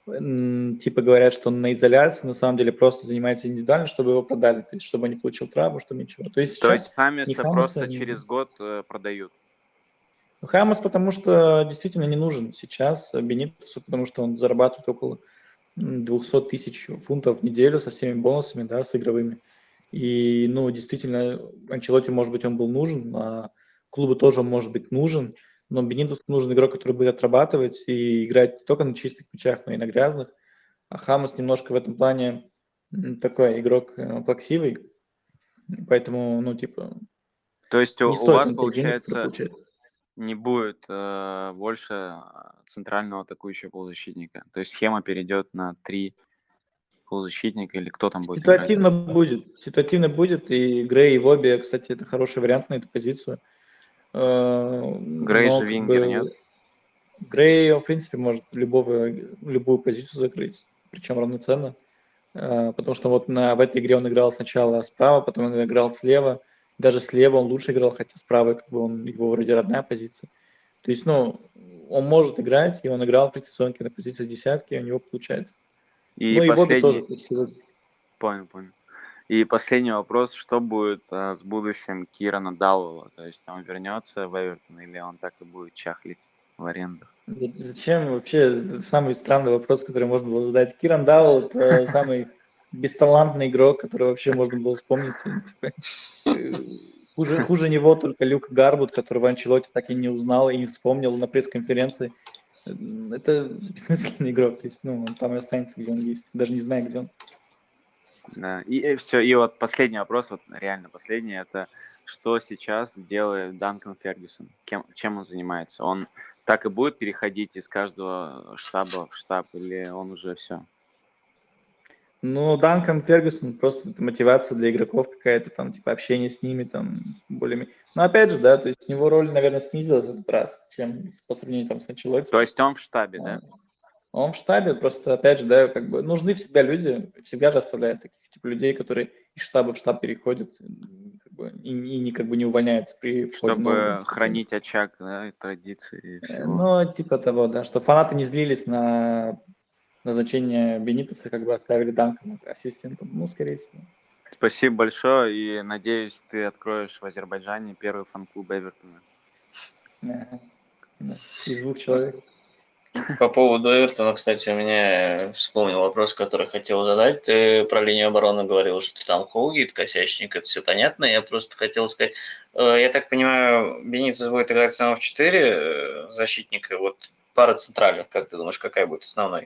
типа говорят, что он на изоляции, на самом деле просто занимается индивидуально, чтобы его продали, то есть чтобы он не получил травму, чтобы ничего. То есть, то есть Хамиса, Хамиса просто не... через год э, продают? Хамас, потому что действительно не нужен сейчас Бенитусу, потому что он зарабатывает около 200 тысяч фунтов в неделю со всеми бонусами, да, с игровыми. И, ну, действительно, Анчелоте, может быть, он был нужен, а клубу тоже может быть нужен, но Бенитусу нужен игрок, который будет отрабатывать и играть не только на чистых мячах, но и на грязных. А Хамас немножко в этом плане такой игрок э, плаксивый, поэтому, ну, типа... То есть у, у вас, получается, не будет э, больше центрального атакующего полузащитника? То есть схема перейдет на три полузащитника или кто там будет Ситуативно играть? будет. Ситуативно будет, и Грей, и Вобби, кстати, это хороший вариант на эту позицию. Э, Грей же вингер, нет? Грей, в принципе, может любого, любую позицию закрыть, причем равноценно. Э, потому что вот на, в этой игре он играл сначала справа, потом он играл слева. Даже слева он лучше играл, хотя справа как бы он, его вроде родная позиция. То есть, ну, он может играть, и он играл в предсезонке на позиции десятки, и у него получается. И ну, последний... и тоже. Понял, понял. И последний вопрос, что будет а, с будущим Кирана Дауэлла? То есть он вернется в Эвертон или он так и будет чахлить в аренду? Зачем вообще самый странный вопрос, который можно было задать? Киран Дауэлл это (laughs) самый бесталантный игрок, который вообще можно было вспомнить. Типа, э, хуже, хуже него только Люк Гарбут, которого Анчелоти так и не узнал и не вспомнил на пресс-конференции. Это бессмысленный игрок, то есть, ну, он там и останется, где он есть, даже не знаю, где он. Да, и, и все, и вот последний вопрос, вот реально последний, это что сейчас делает Данкан Фергюсон? Кем, чем он занимается? Он так и будет переходить из каждого штаба в штаб, или он уже все? Ну, Данкан Фергюсон просто мотивация для игроков какая-то там, типа общение с ними там более Но опять же, да, то есть у него роль, наверное, снизилась в этот раз, чем по сравнению там с Анчелотти. То есть он в штабе, да? Он в штабе, просто, опять же, да, как бы нужны всегда люди, всегда же оставляют таких типа людей, которые из штаба в штаб переходят как бы, и, и не как бы не увольняются при Чтобы нового, хранить очаг, да, и традиции. И всего. Ну, типа того, да, что фанаты не злились на назначение Бенитеса, как бы оставили Данкана ассистентом, ну, скорее всего. Спасибо большое, и надеюсь, ты откроешь в Азербайджане первый фан-клуб Эвертона. Ага. Из двух человек. По поводу Эвертона, кстати, у меня вспомнил вопрос, который хотел задать. Ты про линию обороны говорил, что там Холгит, косячник, это все понятно. Я просто хотел сказать, э, я так понимаю, Бенитес будет играть снова в 4 э, защитника, вот пара центральных, как ты думаешь, какая будет основной?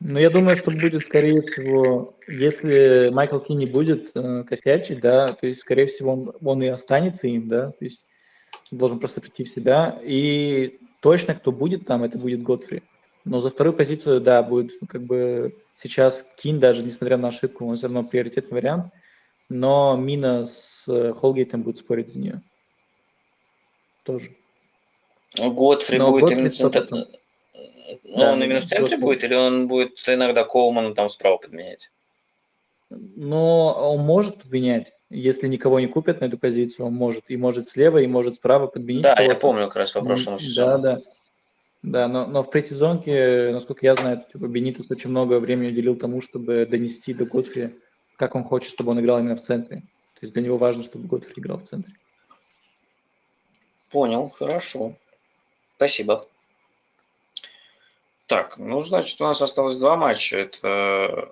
Ну, я думаю, что будет, скорее всего, если Майкл Ки не будет э, косячить, да, то есть, скорее всего, он, он и останется им, да, то есть должен просто прийти в себя. И точно, кто будет там, это будет Готфри. Но за вторую позицию, да, будет как бы сейчас Кин, даже несмотря на ошибку, он все равно приоритетный вариант. Но Мина с э, Холгейтом будет спорить за нее. Тоже. Готфри Но будет Готфри именно центр... Ну, да, он именно в центре Готфри. будет или он будет иногда Коумана там справа подменять? Но он может подменять. Если никого не купят на эту позицию, он может. И может слева, и может справа подменить. Да, я помню как раз по прошлому сезону. Да, да. Да, но, но в предсезонке, насколько я знаю, типа Бенитус очень много времени уделил тому, чтобы донести до Готфри, как он хочет, чтобы он играл именно в центре. То есть для него важно, чтобы Готфри играл в центре. Понял, хорошо. Спасибо. Так, ну, значит, у нас осталось два матча. Это...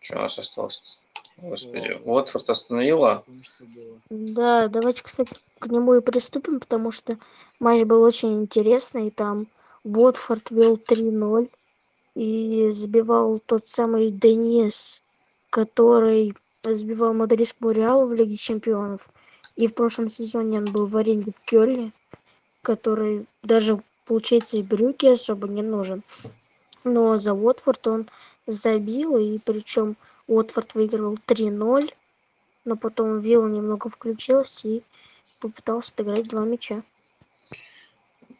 Что у нас осталось? Господи, Уотфорд остановила. Да, давайте, кстати, к нему и приступим, потому что матч был очень интересный. Там Уотфорд вел 3-0 и забивал тот самый Денис, который сбивал мадридскому Реалу в Лиге Чемпионов. И в прошлом сезоне он был в аренде в Кёльне, который даже, получается, и брюки особо не нужен. Но за Уотфорд он забил, и причем Уотфорд выигрывал 3-0, но потом Вилла немного включился и попытался отыграть два мяча.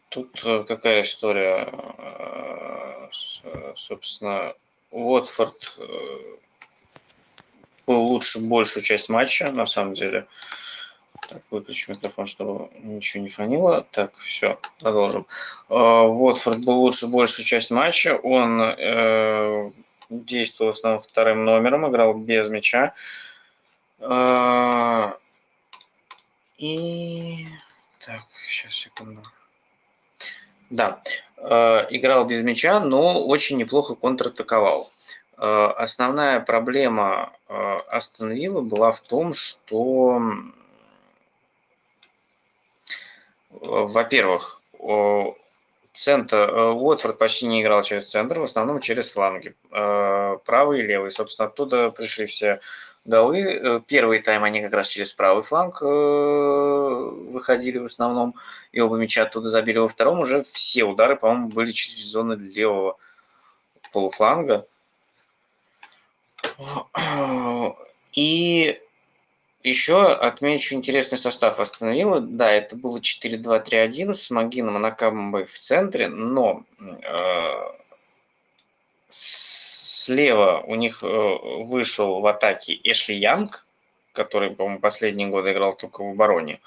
Тут э, какая история? Э, собственно, Уотфорд э, был лучше большую часть матча, на самом деле. Так, выключу микрофон, чтобы ничего не фонило. Так, все, продолжим. Уотфорд был лучше большую часть матча. Он действовал в основном вторым номером, играл без мяча. А, и... Так, сейчас, секунду. Да, а, играл без мяча, но очень неплохо контратаковал. А, основная проблема Астон Вилла была в том, что Во-первых, центр, э, Уотфорд почти не играл через центр, в основном через фланги, э, правый и левый. Собственно, оттуда пришли все голы. Э, первый тайм они как раз через правый фланг выходили в основном, и оба мяча оттуда забили. Во втором уже все удары, по-моему, были через зоны левого полуфланга. И еще отмечу интересный состав остановила. Да, это было 4-2-3-1 с Магином и Накамбой в центре, но э, слева у них э, вышел в атаке Эшли Янг, который, по-моему, последние годы играл только в обороне.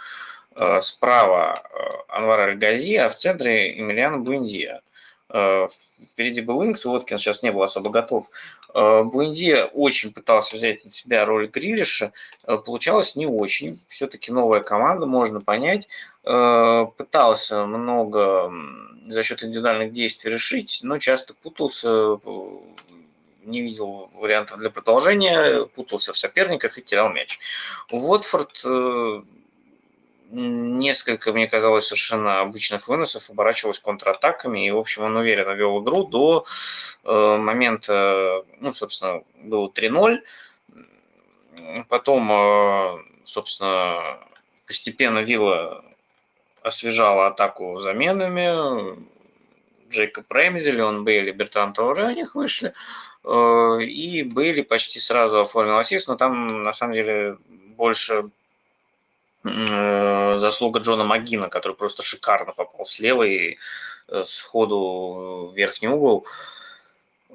Э, справа э, Анвар Аль-Гази, а в центре Эмилиан Буэндия. Э, впереди был Инкс, Уоткинс сейчас не был особо готов. Э, Буэнди очень пытался взять на себя роль Грилиша, э, получалось не очень. Все-таки новая команда, можно понять. Пытался много за счет индивидуальных действий решить, но часто путался, не видел вариантов для продолжения, путался в соперниках и терял мяч. Уотфорд несколько, мне казалось, совершенно обычных выносов оборачивалось контратаками, и, в общем, он уверенно вел игру до э, момента, ну, собственно, было 3-0, потом, э, собственно, постепенно Вилла освежала атаку заменами, Джейкоб Рэмзи, Леон Бейли, Бертан Тауре у вышли, э, и Бейли почти сразу оформил ассист, но там, на самом деле, больше заслуга Джона Магина, который просто шикарно попал слева и э, сходу в верхний угол.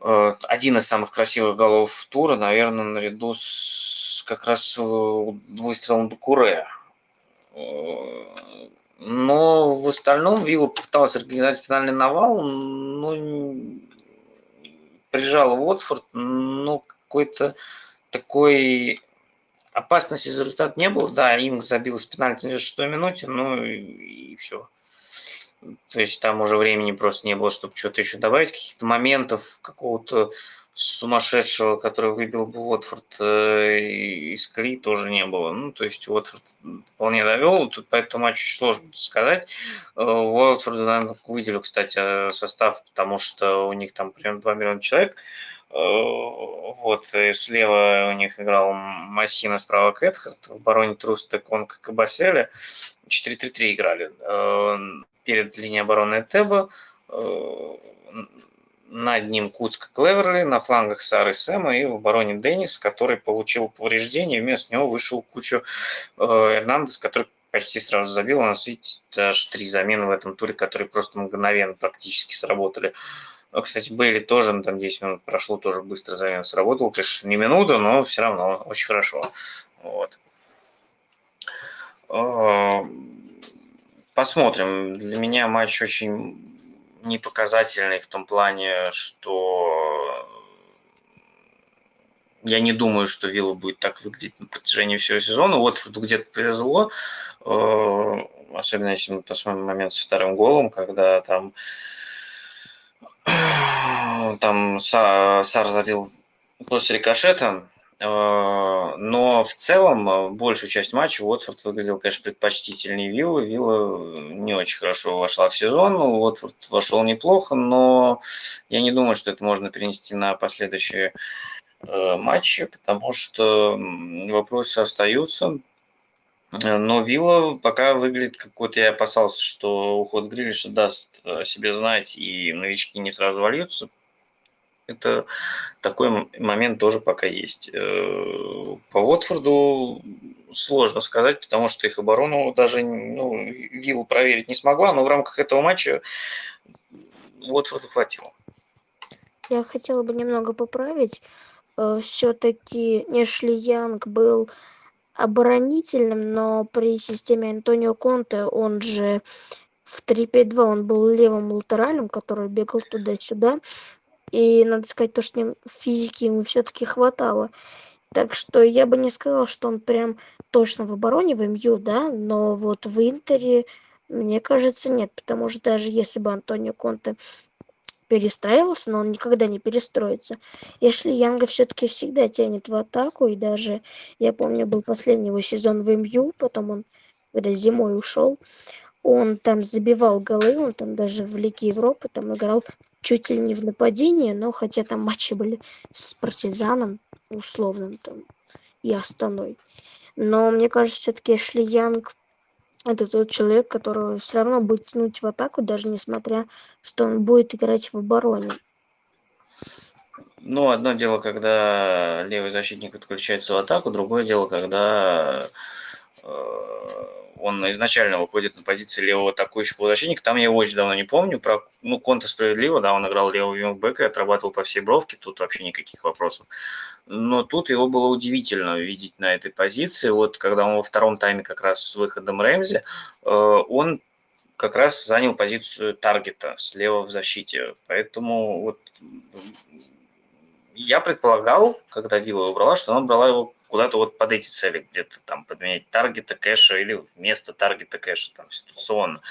Э, один из самых красивых голов тура, наверное, наряду с как раз выстрелом Дукуре. Но в остальном Вилла попыталась организовать финальный навал, но прижал Уотфорд, но какой-то такой Опасности результат не было. Да, Инг забил с пенальти на шестой минуте, ну и, и все. То есть там уже времени просто не было, чтобы что-то еще добавить. Каких-то моментов какого-то сумасшедшего, который выбил бы Уотфорд э, из Кли, тоже не было. Ну, то есть Уотфорд вполне довел. Тут по этому матчу сложно сказать. Э, Уотфорд, наверное, выделил, кстати, состав, потому что у них там примерно 2 миллиона человек. Э, вот, слева у них играл Массина, справа Кэтхарт, в обороне Труста, Конг, Кабаселя. 4-3-3 играли. Э, перед линией обороны Теба, э, над ним Куцка Клеверли, на флангах Сары Сэма и в обороне Деннис, который получил повреждение, вместо него вышел кучу Эрнандес, который почти сразу забил. У нас, видите, даже три замены в этом туре, которые просто мгновенно практически сработали. Ну, кстати, Бейли тоже, ну, там 10 минут прошло, тоже быстро замена сработал. Конечно, не минута, но все равно очень хорошо. Вот. А, посмотрим. Для меня матч очень непоказательный в том плане, что я не думаю, что Вилла будет так выглядеть на протяжении всего сезона. Вот где-то повезло, а, особенно если мы посмотрим момент со вторым голом, когда там там Сар забил после рикошета, э, но в целом э, большую часть матча Уотфорд выглядел, конечно, предпочтительнее Виллы. Вилла не очень хорошо вошла в сезон, Уотфорд вошел неплохо, но я не думаю, что это можно перенести на последующие э, матчи, потому что вопросы остаются. Но Вилла пока выглядит как вот я опасался, что уход Грилиша даст о себе знать, и новички не сразу вольются. Это такой момент тоже пока есть. Э, по Уотфорду сложно сказать, потому что их оборону даже ну, Вилла проверить не смогла, но в рамках этого матча Уотфорду хватило. Я хотела бы немного поправить. Э, Все-таки Эшли Янг был оборонительным, но при системе Антонио Конте, он же в 3-5-2, он был левым латеральным, который бегал туда-сюда. И надо сказать, то, что физики ему все-таки хватало. Так что я бы не сказала, что он прям точно в обороне, в МЮ, да, но вот в Интере, мне кажется, нет, потому что даже если бы Антонио Конте перестраивался, но он никогда не перестроится. Если Янга все-таки всегда тянет в атаку, и даже, я помню, был последний его сезон в МЮ, потом он, когда зимой ушел, он там забивал голы, он там даже в Лиге Европы там играл чуть ли не в нападении, но хотя там матчи были с партизаном условным там и Астаной. Но мне кажется, все-таки Эшли Янг это тот человек, который все равно будет тянуть в атаку, даже несмотря, что он будет играть в обороне. Ну, одно дело, когда левый защитник отключается в атаку, другое дело, когда э, он изначально выходит на позиции левого атакующего полузащитника. Там я его очень давно не помню. Про, ну, Конта справедливо, да, он играл левого вингбека и отрабатывал по всей бровке, тут вообще никаких вопросов. Но тут его было удивительно видеть на этой позиции. Вот когда он во втором тайме как раз с выходом Рэмзи, э, он как раз занял позицию таргета слева в защите. Поэтому вот я предполагал, когда Вилла убрала, что она брала его куда-то вот под эти цели, где-то там подменять таргета кэша или вместо таргета кэша там ситуационно.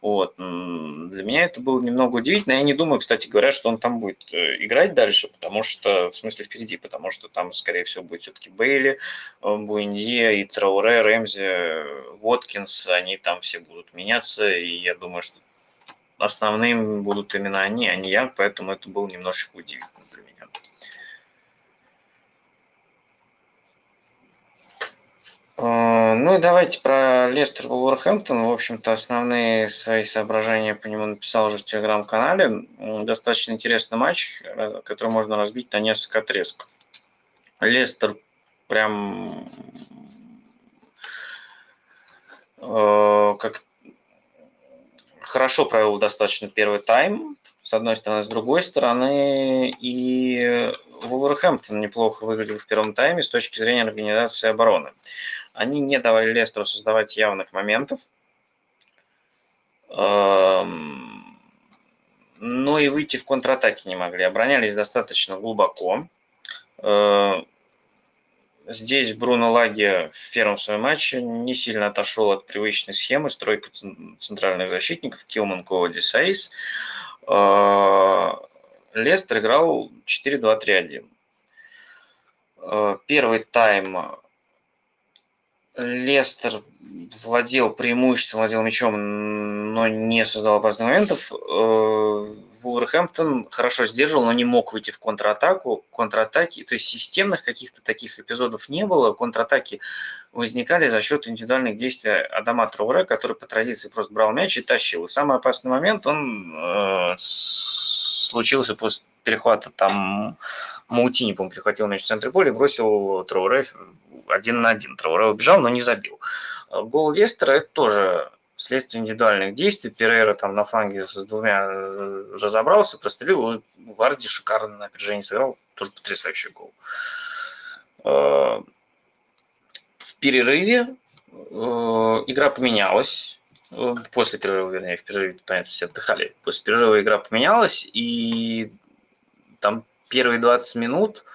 Вот. Для меня это было немного удивительно. Я не думаю, кстати говоря, что он там будет э, играть дальше, потому что, в смысле, впереди, потому что там, скорее всего, будет все-таки Бейли, э, Буэндия и Трауре, Рэмзи, Воткинс, они там все будут меняться, и я думаю, что основным будут именно они, а не я, поэтому это было немножечко удивительно. А, ну и давайте про Лестер Вулверхэмптон. В общем-то, основные свои соображения по нему написал уже в телеграм-канале. Достаточно интересный матч, который можно разбить на несколько отрезков. Лестер прям э, как хорошо провел достаточно первый тайм, с одной стороны, с другой стороны, и Вулверхэмптон неплохо выглядел в первом тайме с точки зрения организации обороны. Они не давали Лестеру создавать явных моментов. Эм, но и выйти в контратаке не могли. Оборонялись достаточно глубоко. Э, здесь Бруно Лаги в первом своем матче не сильно отошел от привычной схемы стройка центральных защитников Килман, Коуди, Сейс. Э, Лестер играл 4-2-3-1. Э, первый тайм Лестер владел преимуществом, владел мячом, но не создал опасных моментов. Э, Вулверхэмптон хорошо сдерживал, но не мог выйти в контратаку. Контратаки, то есть системных каких-то таких эпизодов не было. Контратаки возникали за счет индивидуальных действий Адама Трауре, который по традиции просто брал мяч и тащил. Самый опасный момент, он э, случился после перехвата там Маутини, по-моему, перехватил мяч в центре поля и бросил Трауре один на один. Трауре убежал, но не забил. Гол Лестера – это тоже следствие индивидуальных действий. Перейра там на фланге с двумя э, разобрался, прострелил, и Варди шикарно на опережении сыграл. Тоже потрясающий гол. Э, в перерыве э, игра поменялась. После перерыва, вернее, в перерыве, понятно, все отдыхали. После перерыва игра поменялась, и там первые 20 минут –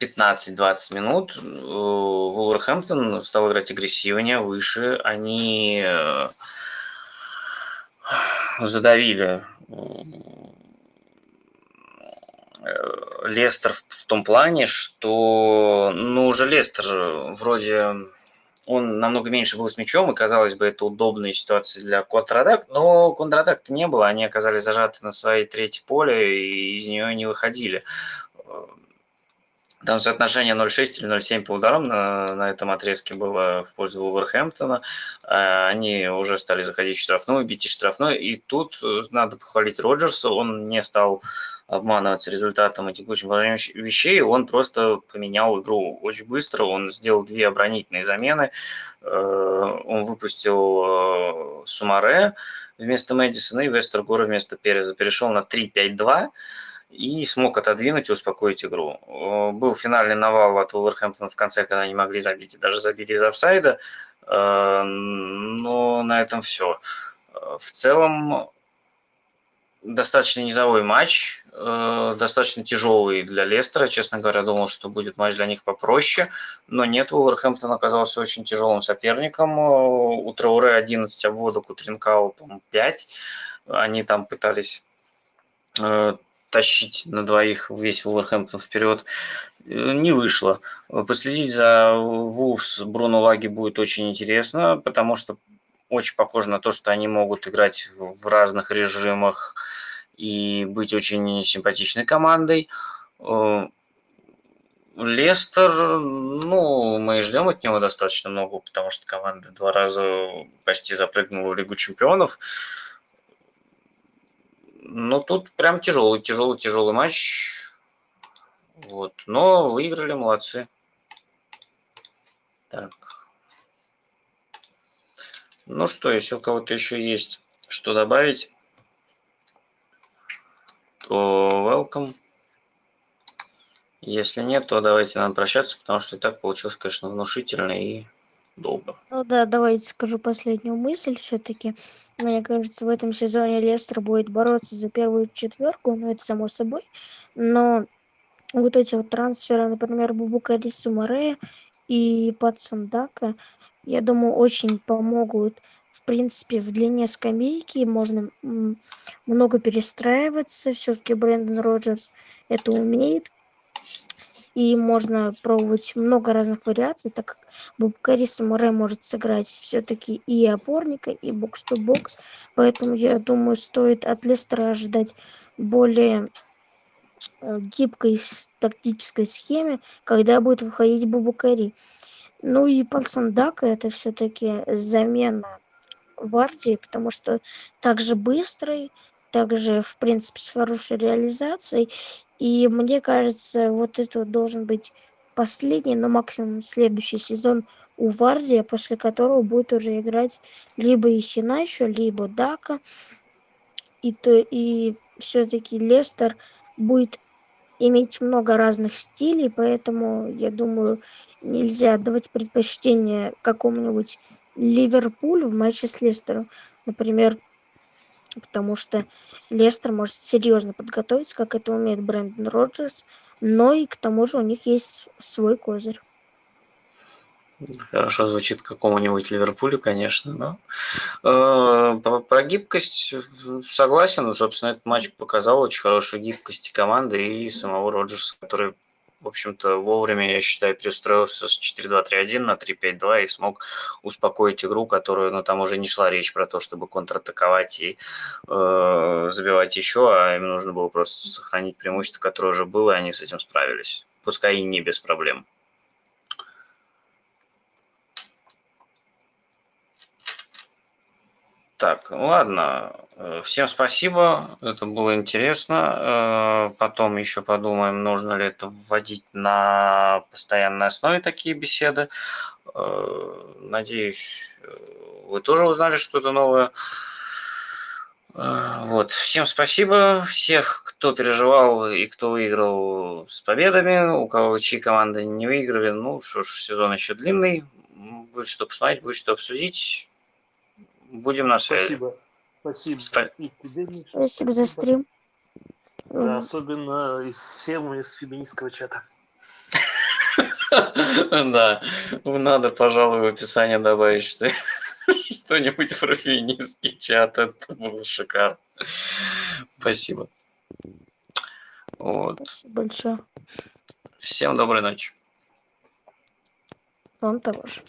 15-20 минут Вулверхэмптон стал играть агрессивнее, выше. Они э, задавили э, Лестер в том плане, что, ну, уже Лестер вроде он намного меньше был с мячом, и, казалось бы, это удобная ситуация для контратак, но контратак-то не было, они оказались зажаты на своей третьей поле и из нее не выходили. Там соотношение 0,6 или 0,7 по ударам на, на этом отрезке было в пользу Вулверхэмптона. А, они уже стали заходить в штрафную, бить и штрафной. И тут надо похвалить Роджерса. Он не стал обманываться результатом и текущим положением вещей. Он просто поменял игру очень быстро. Он сделал две оборонительные замены. Э, он выпустил э, Сумаре вместо Мэдисона и Вестергора вместо Переза. Перешел на 3-5-2 и смог отодвинуть и успокоить игру. Был финальный навал от Уолверхэмптона в конце, когда они могли забить, и даже забили из офсайда, э, но на этом все. В целом, достаточно низовой матч, э, достаточно тяжелый для Лестера. Честно говоря, думал, что будет матч для них попроще, но нет, Уолверхэмптон оказался очень тяжелым соперником. У Трауре 11 обводок, у Тринкау, по-моему, 5. Они там пытались э, тащить на двоих весь Вулверхэмптон вперед э, не вышло. Последить за Вулфс Бруно Лаги будет очень интересно, потому что очень похоже на то, что они могут играть в разных режимах и быть очень симпатичной командой. Э, Лестер, ну, мы ждем от него достаточно много, потому что команда два раза почти запрыгнула в Лигу чемпионов. Но тут прям тяжелый, тяжелый, тяжелый матч. Вот. Но выиграли, молодцы. Так. Ну что, если у кого-то еще есть что добавить, то welcome. Если нет, то давайте нам прощаться, потому что и так получилось, конечно, внушительно и долго. Ну да, давайте скажу последнюю мысль все-таки. Мне кажется, в этом сезоне Лестер будет бороться за первую четверку, ну это само собой. Но вот эти вот трансферы, например, Бубука Сумаре и Пацандака, я думаю, очень помогут в принципе, в длине скамейки можно много перестраиваться. Все-таки Брэндон Роджерс это умеет и можно пробовать много разных вариаций, так как Бубкари Самурай может сыграть все-таки и опорника, и бокс-то-бокс, поэтому я думаю, стоит от Лестера ожидать более э, гибкой тактической схеме, когда будет выходить Бубукари. Ну и Палсандака это все-таки замена Варди, потому что также быстрый, также, в принципе, с хорошей реализацией. И мне кажется, вот это должен быть последний, но максимум следующий сезон у Вардия, после которого будет уже играть либо Ихиначо, либо Дака. И, то, и все-таки Лестер будет иметь много разных стилей, поэтому, я думаю, нельзя отдавать предпочтение какому-нибудь Ливерпулю в матче с Лестером. Например, потому что Лестер может серьезно подготовиться, как это умеет Брэндон Роджерс, но и к тому же у них есть свой козырь. Хорошо звучит какому-нибудь Ливерпулю, конечно, но э, про, гибкость согласен. Собственно, этот матч показал очень хорошую гибкость команды и самого Роджерса, который в общем-то, вовремя, я считаю, перестроился с 4-2-3-1 на 3-5-2 и смог успокоить игру, которую, ну, там уже не шла речь про то, чтобы контратаковать и э, забивать еще, а им нужно было просто сохранить преимущество, которое уже было, и они с этим справились. Пускай и не без проблем. Так, ладно. Э, всем спасибо. Это было интересно. Э, потом еще подумаем, нужно ли это вводить на постоянной основе такие беседы. Э, надеюсь, вы тоже узнали что-то новое. Вот. Всем спасибо. Всех, кто переживал и кто выиграл с победами, у кого чьи команды не выиграли, ну что ж, сезон еще длинный. Будет что посмотреть, будет что обсудить. Будем на связи. Спасибо. Спасибо. Спа- И тебе, Миша, Спасибо за стрим. Да, особенно из всем из феминистского чата. (laughs) Да, ну надо, пожалуй, в описание добавить что (laughs) что-нибудь про феминистский чат. Это было шикарно. Спасибо. Вот. Спасибо большое. Всем доброй ночи. Вам того же.